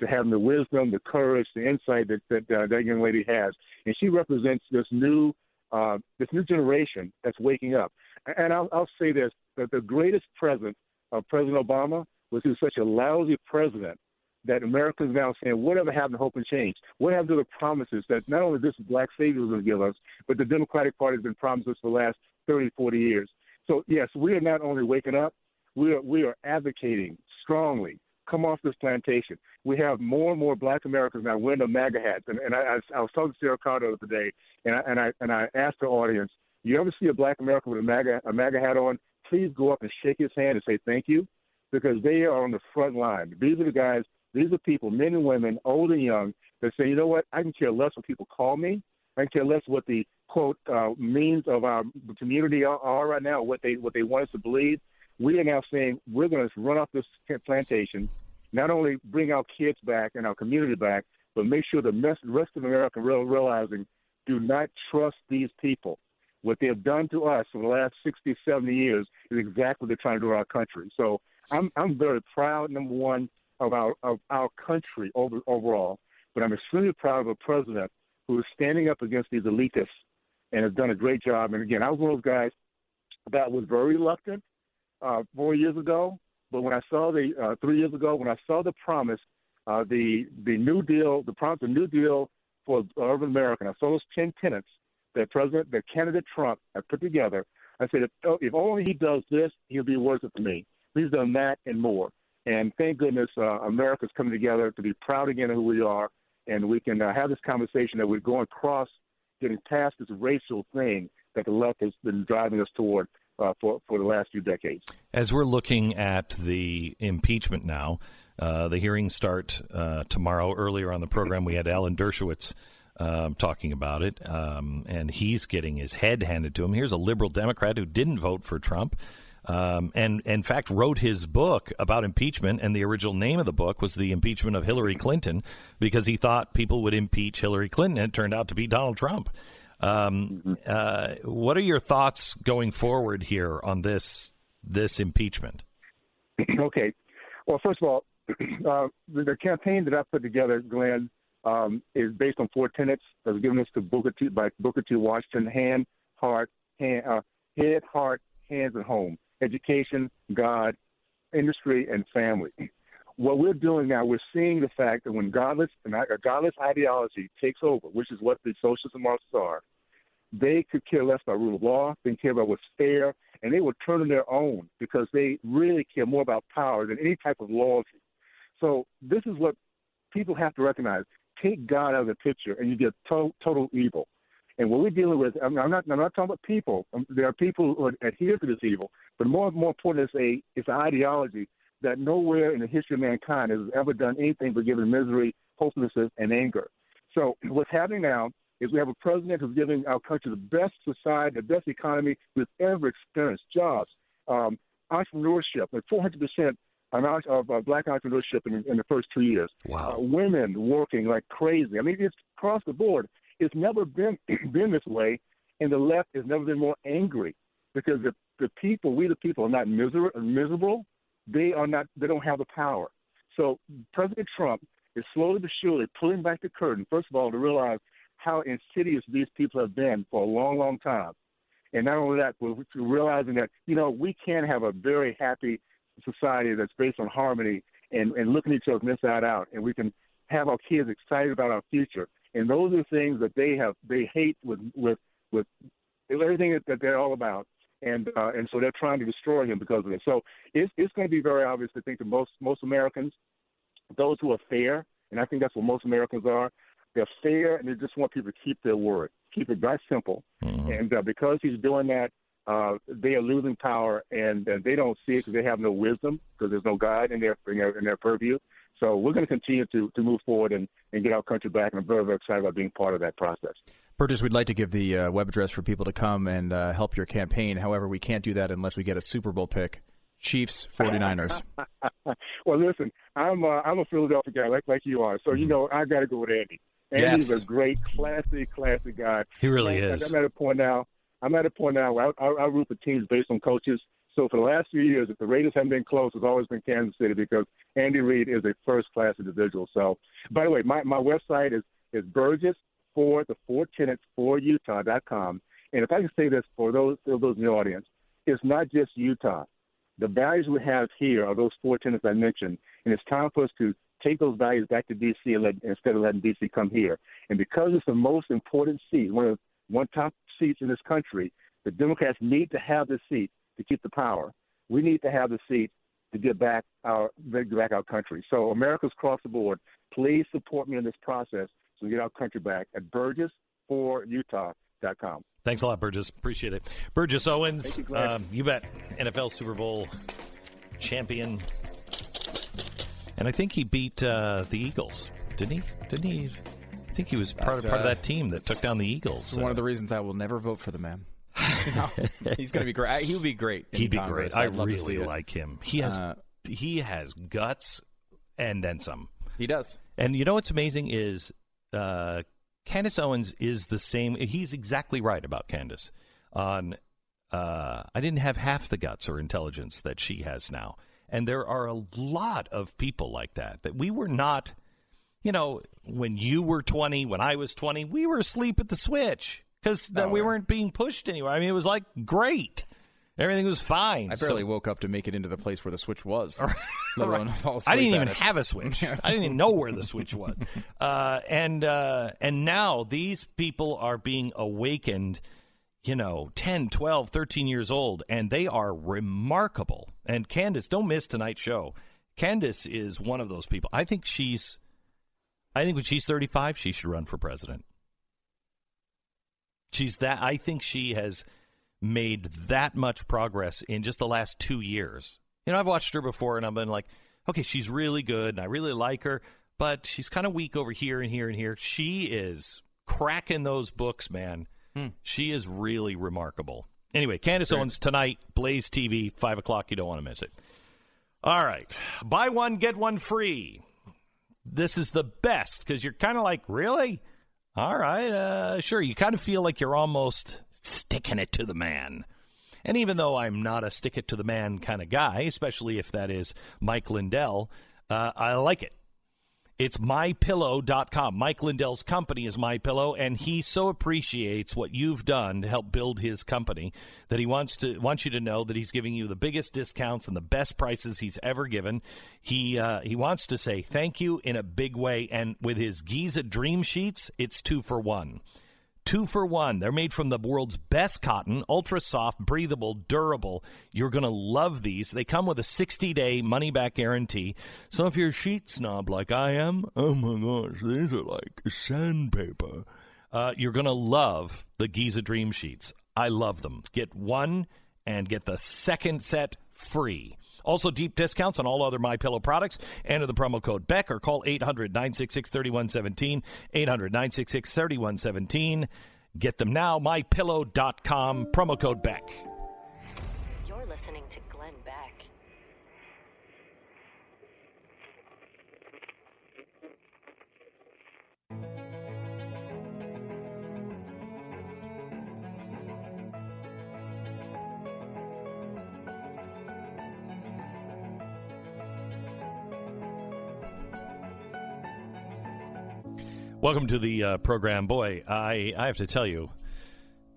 to having the wisdom, the courage, the insight that that, uh, that young lady has, and she represents this new uh, this new generation that's waking up. And I'll, I'll say this: that the greatest present of President Obama was he was such a lousy president that America is now saying, whatever happened to hope and change? What happened to the promises that not only this black savior was going to give us, but the Democratic Party has been promised us for the last 30, 40 years. So, yes, we are not only waking up, we are, we are advocating strongly. Come off this plantation. We have more and more black Americans now wearing the MAGA hats. And, and I, I, I was talking to Sarah Carter the other day, and I, and, I, and I asked the audience, you ever see a black American with a MAGA, a MAGA hat on? Please go up and shake his hand and say thank you because they are on the front line. These are the guys these are people, men and women, old and young, that say, you know what, I can care less what people call me. I can care less what the quote uh, means of our community are, are right now, what they what they want us to believe. We are now saying we're going to run off this plantation, not only bring our kids back and our community back, but make sure the rest of America realizing do not trust these people. What they have done to us for the last 60, 70 years is exactly what they're trying to do to our country. So I'm I'm very proud, number one, of our of our country over, overall. But I'm extremely proud of a president who is standing up against these elitists and has done a great job. And again, I was one of those guys that was very reluctant uh, four years ago. But when I saw the uh, three years ago, when I saw the promise, uh, the the New Deal, the promise, the New Deal for urban America, I saw those ten tenants that President, that candidate Trump had put together. I said, if, if only he does this, he'll be worth it for me. He's done that and more. And thank goodness uh, America's coming together to be proud again of who we are, and we can uh, have this conversation that we're going across, getting past this racial thing that the left has been driving us toward uh, for for the last few decades. As we're looking at the impeachment now, uh, the hearings start uh, tomorrow. Earlier on the program, we had Alan Dershowitz. Um, talking about it, um, and he's getting his head handed to him. Here's a liberal Democrat who didn't vote for Trump, um, and in fact wrote his book about impeachment. And the original name of the book was The Impeachment of Hillary Clinton because he thought people would impeach Hillary Clinton. And it turned out to be Donald Trump. Um, uh, what are your thoughts going forward here on this this impeachment? *clears throat* okay. Well, first of all, *clears throat* uh, the, the, campaign that I put together, Glenn, um, is based on four tenets that was given us to Booker T by Booker T. Washington: hand, heart, hand, uh, head, heart, hands, and home education, God, industry, and family. What we're doing now, we're seeing the fact that when godless and godless ideology takes over, which is what the socialists and Marxists are, they could care less about rule of law, they care about what's fair, and they will turn on their own because they really care more about power than any type of loyalty. So this is what people have to recognize. Take God out of the picture, and you get to- total evil. And what we're dealing with, I'm not, I'm not talking about people. Um, there are people who adhere to this evil, but more, more important, it's a, it's an ideology that nowhere in the history of mankind has ever done anything but given misery, hopelessness, and anger. So what's happening now is we have a president who's giving our country the best society, the best economy we've ever experienced, jobs, um, entrepreneurship, like 400% amount of uh, black entrepreneurship in, in, the first two years. Wow. Uh, women working like crazy. I mean, it's across the board. It's never been *clears throat* been this way, and the left has never been more angry because the the people, we the people, are not miser- miserable. They are not. They don't have the power. So President Trump is slowly but surely pulling back the curtain. First of all, to realize how insidious these people have been for a long, long time, and not only that, but realizing that you know we can have a very happy society that's based on harmony and and looking at each other inside out, and we can have our kids excited about our future and those are things that they have they hate with with with everything that, that they're all about and uh, and so they're trying to destroy him because of it so it's it's going to be very obvious to think that most most americans those who are fair and i think that's what most americans are they're fair and they just want people to keep their word keep it that simple mm-hmm. and uh, because he's doing that uh, they are losing power, and uh, they don't see it because they have no wisdom, because there's no God in their in their, in their purview. So we're going to continue to, to move forward and, and get our country back, and I'm very, very excited about being part of that process. Burgess, we'd like to give the uh, web address for people to come and uh, help your campaign. However, we can't do that unless we get a Super Bowl pick. Chiefs, *laughs* 49ers. well, listen, I'm uh, I'm a Philadelphia guy like like you are, so you know I got to go with Andy. Andy's Yes. a great, classy, classy guy. He really And is. I'm at a point now. I'm at a point now where I, I, I root for teams based on coaches. So for the last few years, if the Raiders haven't been close, it's always been Kansas City because Andy Reid is a first-class individual. So, by the way, my, my website is is Burgess for the four tenants for Utah.com. And if I can say this for those for those in the audience, it's not just Utah. The values we have here are those four tenants I mentioned, and it's time for us to take those values back to DC and let, instead of letting DC come here. And because it's the most important seat, one of one top seats in this country, the Democrats need to have this seat to keep the power. We need to have the seat to get back our get back our country. So America's across the board, please support me in this process so we get our country back at burgess4utah.com. Thanks a lot, Burgess. Appreciate it. Burgess Owens, you, um, you bet. NFL Super Bowl champion. And I think he beat uh, the Eagles, didn't he? Didn't he? I think he was part, of, That, part of uh, that team that took down the Eagles. This is one of the reasons I will never vote for the man. *laughs* He's going to be great. He would be great. He'd be great. I I'd see really like him. He has Uh, he has guts and then some. He does. And you know what's amazing is uh, Candace Owens is the same. He's exactly right about Candace. On uh, I didn't have half the guts or intelligence that she has now, and there are a lot of people like that that we were not. You know, when you were twenty, when I was twenty, we were asleep at the switch because Oh, we weren't being pushed anywhere. I mean, it was like great. Everything was fine. I barely So- woke up to make it into the place where the switch was. *laughs* let alone fall I didn't even it. have a switch. *laughs* I didn't even know where the switch was. Uh, and uh, and now these people are being awakened, you know, 10, 12, 13 years old, and they are remarkable. And Candace, don't miss tonight's show. Candace is one of those people. I think she's I think when she's 35, she should run for president. She's that I think she has made that much progress in just the last 2 years. You know, I've watched her before and I've been like, okay, she's really good and I really like her, but she's kind of weak over here and here and here. She is cracking those books, man. Hmm. She is really remarkable. Anyway, Candace Owens tonight, Blaze TV, 5 o'clock. You don't want to miss it. All right. Buy one, get one free. This is the best because you're kind of like, really? All right. Uh, sure. You kind of feel like you're almost sticking it to the man. And even though I'm not a stick it to the man kind of guy, especially if that is Mike Lindell, uh, I like it. It's mypillow.com. Mike Lindell's company is MyPillow, and he so appreciates what you've done to help build his company that he wants to wants you to know that he's giving you the biggest discounts and the best prices he's ever given. He uh, he wants to say thank you in a big way, and with his Giza Dream Sheets, it's two for one. Two for one. They're made from the world's best cotton, ultra soft, breathable, durable. You're going to love these. They come with a 60 day money back guarantee. So if you're a sheet snob like I am, oh my gosh, these are like sandpaper. Uh, you're going to love the Giza Dream Sheets. I love them. Get one and get the second set free. Also, deep discounts on all other My Pillow products. Enter the promo code Beck or call 800 966 3117. 800 966 3117. Get them now. MyPillow.com. Promo code Beck. You're listening Welcome to the uh, program. Boy, I, I have to tell you,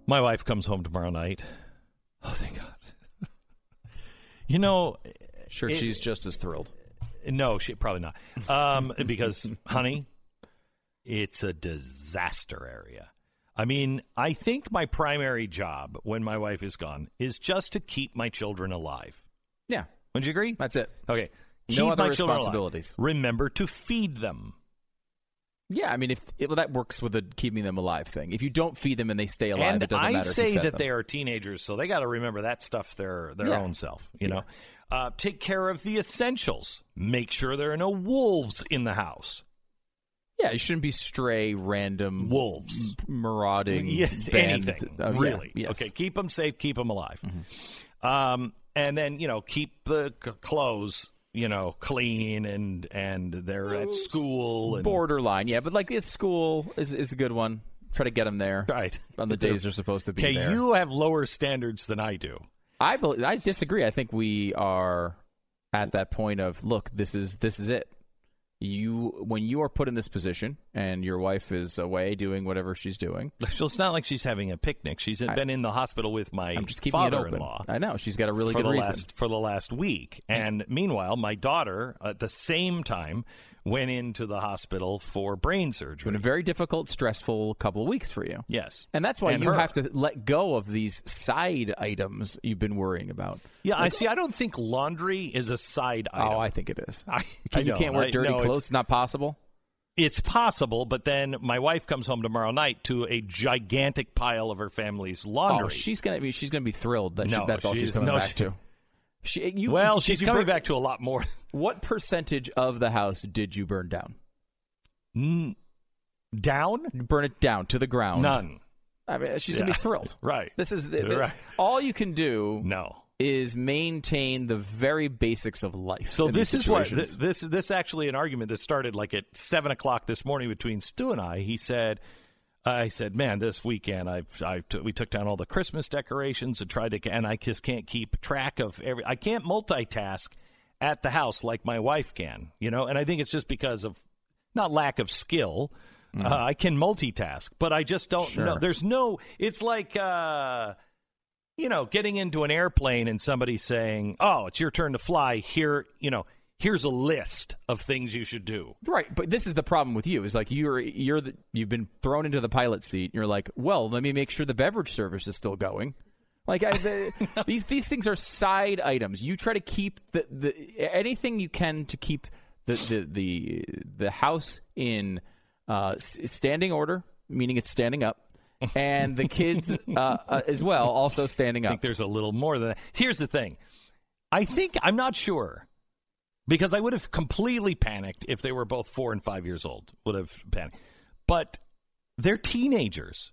my wife comes home tomorrow night. Oh, thank God. *laughs* you know, Sure, it- she's just as thrilled. No, she probably not. Um, *laughs* because, honey, it's a disaster area. I mean, I think my primary job when my wife is gone is just to keep my children alive. Yeah. Would you agree? That's it. Okay. No other my children alive. responsibilities. Remember to feed them. Yeah, I mean, if it, well, that works with the keeping them alive thing. If you don't feed them and they stay alive, and it doesn't I matter. if say that them. they are teenagers, so they got to remember that stuff their their Yeah. own self. You know, uh, take care of the essentials. Make sure there are no wolves in the house. Yeah, you shouldn't be stray, random wolves, marauding, *laughs* Yes, anything yeah, really. yes. Okay, keep them safe, keep them alive, um, and then you know keep the c- clothes you know, clean and and they're at school and Borderline, yeah, but like this school is is a good one. Try to get them there, right, on the *laughs* days they're supposed to be Okay, there. you have lower standards than I do. I bel I disagree. I think we are at that point of look. This is this is it. You when you are put in this position and your wife is away doing whatever she's doing. *laughs* So it's not like she's having a picnic. She's been in the hospital with my I'm just keeping it open. father-in-law. I know she's got a really good reason. last for the last week. And meanwhile, my daughter at the same time went into the hospital for brain surgery. Been a very difficult, stressful couple of weeks for you. Yes, and that's why And you her. have to let go of these side items you've been worrying about. Yeah, I see. I don't think laundry is a side oh, item. Oh, I think it is. I, Can- you can't wear I- dirty no, clothes. It's not possible. It's possible, but then my wife comes home tomorrow night to a gigantic pile of her family's laundry. Oh, she's gonna be she's gonna be thrilled that she, No, that's all she's she's- coming no, back she- to. She, eh, you, well, she's coming burn- back to a lot more. *laughs* What percentage of the house did you burn down? down? Burn it down to the ground. None. I mean, she's gonna be thrilled. *laughs* Right. This is You're right. all you can do. No. Is maintain the very basics of life. So this is what this, this this actually an argument that started like at seven o'clock this morning between Stu and I. He said, "I said, man, this weekend I've I t- we took down all the Christmas decorations and tried to, and I just can't keep track of every. I can't multitask at the house like my wife can, you know. And I think it's just because of not lack of skill. Uh, I can multitask, but I just don't Sure. know. There's no. It's like. uh you know, getting into an airplane and somebody saying, "Oh, it's your turn to fly." Here, you know, here's a list of things you should do. Right, but this is the problem with you. Is like you're you're the, you've been thrown into the pilot seat. You're like, well, let me make sure the beverage service is still going. Like I, the, *laughs* these these things are side items. You try to keep the, the anything you can to keep the the the, the house in uh, standing order, meaning it's standing up, and the kids *laughs* uh, uh, as well also standing up. I think there's a little more than that. Here's the thing. I think I'm not sure because I would have completely panicked if they were both 4 and 5 years old. Would have panicked. But they're teenagers.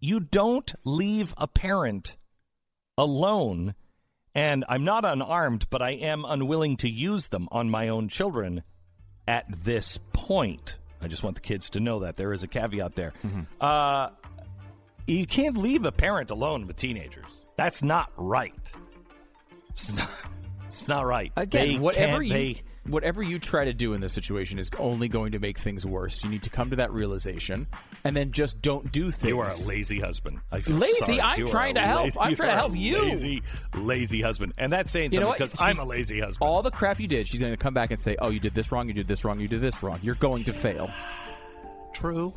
You don't leave a parent alone and I'm not unarmed, but I am unwilling to use them on my own children at this point. I just want the kids to know that there is a caveat there. Uh, you can't leave a parent alone with teenagers. That's not right. It's not, it's not right. Again, They whatever you they, whatever you try to do in this situation is only going to make things worse. You need to come to that realization, and then just don't do things. you are a lazy husband. I feel Lazy? sorry. I'm You trying a to help. lazy- I'm trying to are a help you. Lazy, lazy husband, and that's saying You know something what? because I'm a lazy husband. All the crap you did, she's going to come back and say, "Oh, you did this wrong. You did this wrong. You did this wrong. You're going to fail." True.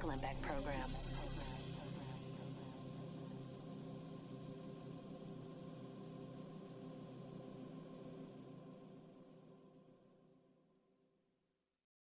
Glenn *laughs* Beck